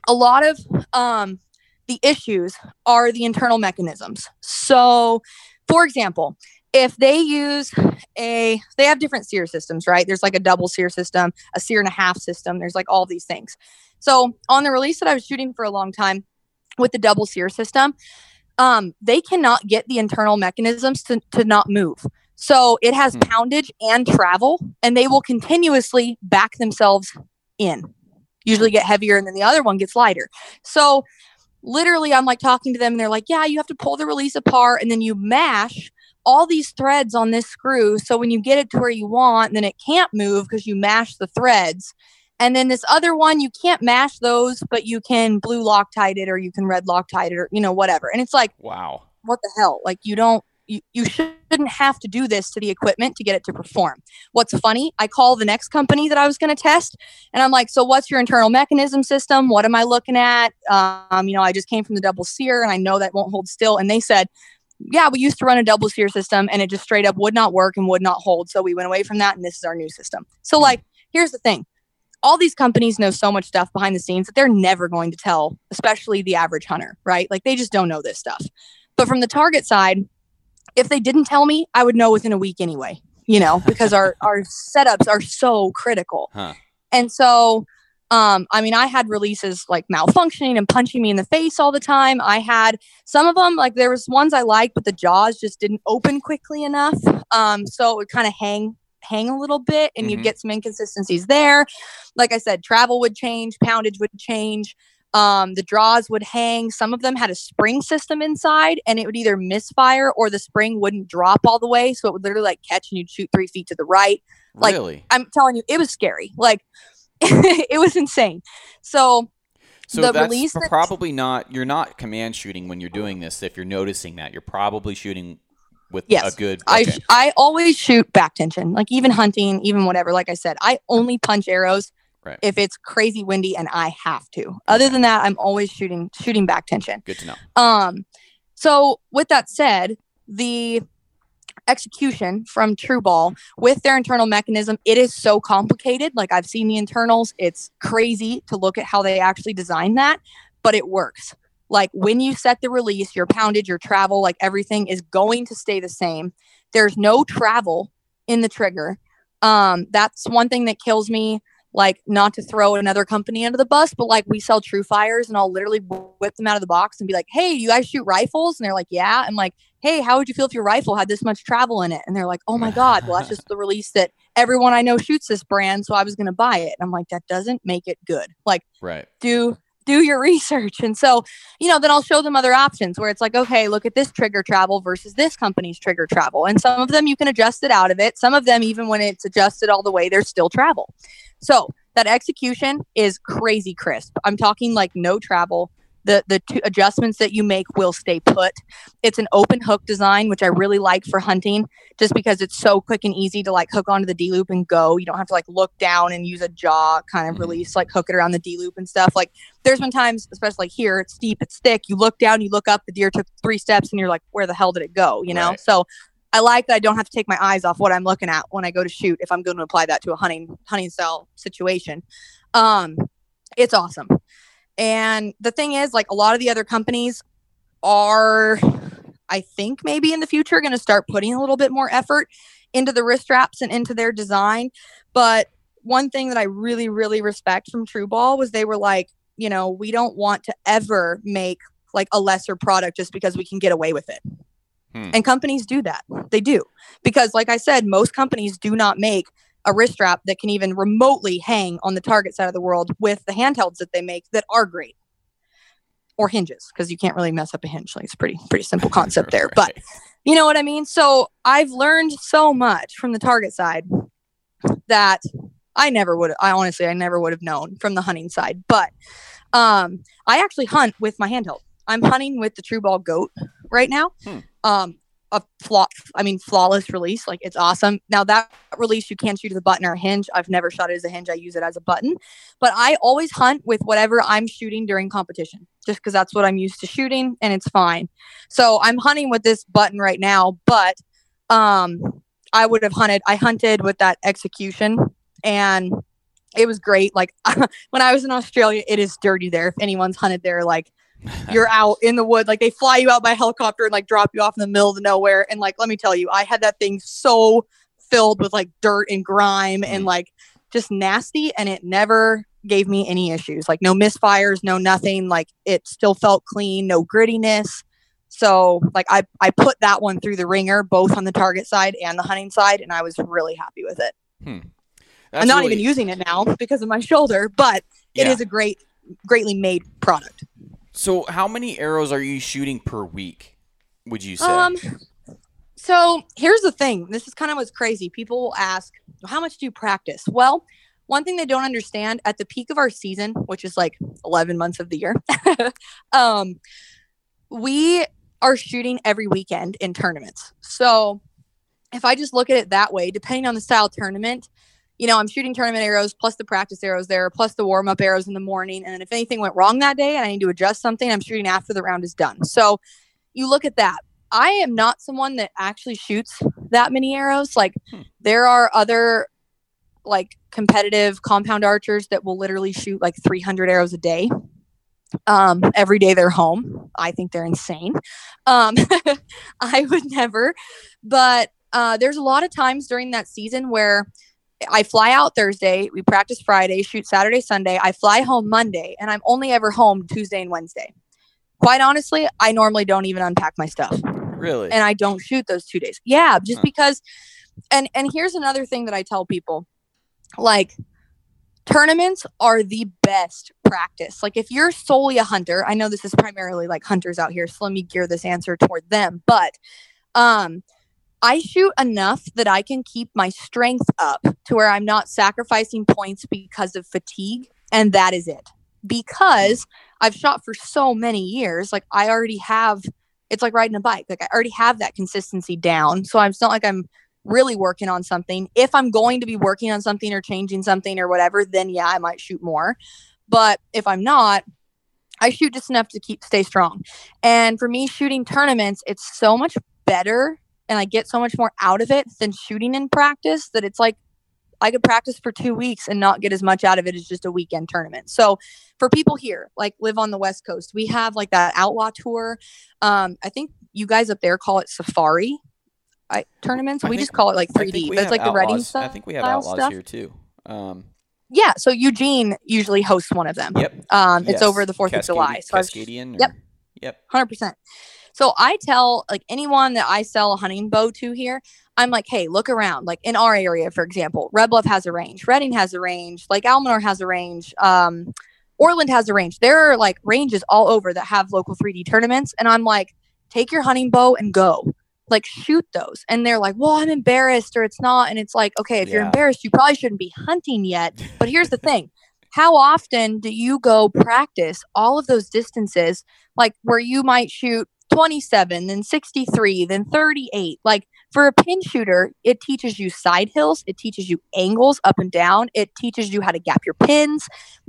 a lot of um, the issues are the internal mechanisms. So, for example, if they use a they have different sear systems right there's like a double sear system a sear and a half system there's like all these things so on the release that i was shooting for a long time with the double sear system um, they cannot get the internal mechanisms to, to not move so it has hmm. poundage and travel and they will continuously back themselves in usually get heavier and then the other one gets lighter. So literally I'm like talking to them and they're like, "Yeah, you have to pull the release apart and then you mash all these threads on this screw so when you get it to where you want, then it can't move because you mash the threads." And then this other one, you can't mash those, but you can blue Loctite it or you can red Loctite it or, you know, whatever. And it's like, wow, what the hell? Like, you don't, you, you shouldn't have to do this to the equipment to get it to perform. What's funny, I call the next company that I was going to test and I'm like, so what's your internal mechanism system? What am I looking at? Um, you know, I just came from the double sear and I know that won't hold still. And they said, yeah, we used to run a double sear system and it just straight up would not work and would not hold. So we went away from that and this is our new system. So, hmm. like, here's the thing all these companies know so much stuff behind the scenes that they're never going to tell, especially the average hunter, right? Like, they just don't know this stuff. But from the target side, if they didn't tell me, I would know within a week anyway, you know, because our, our setups are so critical. Huh. And so, um, I mean, I had releases like malfunctioning and punching me in the face all the time. I had some of them, like there was ones I liked, but the jaws just didn't open quickly enough. Um, so it would kind of hang hang a little bit and mm-hmm. you'd get some inconsistencies there. Like I said, travel would change, poundage would change. Um, the draws would hang. Some of them had a spring system inside, and it would either misfire or the spring wouldn't drop all the way, so it would literally like catch and you'd shoot three feet to the right. Like really? I'm telling you, it was scary. Like it was insane. So so the that's release probably not you're not command shooting when you're doing this. If you're noticing that, you're probably shooting with yes. a good. Okay. I I always shoot back tension, like even hunting, even whatever. Like I said, I only punch arrows Right. If it's crazy windy and I have to. Other than that, I'm always shooting shooting back tension. Good to know. Um so with that said, the execution from TruBall with their internal mechanism, it is so complicated. Like I've seen the internals, it's crazy to look at how they actually design that, but it works. Like when you set the release, your poundage, your travel, like everything is going to stay the same. There's no travel in the trigger. Um, that's one thing that kills me like not to throw another company under the bus, but like we sell Tru-Fires and I'll literally whip them out of the box and be like, Hey, you guys shoot rifles? And they're like, Yeah. I'm like, Hey, how would you feel if your rifle had this much travel in it? And they're like, Oh my God, well, that's just the release that everyone I know shoots this brand. So I was going to buy it. And I'm like, That doesn't make it good. Like, right. do do your research. And so, you know, then I'll show them other options where it's like, okay, look at this trigger travel versus this company's trigger travel. And some of them you can adjust it out of it. Some of them, even when it's adjusted all the way, there's still travel. So that execution is crazy crisp. I'm talking like no travel, the the two adjustments that you make will stay put. It's an open hook design, which I really like for hunting, just because it's so quick and easy to like hook onto the D loop and go. You don't have to like look down and use a jaw kind of mm-hmm. release, like hook it around the D loop and stuff. Like there's been times, especially like here, it's steep, it's thick. You look down, you look up, the deer took three steps, and you're like, where the hell did it go? You know, right. so. I like that I don't have to take my eyes off what I'm looking at when I go to shoot if I'm going to apply that to a hunting hunting cell situation. Um, it's awesome. And the thing is, like a lot of the other companies are, I think maybe in the future going to start putting a little bit more effort into the wrist straps and into their design. But one thing that I really, really respect from TruBall was they were like, you know, we don't want to ever make like a lesser product just because we can get away with it. Hmm. And companies do that. They do. Because, like I said, most companies do not make a wrist strap that can even remotely hang on the target side of the world with the handhelds that they make that are great. Or hinges because you can't really mess up a hinge. Like it's pretty pretty simple concept there. Right. but you know what i mean? So i've learned so much from the target side that i never would i honestly i never would have known from the hunting side. But um i actually hunt with my handheld. I'm hunting with the TruBall Goat right now. Hmm. um a flaw I mean flawless release. Like it's awesome. Now that release you can shoot as a button or a hinge. I've never shot it as a hinge. I use it as a button. But I always hunt with whatever I'm shooting during competition. Just because that's what I'm used to shooting and it's fine. So I'm hunting with this button right now, but um I would have hunted I hunted with that execution and it was great. Like when I was in Australia, it is dirty there. If anyone's hunted there, like you're out in the wood like they fly you out by helicopter and like drop you off in the middle of nowhere and like let me tell you i had that thing so filled with like dirt and grime and mm. like just nasty and it never gave me any issues like no misfires no nothing like it still felt clean no grittiness so like i i put that one through the ringer both on the target side and the hunting side and i was really happy with it hmm. i'm not really... even using it now because of my shoulder but yeah. it is a great greatly made product so, how many arrows are you shooting per week? Would you say? Um. So here's the thing. This is kind of what's crazy. People will ask, "How much do you practice?" Well, one thing they don't understand at the peak of our season, which is like 11 months of the year, um, we are shooting every weekend in tournaments. So if I just look at it that way, depending on the style tournament, you know, I'm shooting tournament arrows plus the practice arrows there, plus the warm up arrows in the morning. And if anything went wrong that day and I need to adjust something, I'm shooting after the round is done. So you look at that. I am not someone that actually shoots that many arrows. Like hmm. there are other like competitive compound archers that will literally shoot like 300 arrows a day um every day they're home i think they're insane um i would never but uh there's a lot of times during that season where I fly out Thursday, we practice Friday, shoot Saturday, Sunday. I fly home Monday, and I'm only ever home Tuesday and Wednesday. Quite honestly, I normally don't even unpack my stuff. Really? And I don't shoot those two days. Yeah, just huh. because and and here's another thing that I tell people. Like tournaments are the best practice. Like if you're solely a hunter, I know this is primarily like hunters out here, so let me gear this answer toward them, but um I shoot enough that I can keep my strength up to where I'm not sacrificing points because of fatigue. And that is it. Because I've shot for so many years, like I already have, it's like riding a bike. Like I already have that consistency down. So I'm, it's not like I'm really working on something. If I'm going to be working on something or changing something or whatever, then yeah, I might shoot more. But if I'm not, I shoot just enough to keep stay strong. And for me, shooting tournaments, it's so much better and I get so much more out of it than shooting in practice that it's like I could practice for two weeks and not get as much out of it as just a weekend tournament. So for people here, like live on the West Coast, we have like that outlaw tour. Um, I think you guys up there call it safari I, tournaments. I we think, just call it like 3D, but it's like outlaws. the Redding stuff. I think we have outlaws stuff. here too. Um, yeah, so Eugene usually hosts one of them. Yep. Um, yes. It's over the Fourth of July. So Cascadian. Or, yep. Yep. Hundred percent. So I tell like anyone that I sell a hunting bow to here, I'm like, hey, look around. Like in our area, for example, Red Bluff has a range, Redding has a range, like Almanor has a range. Um, Orland has a range. There are like ranges all over that have local 3D tournaments. And I'm like, take your hunting bow and go. Like shoot those. And they're like, well, I'm embarrassed or it's not. And it's like, okay, if you're embarrassed, you probably shouldn't be hunting yet. But here's the thing. How often do you go practice all of those distances, like where you might shoot 27, then 63, then 38? Like for a pin shooter, it teaches you side hills, it teaches you angles up and down, it teaches you how to gap your pins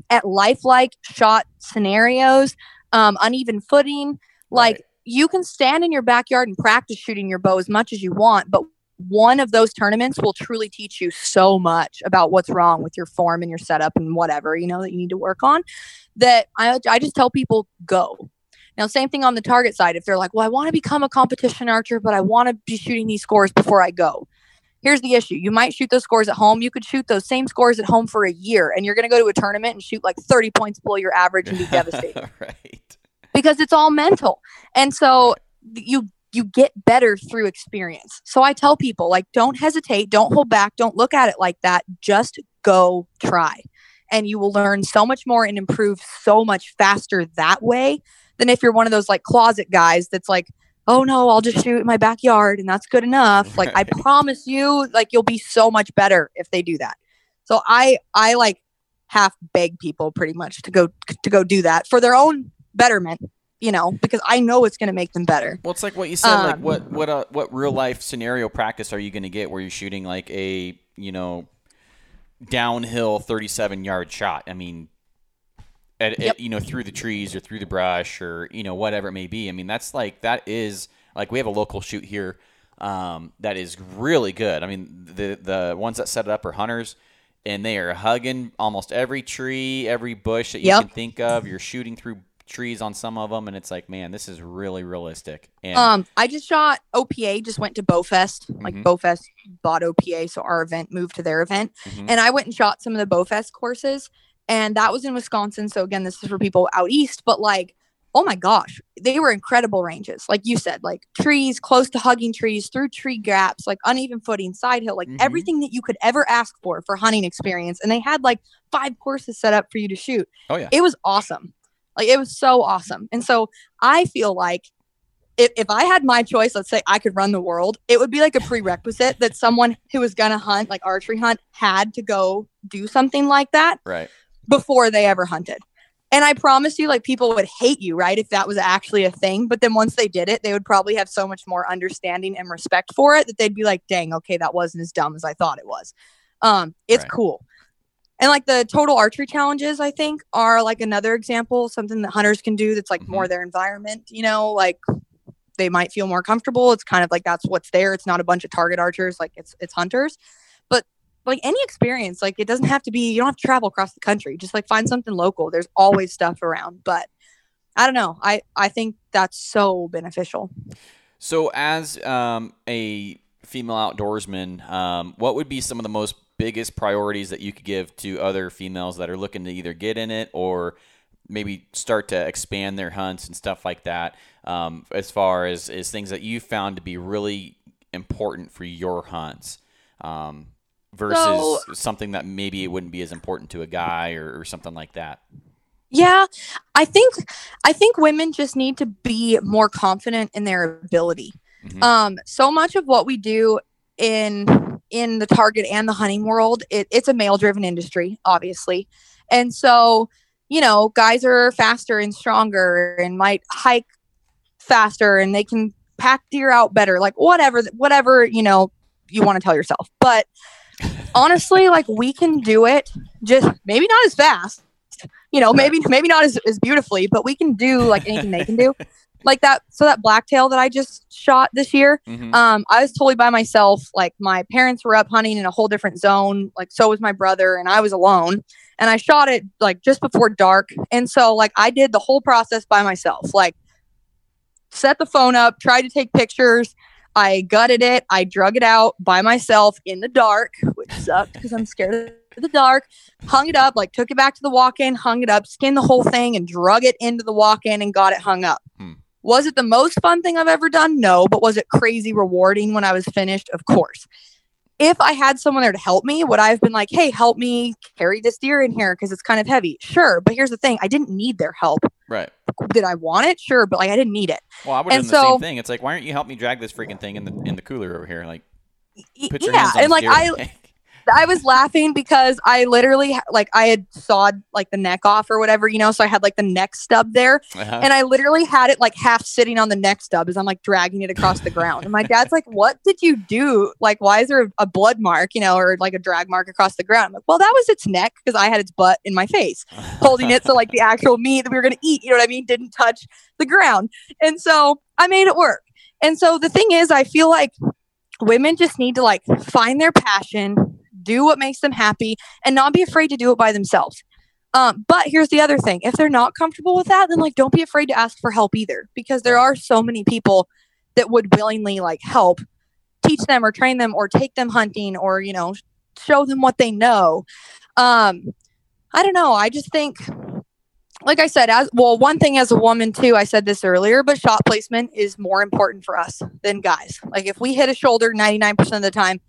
at lifelike shot scenarios, um, uneven footing. Like Right. you can stand in your backyard and practice shooting your bow as much as you want, but one of those tournaments will truly teach you so much about what's wrong with your form and your setup and whatever you know that you need to work on that I, I just tell people go now same thing on the target side if they're like well i want to become a competition archer but i want to be shooting these scores before i go here's the issue you might shoot those scores at home you could shoot those same scores at home for a year and you're going to go to a tournament and shoot like 30 points below your average and be devastated right. because it's all mental. And so you you get better through experience. So I tell people like don't hesitate, don't hold back, don't look at it like that. Just go try. And you will learn so much more and improve so much faster that way than if you're one of those like closet guys that's like, "Oh no, I'll just shoot in my backyard and that's good enough." Like I promise you like you'll be so much better if they do that. So I I like half beg people pretty much to go to go do that for their own betterment you know because i know it's going to make them better Well, it's like what you said. like Um, what what uh, what real life scenario practice are you going to get where you're shooting like a you know downhill 37 yard shot? I mean, at, Yep. at, you know through the trees or through the brush or you know whatever it may be. I mean, that's like that is like we have a local shoot here um, that is really good. I mean, the the ones that set it up are hunters. And they are hugging almost every tree, every bush that you Yep. can think of. You're shooting through trees on some of them, and it's like, man, this is really realistic. And um i just shot opa just went to bowfest like Mhm. bowfest bought opa so our event moved to their event Mhm. and i went and shot some of the bowfest courses and that was in wisconsin so again this is for people out east but like oh my gosh they were incredible ranges like you said like trees close to hugging trees through tree gaps like uneven footing side hill like Mhm. everything that you could ever ask for for hunting experience and they had like five courses set up for you to shoot oh yeah, it was awesome. Like it was so awesome. And so I feel like if, if I had my choice, let's say I could run the world, it would be like a prerequisite that someone who was gonna hunt, like archery hunt, had to go do something like that right. Before they ever hunted. And I promise you, like people would hate you, right? If that was actually a thing. But then once they did it, they would probably have so much more understanding and respect for it that they'd be like, dang, okay, that wasn't as dumb as I thought it was. Um, it's Right. cool. And like the total archery challenges, I think, are like another example, something that hunters can do that's like more their environment, you know, like they might feel more comfortable. It's kind of like that's what's there. It's not a bunch of target archers, like it's it's hunters. Like any experience, like it doesn't have to be you don't have to travel across the country. Just like find something local. There's always stuff around. But I don't know. I I think that's so beneficial. So, as um, a female outdoorsman, um, what would be some of the most biggest priorities that you could give to other females that are looking to either get in it or maybe start to expand their hunts and stuff like that? Um, as far as, as things that you found to be really important for your hunts. Um, versus So- something that maybe it wouldn't be as important to a guy or, or something like that. Yeah, I think I think women just need to be more confident in their ability. Mhm. Um, so much of what we do in in the target and the hunting world, it, it's a male driven industry, obviously, and so you know, guys are faster and stronger and might hike faster and they can pack deer out better, like whatever, whatever you know you want to tell yourself. But honestly, like we can do it, just maybe not as fast you know, maybe maybe not as, as beautifully, but we can do like anything they can do. Like that so that blacktail that I just shot this year, Mhm. um, I was totally by myself. Like my parents were up hunting in a whole different zone, like so was my brother, and I was alone. And I shot it like just before dark. And so like I did the whole process by myself. Like set the phone up, tried to take pictures. I gutted it. I drug it out by myself in the dark, which sucked because I'm scared of the dark. Hung it up, like took it back to the walk-in, hung it up, skinned the whole thing, and drug it into the walk-in and got it hung up. Hmm. Was it the most fun thing I've ever done? No, but was it crazy rewarding when I was finished? Of course. If I had someone there to help me, would I have been like, hey, help me carry this deer in here because it's kind of heavy? Sure. But here's the thing I didn't need their help. Right. Did I want it? Sure. But like, I didn't need it. Well, I would have done the same thing. It's like, why aren't you help me drag this freaking thing in the in the cooler over here? Like, put your yeah. hands on And like, I. I was laughing because I literally like I had sawed like the neck off or whatever, you know, so I had like the neck stub there Uh-huh. and I literally had it like half sitting on the neck stub as I'm like dragging it across the ground. And my dad's like, "What did you do? Like why is there a, a blood mark, you know, or like a drag mark across the ground?" I'm like, "Well, that was its neck because I had its butt in my face, holding it so like the actual meat that we were going to eat, you know what I mean, didn't touch the ground." And so I made it work. And so the thing is, I feel like women just need to like find their passion, do what makes them happy, and not be afraid to do it by themselves. Um, but here's the other thing: if they're not comfortable with that, then like don't be afraid to ask for help either, because there are so many people that would willingly like help, teach them or train them or take them hunting or you know show them what they know. Um, I don't know. I just think, like I said, as well, one thing as a woman too. I said this earlier, but shot placement is more important for us than guys. Like if we hit a shoulder 99% of the time,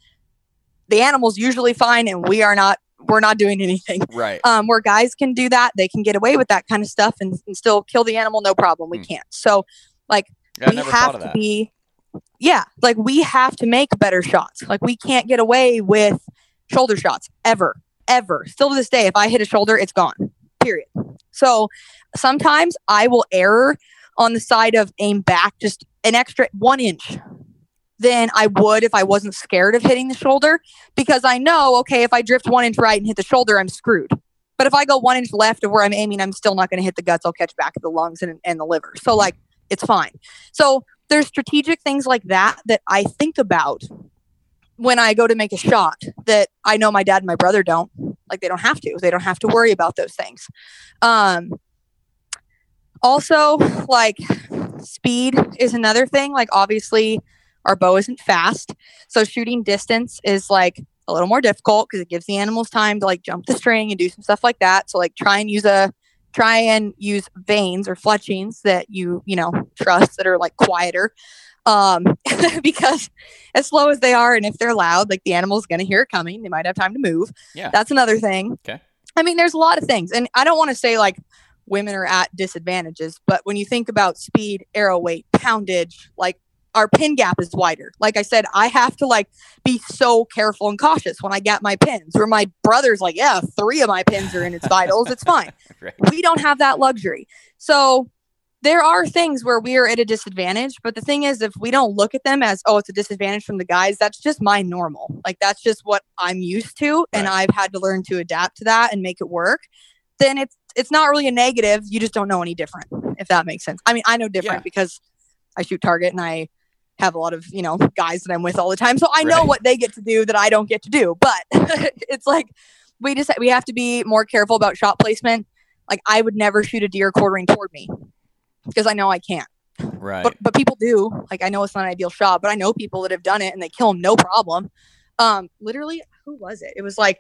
the animal's usually fine, and we are not. We're not doing anything right. um, where guys can do that. They can get away with that kind of stuff and, and still kill the animal, no problem. We Hmm. can't. So, like, I we have to be, yeah, like we have to make better shots. Like, we can't get away with shoulder shots ever, ever. Still to this day, if I hit a shoulder, it's gone, period. So, sometimes I will err on the side of aim back just an extra one inch than I would if I wasn't scared of hitting the shoulder because I know, okay, if I drift one inch right and hit the shoulder, I'm screwed. But if I go one inch left of where I'm aiming, I'm still not going to hit the guts. I'll catch back at the lungs and, and the liver. So, like, it's fine. So, there's strategic things like that that I think about when I go to make a shot that I know my dad and my brother don't. Like, they don't have to. They don't have to worry about those things. Um, also, like, speed is another thing. Like, obviously, our bow isn't fast. So shooting distance is like a little more difficult because it gives the animals time to like jump the string and do some stuff like that. So like try and use a try and use vanes or fletchings that you, you know, trust that are like quieter. Um because as slow as they are and if they're loud, like the animal's gonna hear it coming. They might have time to move. Yeah. That's another thing. Okay. I mean, there's a lot of things. And I don't want to say like women are at disadvantages, but when you think about speed, arrow weight, poundage, like our pin gap is wider. Like I said, I have to like be so careful and cautious when I get my pins. Where my brother's like, yeah, three of my pins are in its vitals. It's fine. Right. We don't have that luxury. So there are things where we are at a disadvantage. But the thing is, if we don't look at them as, oh, it's a disadvantage from the guys, that's just my normal. Like that's just what I'm used to. And I've had to learn to adapt to that and make it work. Then it's it's not really a negative. You just don't know any different, if that makes sense. I mean, I know different Yeah. because I shoot target and I have a lot of, you know, guys that I'm with all the time. So I know Right. what they get to do that I don't get to do. But it's like we just we have to be more careful about shot placement. Like I would never shoot a deer quartering toward me because I know I can't. Right. But but people do. Like I know it's not an ideal shot, but I know people that have done it and they kill them no problem. Um, literally, who was it? It was like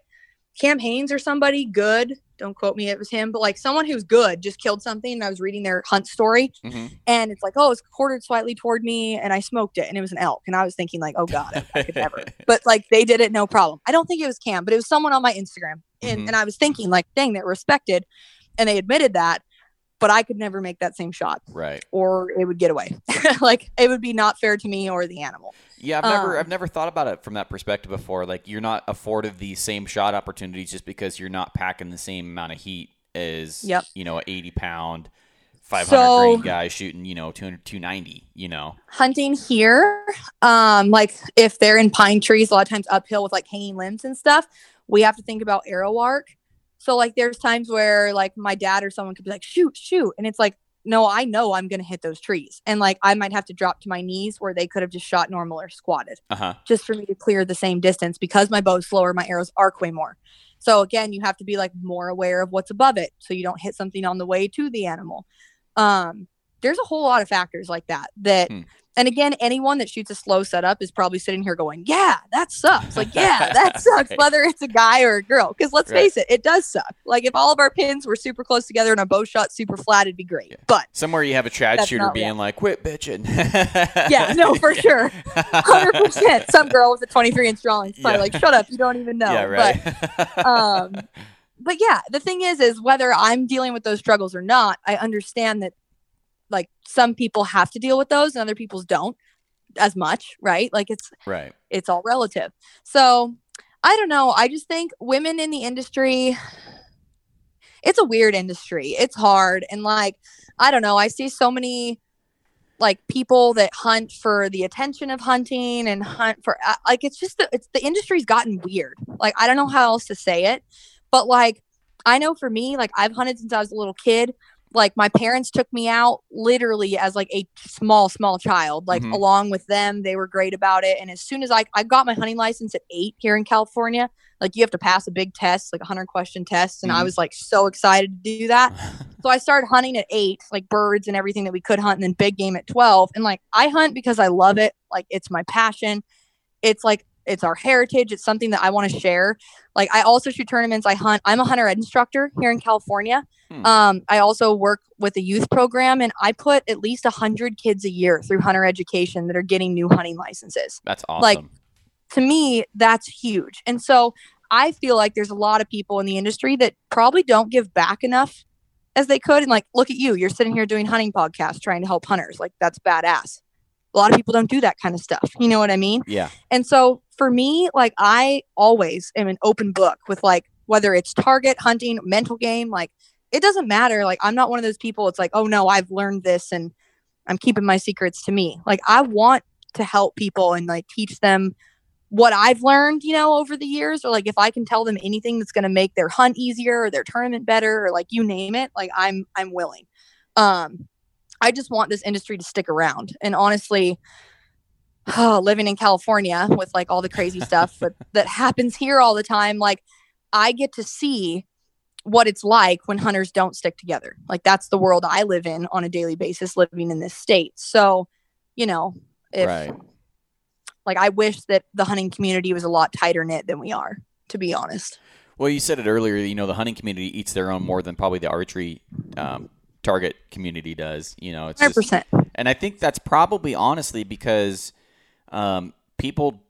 Cam Hanes or somebody good. Don't quote me, it was him, but like someone who's good just killed something. And I was reading their hunt story, Mhm. and it's like, oh, it's quartered slightly toward me, and I smoked it, and it was an elk, and I was thinking like, oh god, I, could never. But like they did it no problem. I don't think it was Cam, but it was someone on my Instagram, and Mhm. and I was thinking like, dang, they're respected, and they admitted that, but I could never make that same shot right. or it would get away. like it would be not fair to me or the animal. Yeah, I've never Um, I've never thought about it from that perspective before. Like you're not afforded the same shot opportunities just because you're not packing the same amount of heat as Yep. you know, a 80 pound, 500 So- grain guy shooting you know 200, 290. You know. Hunting here, um, like if they're in pine trees, a lot of times uphill with like hanging limbs and stuff, we have to think about arrow arc. So like there's times where like my dad or someone could be like, shoot, shoot. And it's like, no, I know I'm gonna hit those trees. And like I might have to drop to my knees where they could have just shot normal or squatted. Uh huh. just for me to clear the same distance because my bow's slower, my arrows arc way more. So again, you have to be like more aware of what's above it so you don't hit something on the way to the animal. Um there's a whole lot of factors like that that Hmm. and again anyone that shoots a slow setup is probably sitting here going yeah that sucks like yeah that sucks Right. whether it's a guy or a girl because let's Right. face it it does suck like if all of our pins were super close together and a bow shot super flat it'd be great Yeah. but Somewhere you have a trad shooter being like, "Quit bitching." yeah no for sure 100% some girl with a 23 inch drawing is probably Yeah. like shut up you don't even know yeah, But, right. um but yeah the thing is is whether i'm dealing with those struggles or not i understand that like some people have to deal with those and other people's don't as much right? Like it's right. it's all relative. So i don't know. I just think women in the industry it's a weird industry. It's hard. And like i don't know. I see so many like people that hunt for the attention of hunting and hunt for uh, like it's just the, it's the industry's gotten weird. Like i don't know how else to say it but like i know for me like i've hunted since i was a little kid like my parents took me out literally as like a small small child like Mhm. along with them they were great about it and as soon as i i got my hunting license at 8 here in california like you have to pass a big test like a 100 question test and i Mhm. was like so excited to do that so I started hunting at eight, like birds and everything that we could hunt, and then big game at 12. And like I hunt because I love it. Like it's my passion. It's like it's our heritage. It's something that I want to share. Like I also shoot tournaments. I hunt. I'm a hunter ed instructor here in California. Hmm. Um, I also work with a youth program, and I put at least hundred kids a year through hunter education that are getting new hunting licenses That's awesome. Like, to me, that's huge. And so I feel like there's a lot of people in the industry that probably don't give back enough as they could. And like, look at you, you're sitting here doing hunting podcasts trying to help hunters. Like, that's badass. A lot of people don't do that kind of stuff. You know what I mean? yeah. And so for me, like, I always am an open book with like, whether it's target hunting, mental game, like, it doesn't matter. Like, I'm not one of those people. It's like, oh no, I've learned this and I'm keeping my secrets to me. Like, I want to help people and like teach them what I've learned, you know, over the years, or like if I can tell them anything that's going to make their hunt easier or their tournament better, or like you name it, like I'm I'm willing. Um, I just want this industry to stick around. And honestly, living in California with like all the crazy stuff that, that happens here all the time, like I get to see what it's like when hunters don't stick together. Like that's the world I live in on a daily basis living in this state. So, you know, if right. like I wish that the hunting community was a lot tighter knit than we are, to be honest. Well, you said it earlier. You know, the hunting community eats their own more than probably the archery um, target community does. You know, it's Hundred just, percent. and I think that's probably honestly because um, people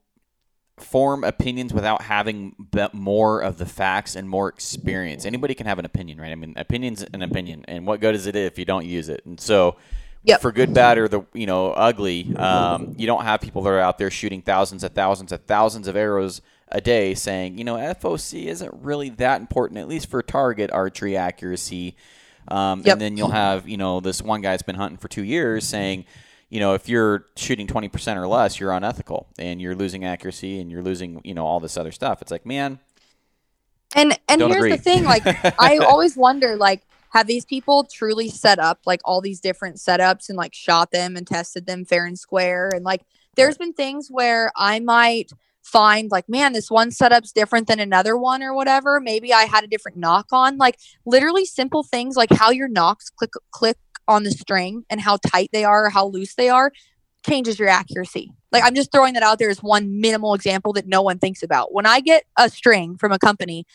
form opinions without having more of the facts and more experience. Anybody can have an opinion, right? I mean, opinion's an opinion, and what good is it if you don't use it? And so, Yep. for good, bad, or the you know ugly, um, you don't have people that are out there shooting thousands of thousands of thousands of arrows a day, saying you know FOC isn't really that important, at least for target archery accuracy. Um, Yep. And then you'll have you know this one guy that's been hunting for two years saying you know, if you're shooting 20% or less, you're unethical and you're losing accuracy and you're losing, you know, all this other stuff. It's like, man, And and here's agree. the thing, like I always wonder, like, have these people truly set up like all these different setups and like shot them and tested them fair and square? And like there's been things where I might find like, man, this one setup's different than another one or whatever. Maybe I had a different nock on. Like literally simple things like how your nocks click click on the string and how tight they are or how loose they are changes your accuracy. Like I'm just throwing that out there as one minimal example that no one thinks about. When I get a string from a company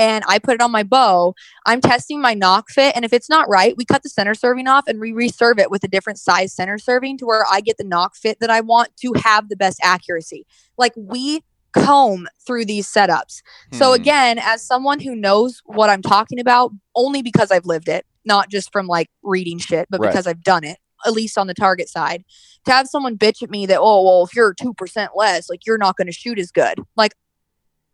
and I put it on my bow, I'm testing my nock fit. And if it's not right, we cut the center serving off and we reserve it with a different size center serving to where I get the nock fit that I want to have the best accuracy. Like we comb through these setups. So Hmm. again, as someone who knows what I'm talking about, only because I've lived it, not just from like reading shit, but Right. because I've done it, at least on the target side, to have someone bitch at me that, oh, well, if you're 2% less, like you're not going to shoot as good. Like,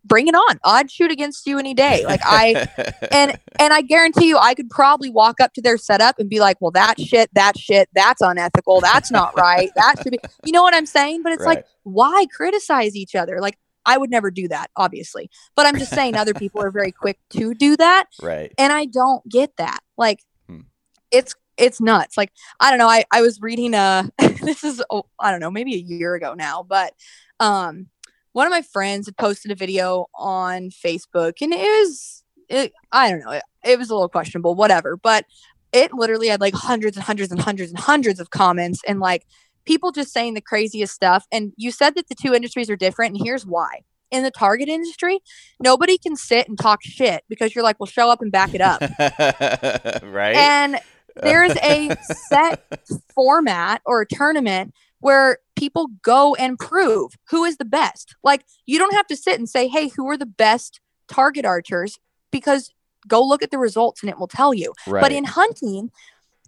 bring it on. I'd shoot against you any day. Like, I, and, and I guarantee you, I could probably walk up to their setup and be like, well, that shit, that shit, that's unethical. That's not right. That should be, you know what I'm saying? But it's Right. like, why criticize each other? Like, I would never do that, obviously. But I'm just saying other people are very quick to do that right. and I don't get that. Like, Hmm. it's it's nuts. Like, I don't know. I I was reading a this is oh, I don't know maybe a year ago now, but um, one of my friends had posted a video on Facebook, and it was it, I don't know. It, it was a little questionable, whatever. But it literally had like hundreds and hundreds and hundreds and hundreds of comments and like people just saying the craziest stuff. And you said that the two industries are different, and here's why. In the target industry, nobody can sit and talk shit because you're like, well, show up and back it up. right. And there's a set format or a tournament where people go and prove who is the best. Like, you don't have to sit and say, hey, who are the best target archers? Because go look at the results and it will tell you. right. But in hunting,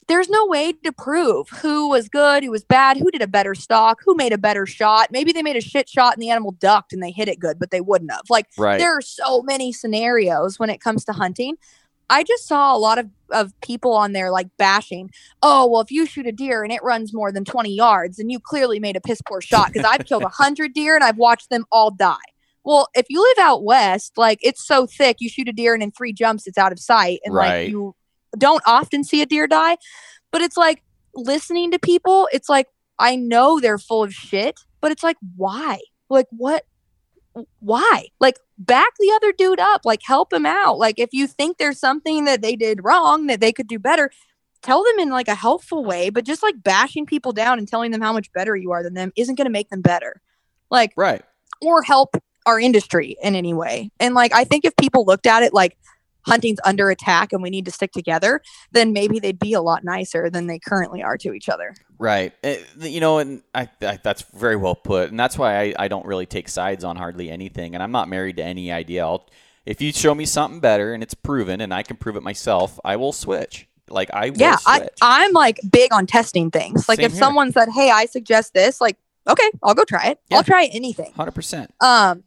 there's no way to prove who was good, who was bad, who did a better stalk, who made a better shot. Maybe they made a shit shot and the animal ducked and they hit it good, but they wouldn't have. Like right. there are so many scenarios when it comes to hunting. I just saw a lot of, of people on there like bashing, oh, well, if you shoot a deer and it runs more than 20 yards, and you clearly made a piss poor shot because I've killed 100 deer and I've watched them all die. Well, if you live out west, like it's so thick, you shoot a deer and in three jumps, it's out of sight. And Right. like you don't often see a deer die. But it's like listening to people, it's like, I know they're full of shit, but it's like, why? Like, what? Why? Like, back the other dude up, like, help him out. Like, if you think there's something that they did wrong that they could do better, tell them in like a helpful way, but just like bashing people down and telling them how much better you are than them isn't going to make them better. Like, right. or help our industry in any way. And like I think if people looked at it like hunting's under attack and we need to stick together, then maybe they'd be a lot nicer than they currently are to each other. Right. Eh, you know, and I, I, that's very well put. And that's why I, I don't really take sides on hardly anything. And I'm not married to any idea. I'll, if you show me something better and it's proven and I can prove it myself, I will switch. Like I will yeah, I, I'm like big on testing things. Like Same if here. someone said, "Hey, I suggest this," like, okay, I'll go try it. Yeah. I'll try anything. 100%. Um,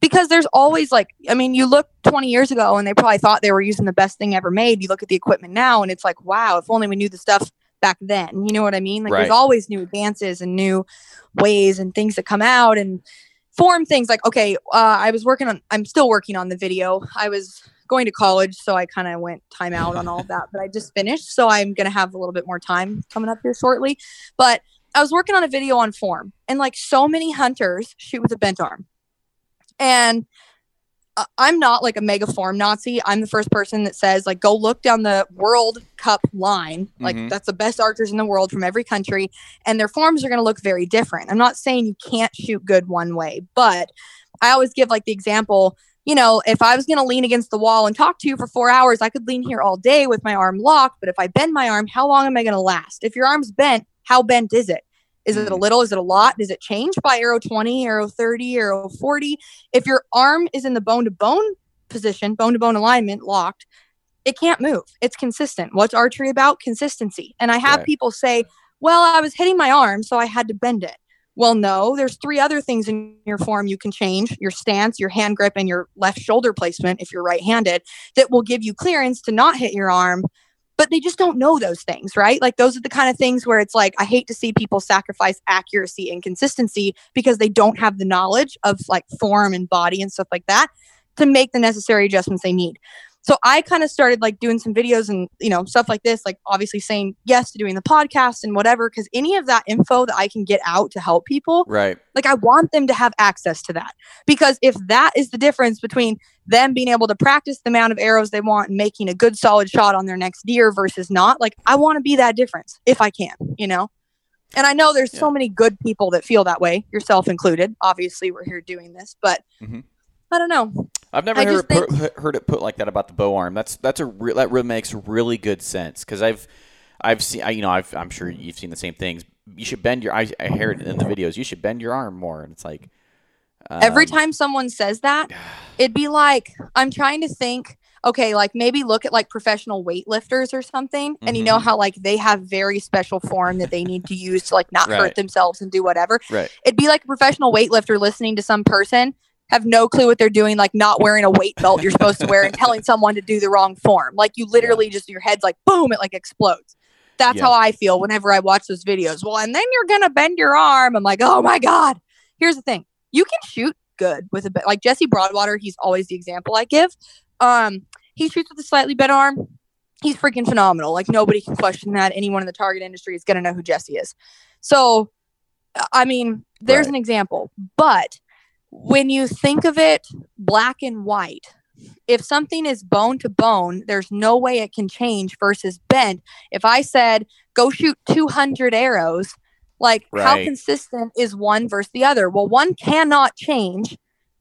because there's always like, I mean, you look 20 years ago and they probably thought they were using the best thing ever made. You look at the equipment now and it's like, wow, if only we knew the stuff back then. You know what I mean? Like, Right. there's always new advances and new ways and things that come out and form things. Like, okay, uh, I was working on, I'm still working on the video. I was going to college, so I kind of went time out on all of that, but I just finished. So I'm going to have a little bit more time coming up here shortly. But I was working on a video on form, and like so many hunters shoot with a bent arm. And uh, I'm not like a mega form Nazi. I'm the first person that says, like, go look down the World Cup line. Like, Mhm. that's the best archers in the world from every country. And their forms are going to look very different. I'm not saying you can't shoot good one way, but I always give like the example you know, if I was going to lean against the wall and talk to you for four hours, I could lean here all day with my arm locked. But if I bend my arm, how long am I going to last? If your arm's bent, how bent is it? Is it a Mm. little? Is it a lot? Does it change by arrow 20, arrow 30, arrow 40? If your arm is in the bone to bone position, bone to bone alignment, locked, it can't move. It's consistent. What's archery about? Consistency. And I have Right. people say, well, I was hitting my arm, so I had to bend it. Well, no, there's three other things in your form you can change your stance, your hand grip, and your left shoulder placement if you're right handed that will give you clearance to not hit your arm. But they just don't know those things, right? Like, those are the kind of things where it's like, I hate to see people sacrifice accuracy and consistency because they don't have the knowledge of like form and body and stuff like that to make the necessary adjustments they need. So I kind of started like doing some videos and you know stuff like this, like obviously saying yes to doing the podcast and whatever, because any of that info that I can get out to help people, Right. like I want them to have access to that. Because if that is the difference between them being able to practice the amount of arrows they want and making a good solid shot on their next deer versus not, like I want to be that difference if I can, you know? And I know there's so many good people that feel that way, yourself included. Obviously, we're here doing this, but Mhm. I don't know. I've never I heard it, put, heard it put like that about the bow arm. That's that's a re- that really makes really good sense because I've I've seen I, you know I've, I'm sure you've seen the same things. You should bend your I, I hear it in the videos. You should bend your arm more, and it's like Every um, time someone says that, it'd be like, I'm trying to think, okay, like maybe look at like professional weightlifters or something. And you know Mhm. how like they have very special form that they need to use to like not Right. hurt themselves and do whatever. Right. It'd be like a professional weightlifter listening to some person have no clue what they're doing, like not wearing a weight belt you're supposed to wear and telling someone to do the wrong form. Like you literally just your head's like boom, it like explodes. That's Yeah. how I feel whenever I watch those videos. Well, and then you're gonna bend your arm. I'm like, oh my God. Here's the thing. You can shoot good with a bit like Jesse Broadwater, he's always the example I give. Um, he shoots with a slightly bent arm. He's freaking phenomenal. Like nobody can question that. Anyone in the target industry is gonna know who Jesse is. So I mean, there's Right. an example. But when you think of it black and white, if something is bone to bone, there's no way it can change versus bent. If I said, go shoot 200 arrows, like how consistent is one versus the other? Well, one cannot change.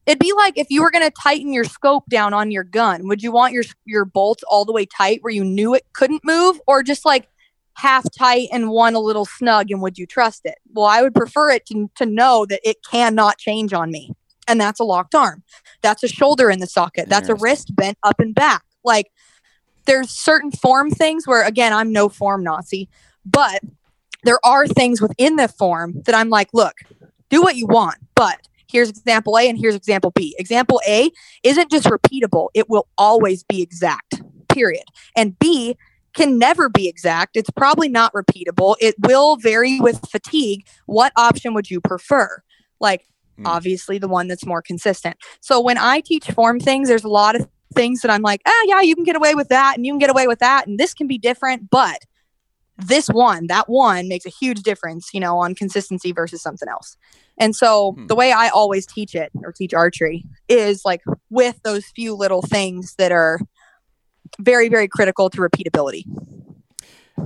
It'd be like if you were going to tighten your scope down on your gun. Would you want your your bolts all the way tight where you knew it couldn't move, or just like half tight and one a little snug? And would you trust it? Well, I would prefer it to, to know that it cannot change on me, and that's a locked arm. That's a shoulder in the socket. That's a wrist bent up and back. Like there's certain form things where again I'm no form Nazi, but there are things within the form that I'm like, look, do what you want, but here's example A and here's example B. Example A isn't just repeatable, it will always be exact, period. And B can never be exact. It's probably not repeatable. It will vary with fatigue. What option would you prefer? Like, Hmm. obviously, the one that's more consistent. So when I teach form things, there's a lot of things that I'm like, ah, yeah, you can get away with that and you can get away with that. And this can be different, but this one, that one makes a huge difference, you know, on consistency versus something else. And so Hmm. the way I always teach it or teach archery is like with those few little things that are very, very critical to repeatability.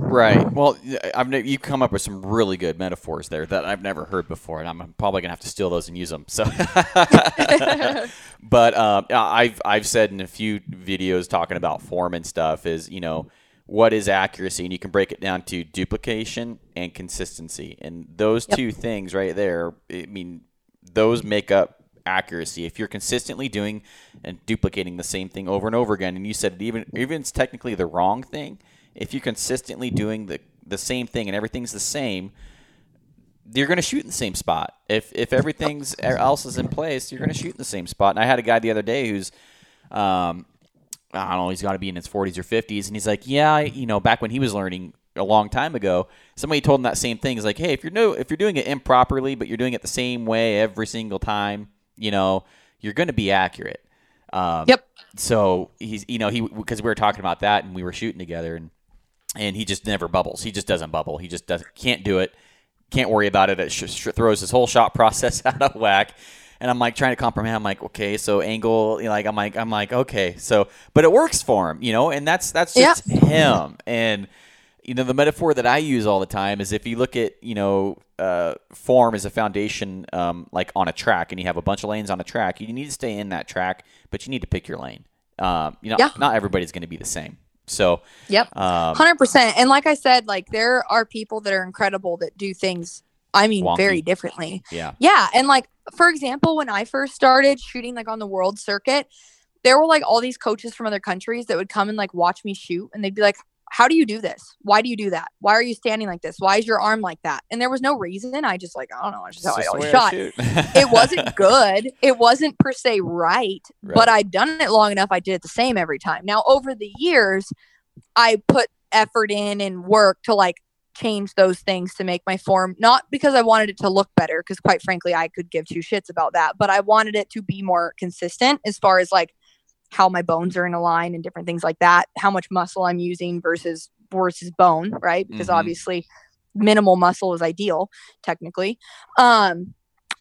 Right. Well, I've ne- you come up with some really good metaphors there that I've never heard before, and I'm probably gonna have to steal those and use them. So, but um, I've I've said in a few videos talking about form and stuff is you know what is accuracy, and you can break it down to duplication and consistency, and those Yep. two things right there. I mean, those make up accuracy. If you're consistently doing and duplicating the same thing over and over again, and you said it even even it's technically the wrong thing, if you're consistently doing the the same thing and everything's the same, you're going to shoot in the same spot. If if everything's else is in place, you're going to shoot in the same spot. And I had a guy the other day who's, um, I don't know, he's got to be in his 40s or 50s, and he's like, yeah, you know, back when he was learning a long time ago, somebody told him that same thing. He's like, hey, if you're no, if you're doing it improperly, but you're doing it the same way every single time, you know, you're going to be accurate. Um, Yep. So he's, you know, he because we were talking about that and we were shooting together, and and he just never bubbles. He just doesn't bubble. He just doesn't can't do it. Can't worry about it. It sh- sh- throws his whole shot process out of whack. And I'm like trying to comprehend. I'm like, okay, so angle, you know, like I'm like I'm like, okay, so but it works for him, you know, and that's that's just him. And you know, the metaphor that I use all the time is if you look at you know uh, form as a foundation, um, like on a track, and you have a bunch of lanes on a track, you need to stay in that track, but you need to pick your lane. Um, you know, Yeah. not everybody's going to be the same. So, Yep. um, Hundred percent. And like I said, like there are people that are incredible that do things. I mean, Wonky. very differently. yeah. Yeah, and like for example, when I first started shooting like on the world circuit, there were like all these coaches from other countries that would come and like watch me shoot, and they'd be like, "How do you do this? Why do you do that? Why are you standing like this? Why is your arm like that?" And there was no reason. I just like I don't know. It's just how I just always way I shot. it wasn't good. It wasn't per se right, Right. but I'd done it long enough. I did it the same every time. Now, over the years, I put effort in and work to like change those things to make my form not because I wanted it to look better, because quite frankly, I could give two shits about that, but I wanted it to be more consistent as far as like how my bones are in a line and different things like that, how much muscle I'm using versus versus bone, right? Because Mhm. obviously minimal muscle is ideal technically. Um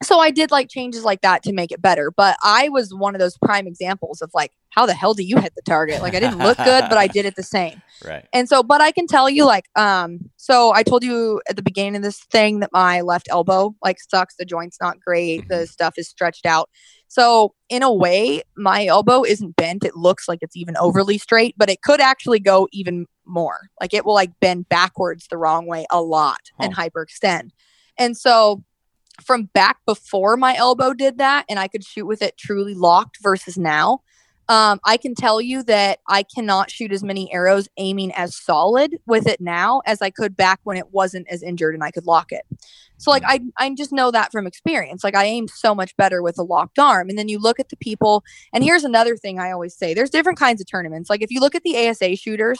so I did like changes like that to make it better, but I was one of those prime examples of like how the hell do you hit the target? Like I didn't look good, but I did it the same. right. And so, but I can tell you, like, um, so I told you at the beginning of this thing that my left elbow like sucks. The joint's not great. The stuff is stretched out. So, in a way, my elbow isn't bent. It looks like it's even overly straight, but it could actually go even more. Like, it will like bend backwards the wrong way a lot and hyperextend. And so, from back before my elbow did that, and I could shoot with it truly locked versus now, um, I can tell you that I cannot shoot as many arrows aiming as solid with it now as I could back when it wasn't as injured and I could lock it. So like I I just know that from experience. Like I aim so much better with a locked arm. And then you look at the people, and here's another thing I always say: there's different kinds of tournaments. Like if you look at the ASA shooters,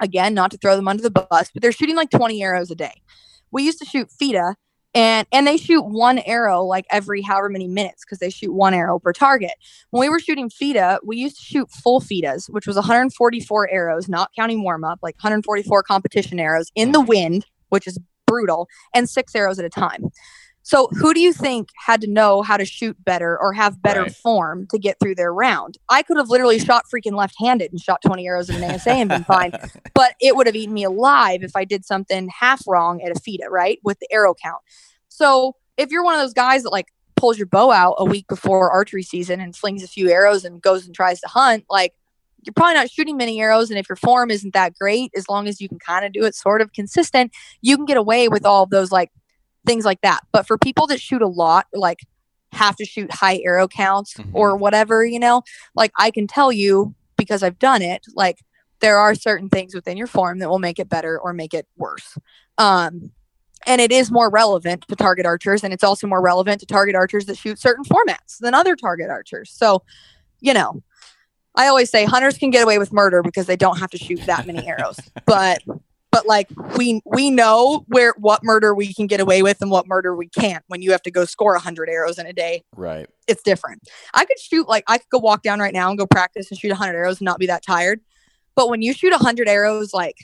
again, not to throw them under the bus, but they're shooting like 20 arrows a day. We used to shoot FITA and and they shoot one arrow like every however many minutes because they shoot one arrow per target. When we were shooting FITA, we used to shoot full FITAs, which was 144 arrows, not counting warm up, like 144 competition arrows in the wind, which is brutal, and six arrows at a time. So who do you think had to know how to shoot better or have better Right. form to get through their round? I could have literally shot freaking left-handed and shot 20 arrows in an ASA and been fine, but it would have eaten me alive if I did something half wrong at a FITA, right? With the arrow count. So if you're one of those guys that like pulls your bow out a week before archery season and flings a few arrows and goes and tries to hunt, like you're probably not shooting many arrows. And if your form isn't that great, as long as you can kind of do it sort of consistent, you can get away with all of those like things like that. But for people that shoot a lot, like have to shoot high arrow counts Mhm. or whatever, you know, like I can tell you because I've done it, like there are certain things within your form that will make it better or make it worse. Um, and it is more relevant to target archers, and it's also more relevant to target archers that shoot certain formats than other target archers. So, you know, I always say hunters can get away with murder because they don't have to shoot that many arrows. But but like we we know where what murder we can get away with and what murder we can't when you have to go score 100 arrows in a day right. it's different. I could shoot like I could go walk down right now and go practice and shoot 100 arrows and not be that tired. But when you shoot 100 arrows like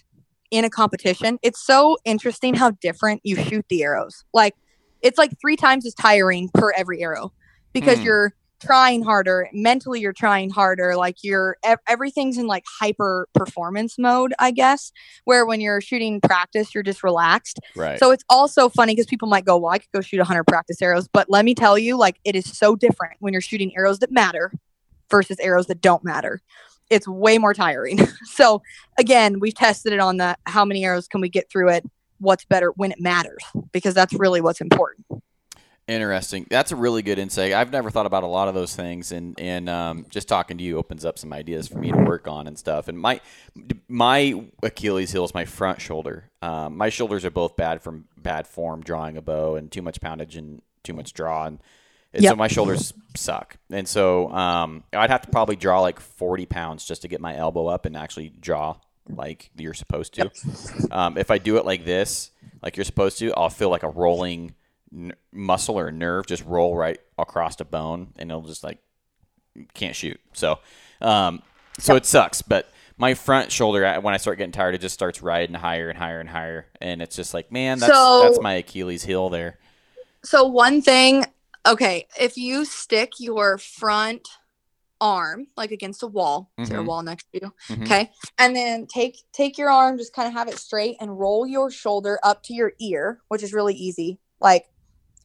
in a competition, it's so interesting how different you shoot the arrows. Like it's like 3 times as tiring per every arrow because Hmm. you're trying harder, mentally you're trying harder, like you're everything's in like hyper performance mode, I guess, where when you're shooting practice, you're just relaxed. Right. So it's also funny because people might go, well, I could go shoot 100 practice arrows. But let me tell you, like, it is so different when you're shooting arrows that matter versus arrows that don't matter. It's way more tiring. so again, we've tested it on the how many arrows can we get through it? What's better when it matters? Because that's really what's important. Interesting. That's a really good insight. I've never thought about a lot of those things, and and um, just talking to you opens up some ideas for me to work on and stuff. And my my Achilles heel is my front shoulder. Um, my shoulders are both bad from bad form drawing a bow and too much poundage and too much draw, and, and so my shoulders suck. And so um, I'd have to probably draw like forty pounds just to get my elbow up and actually draw like you're supposed to. Um, if I do it like this, like you're supposed to, I'll feel like a rolling n- muscle or nerve just roll right across the bone, and it'll just like can't shoot. So, um, so it sucks. But my front shoulder, when I start getting tired, it just starts riding higher and higher and higher, and it's just like, man, that's So- that's my Achilles heel there. So one thing, okay, if you stick your front arm like against a wall, there a wall next to you? Mhm. Okay. And then take take your arm, just kind of have it straight and roll your shoulder up to your ear, which is really easy. Like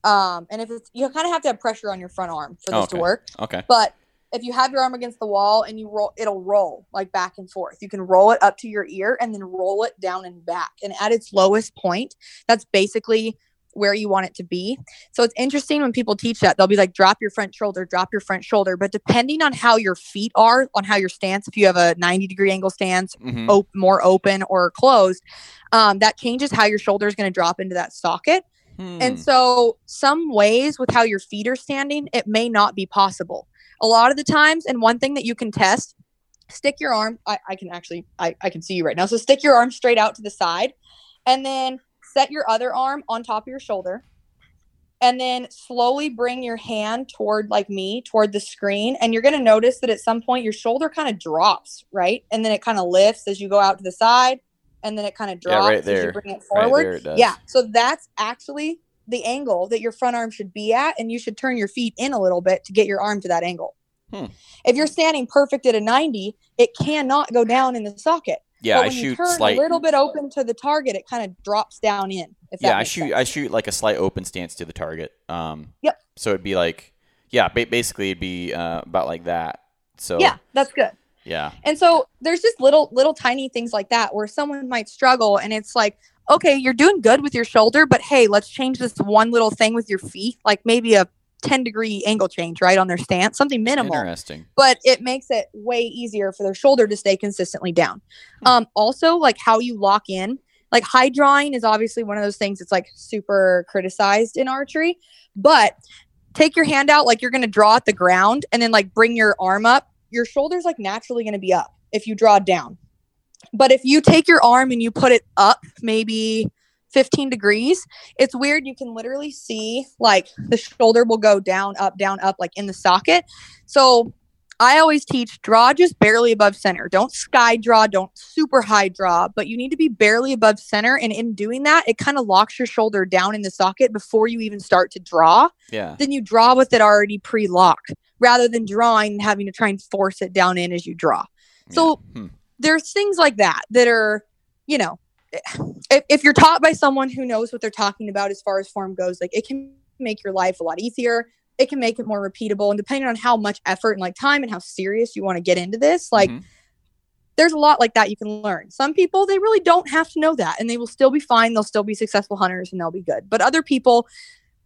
um and if it's you kind of have to have pressure on your front arm for this Okay. to work. Okay. But if you have your arm against the wall and you roll it'll roll like back and forth. You can roll it up to your ear and then roll it down and back. And at its lowest point, that's basically where you want it to be. So it's interesting when people teach that. They'll be like, drop your front shoulder, drop your front shoulder. But depending on how your feet are, on how your stance, if you have a 90 degree angle stance, Mhm. op- more open or closed, um, that changes how your shoulder is going to drop into that socket. Hmm. And so, some ways with how your feet are standing, it may not be possible. A lot of the times, and one thing that you can test, stick your arm. I, I can actually, I, I can see you right now. So, stick your arm straight out to the side and then set your other arm on top of your shoulder. And then slowly bring your hand toward, like me, toward the screen. And you're going to notice that at some point your shoulder kind of drops, right? And then it kind of lifts as you go out to the side. And then it kind of drops Yeah, right as there. you bring it Right forward. there it. Yeah. So that's actually the angle that your front arm should be at, and you should turn your feet in a little bit to get your arm to that angle. Hmm. If you're standing perfect at a 90, it cannot go down in the socket. Yeah, I shoot turn slight. a little bit open to the target, it kind of drops down in. If that Yeah, I shoot. sense. I shoot like a slight open stance to the target. Um, Yep. So it'd be like, yeah, ba- basically it'd be uh, about like that. So yeah, that's good. Yeah, And so there's just little little tiny things like that where someone might struggle and it's like, okay, you're doing good with your shoulder, but hey, let's change this one little thing with your feet, like maybe a 10 degree angle change, right, on their stance, something minimal. interesting. But it makes it way easier for their shoulder to stay consistently down. Um, also, like how you lock in, like high drawing is obviously one of those things that's like super criticized in archery, but take your hand out like you're going to draw at the ground and then like bring your arm up your shoulder's like naturally going to be up if you draw down but if you take your arm and you put it up maybe 15 degrees it's weird you can literally see like the shoulder will go down up down up like in the socket so I always teach draw just barely above center. Don't sky draw, don't super high draw, but you need to be barely above center. And in doing that, it kind of locks your shoulder down in the socket before you even start to draw. Yeah. Then you draw with it already pre locked rather than drawing and having to try and force it down in as you draw. So Yeah. Hmm. there's things like that that are, you know, if, if you're taught by someone who knows what they're talking about as far as form goes, like it can make your life a lot easier. It can make it more repeatable. And depending on how much effort and like time and how serious you want to get into this, like Mhm. there's a lot like that you can learn. Some people, they really don't have to know that and they will still be fine. They'll still be successful hunters and they'll be good. But other people,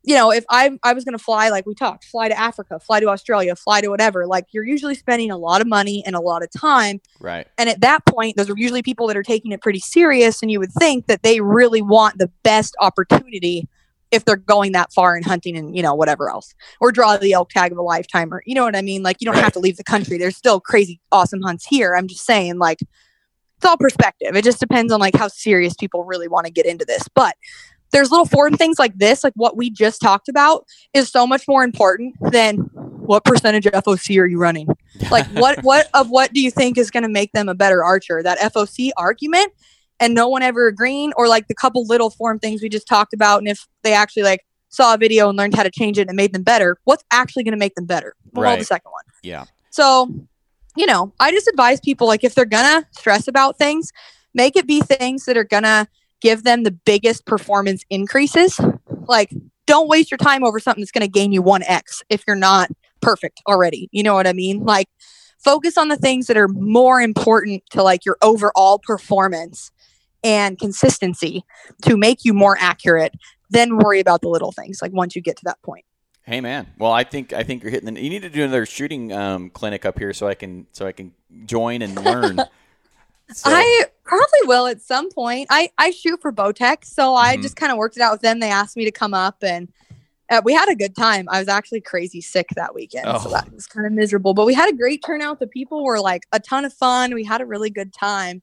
you know, if I I was going to fly like we talked, fly to Africa, fly to Australia, fly to whatever, like you're usually spending a lot of money and a lot of time right. and at that point, those are usually people that are taking it pretty serious. And you would think that they really want the best opportunity if they're going that far and hunting and, you know, whatever else, or draw the elk tag of a lifetime, or, you know what I mean? Like, you don't Right. have to leave the country. There's still crazy, awesome hunts here. I'm just saying, like, it's all perspective. It just depends on, like, how serious people really want to get into this. But there's little foreign things like this, like what we just talked about, is so much more important than what percentage of FOC are you running? like what what of what do you think is going to make them a better archer that foc argument and no one ever agreeing or like the couple little form things we just talked about and if they actually like saw a video and learned how to change it and it made them better what's actually going to make them better well Right. the second one Yeah. so you know i just advise people like if they're gonna stress about things make it be things that are gonna give them the biggest performance increases like don't waste your time over something that's going to gain you 1x if you're not perfect already you know what i mean like focus on the things that are more important to like your overall performance and consistency to make you more accurate then worry about the little things like once you get to that point Hey man. Well, I think I think you're hitting. The, you need to do another shooting um, clinic up here so I can so I can join and learn. So- I probably will at some point. I I shoot for Bowtech, so I Mhm. just kind of worked it out with them. They asked me to come up, and uh, we had a good time. I was actually crazy sick that weekend, Oh. so that was kind of miserable. But we had a great turnout. The people were like a ton of fun. We had a really good time.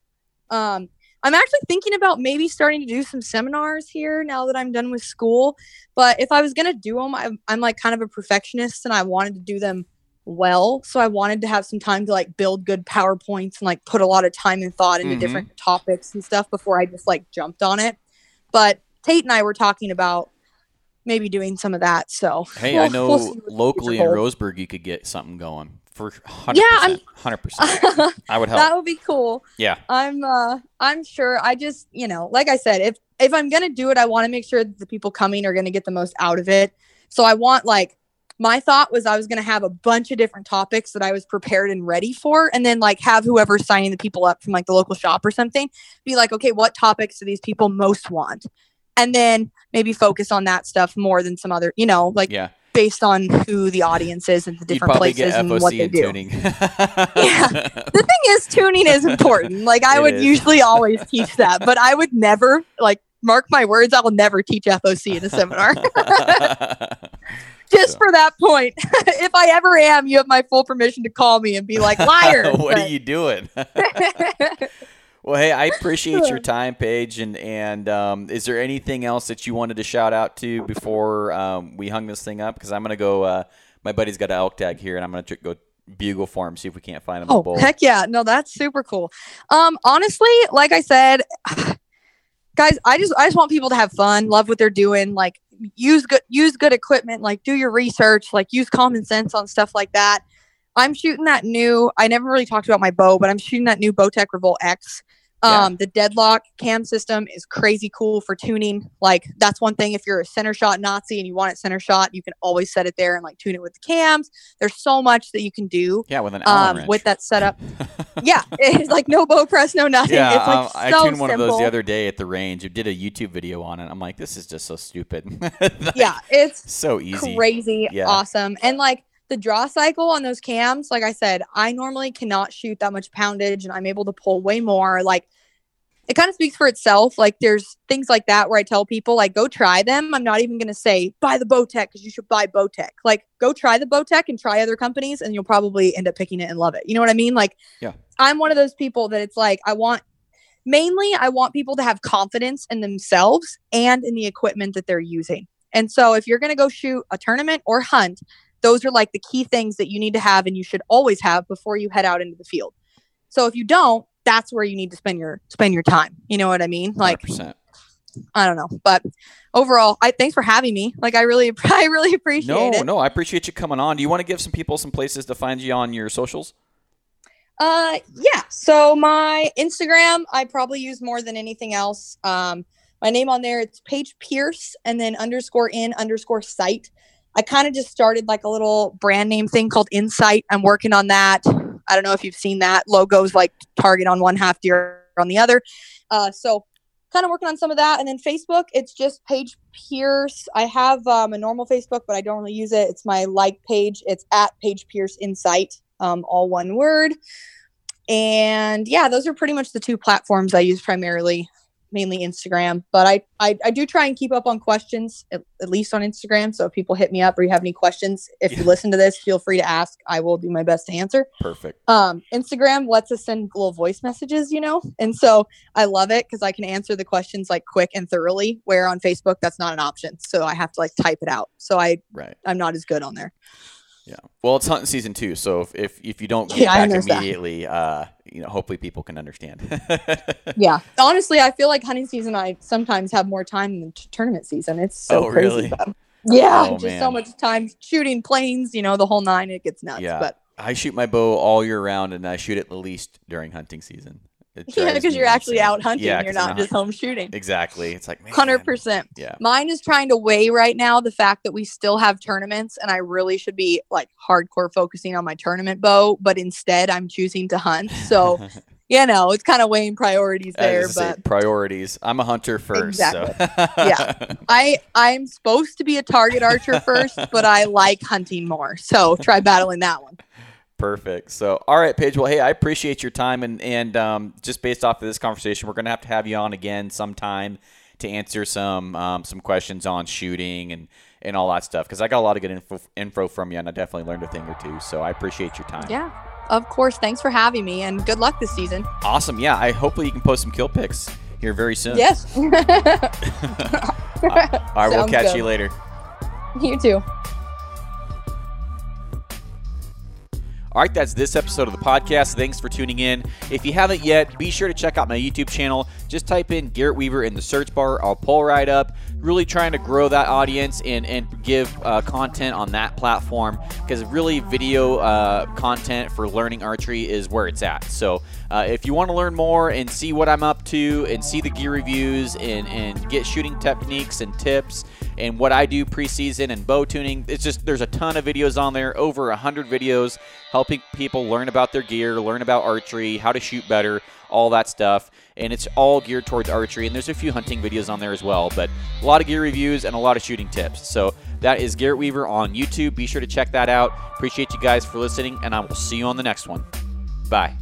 Um, I'm actually thinking about maybe starting to do some seminars here now that I'm done with school. But if I was gonna do them, I'm, I'm like kind of a perfectionist, and I wanted to do them well. So I wanted to have some time to like build good PowerPoints and like put a lot of time and thought into Mhm. different topics and stuff before I just like jumped on it. But Tate and I were talking about maybe doing some of that. So Hey, I we'll- know we'll see what the locally in. Roseburg you could get something going for 100%. Yeah, I'm- 100%. I would help. that would be cool. yeah. I'm uh I'm sure I just, you know, like I said, if if I'm going to do it, I want to make sure that the people coming are going to get the most out of it. So I want like my thought was I was going to have a bunch of different topics that I was prepared and ready for and then like have whoever's signing the people up from like the local shop or something be like, "Okay, what topics do these people most want?" And then maybe focus on that stuff more than some other, you know, like Yeah. based on who the audience is and the different places and what they and do. tuning. The thing is, tuning is important. Like I It would is. usually always teach that, but I would never like mark my words. I will never teach FOC in a seminar just So- for that point. if I ever am, you have my full permission to call me and be like liar. what are you doing? well, hey, I appreciate your time, Paige. And and um, is there anything else that you wanted to shout out to before um, we hung this thing up? Because I'm gonna go. Uh, my buddy's got an elk tag here, and I'm gonna tr- go bugle for him, see if we can't find him a Oh heck yeah! No, that's super cool. Um, honestly, like I said, guys, I just I just want people to have fun, love what they're doing, like use good use good equipment, like do your research, like use common sense on stuff like that. I'm shooting that new. I never really talked about my bow, but I'm shooting that new Bowtech Revolt X. Yeah. Um, the deadlock cam system is crazy cool for tuning. Like that's one thing. If you're a center shot Nazi and you want it center shot, you can always set it there and like tune it with the cams. There's so much that you can do Yeah, with an Allen um, wrench. with that setup. yeah, it's like no bow press, no nothing. Yeah, it's like um, I so tuned one of those the other day at the range. It did a YouTube video on it. I'm like, this is just so stupid. Like, yeah, it's so easy. crazy, Yeah. awesome, and like the draw cycle on those cams. Like I said, I normally cannot shoot that much poundage, and I'm able to pull way more. Like it kind of speaks for itself. Like there's things like that where I tell people like go try them. I'm not even gonna say buy the Bowtech because you should buy Bowtech. Like go try the Bowtech and try other companies, and you'll probably end up picking it and love it. You know what I mean? Like Yeah. I'm one of those people that it's like I want mainly I want people to have confidence in themselves and in the equipment that they're using. And so if you're going to go shoot a tournament or hunt, those are like the key things that you need to have and you should always have before you head out into the field. So if you don't, that's where you need to spend your spend your time. You know what I mean? Like 100%. I don't know, but overall, I thanks for having me. Like I really I really appreciate No, it. no, I appreciate you coming on. Do you want to give some people some places to find you on your socials? Uh, yeah. So my Instagram, I probably use more than anything else. Um, my name on there, it's Paige Pearce, and then underscore in underscore site. I kind of just started like a little brand name thing called Insight. I'm working on that. I don't know if you've seen that logos like Target on one half, deer on the other. Uh, so kind of working on some of that. And then Facebook, it's just Paige Pearce. I have um, a normal Facebook, but I don't really use it. It's my like page. It's at Paige Pearce Insight, um, all one word. And yeah, those are pretty much the two platforms I use primarily, mainly Instagram. But I, I, I do try and keep up on questions, at, at least on Instagram. So if people hit me up or you have any questions, if you listen to this, feel free to ask. I will do my best to answer Perfect. um instagram lets us send little voice messages you know and so i love it because i can answer the questions like quick and thoroughly where on facebook that's not an option so i have to like type it out so i Right. i'm not as good on there Yeah. Well, it's hunting season too, so if if, if you don't get Yeah, back immediately, uh, you know, hopefully people can understand. yeah honestly i feel like hunting season i sometimes have more time than t- tournament season it's so Oh, crazy really? though. yeah Oh, just man. so much time shooting planes you know the whole nine it gets nuts Yeah. but I shoot my bow all year round, and I shoot it the least during hunting season. Yeah because you're actually out hunting Yeah, you're I'm not just home shooting Exactly. It's like Hundred percent. Yeah. Mine is trying to weigh right now the fact that we still have tournaments, and I really should be like hardcore focusing on my tournament bow, but instead I'm choosing to hunt. So you know, it's kind of weighing priorities there. But priorities. I'm a hunter first. So. Yeah. I I'm supposed to be a target archer first, but I like hunting more. So try battling that one. Perfect. So, all right, Paige. Well, hey, I appreciate your time, and and um, just based off of this conversation, we're gonna have to have you on again sometime to answer some um, some questions on shooting and and all that stuff because I got a lot of good info info from you, and I definitely learned a thing or two. So, I appreciate your time. Yeah. Of course. Thanks for having me, and good luck this season. Awesome. Yeah. I hopefully you can post some kill pics here very soon. Yes. All right. We'll catch good. you later. you too. All right, that's this episode of the podcast. Thanks for tuning in. If you haven't yet, be sure to check out my YouTube channel. Just type in Garrett Weaver in the search bar. I'll pull right up. Really trying to grow that audience and, and give uh, content on that platform because really video uh, content for learning archery is where it's at. So uh, if you want to learn more and see what I'm up to and see the gear reviews and, and get shooting techniques and tips and what I do preseason and bow tuning. It's just there's a ton of videos on there, over a hundred videos helping people learn about their gear, learn about archery, how to shoot better, all that stuff. And it's all geared towards archery. And there's a few hunting videos on there as well, but a lot of gear reviews and a lot of shooting tips. So that is Garrett Weaver on YouTube. Be sure to check that out. Appreciate you guys for listening, and I will see you on the next one. Bye.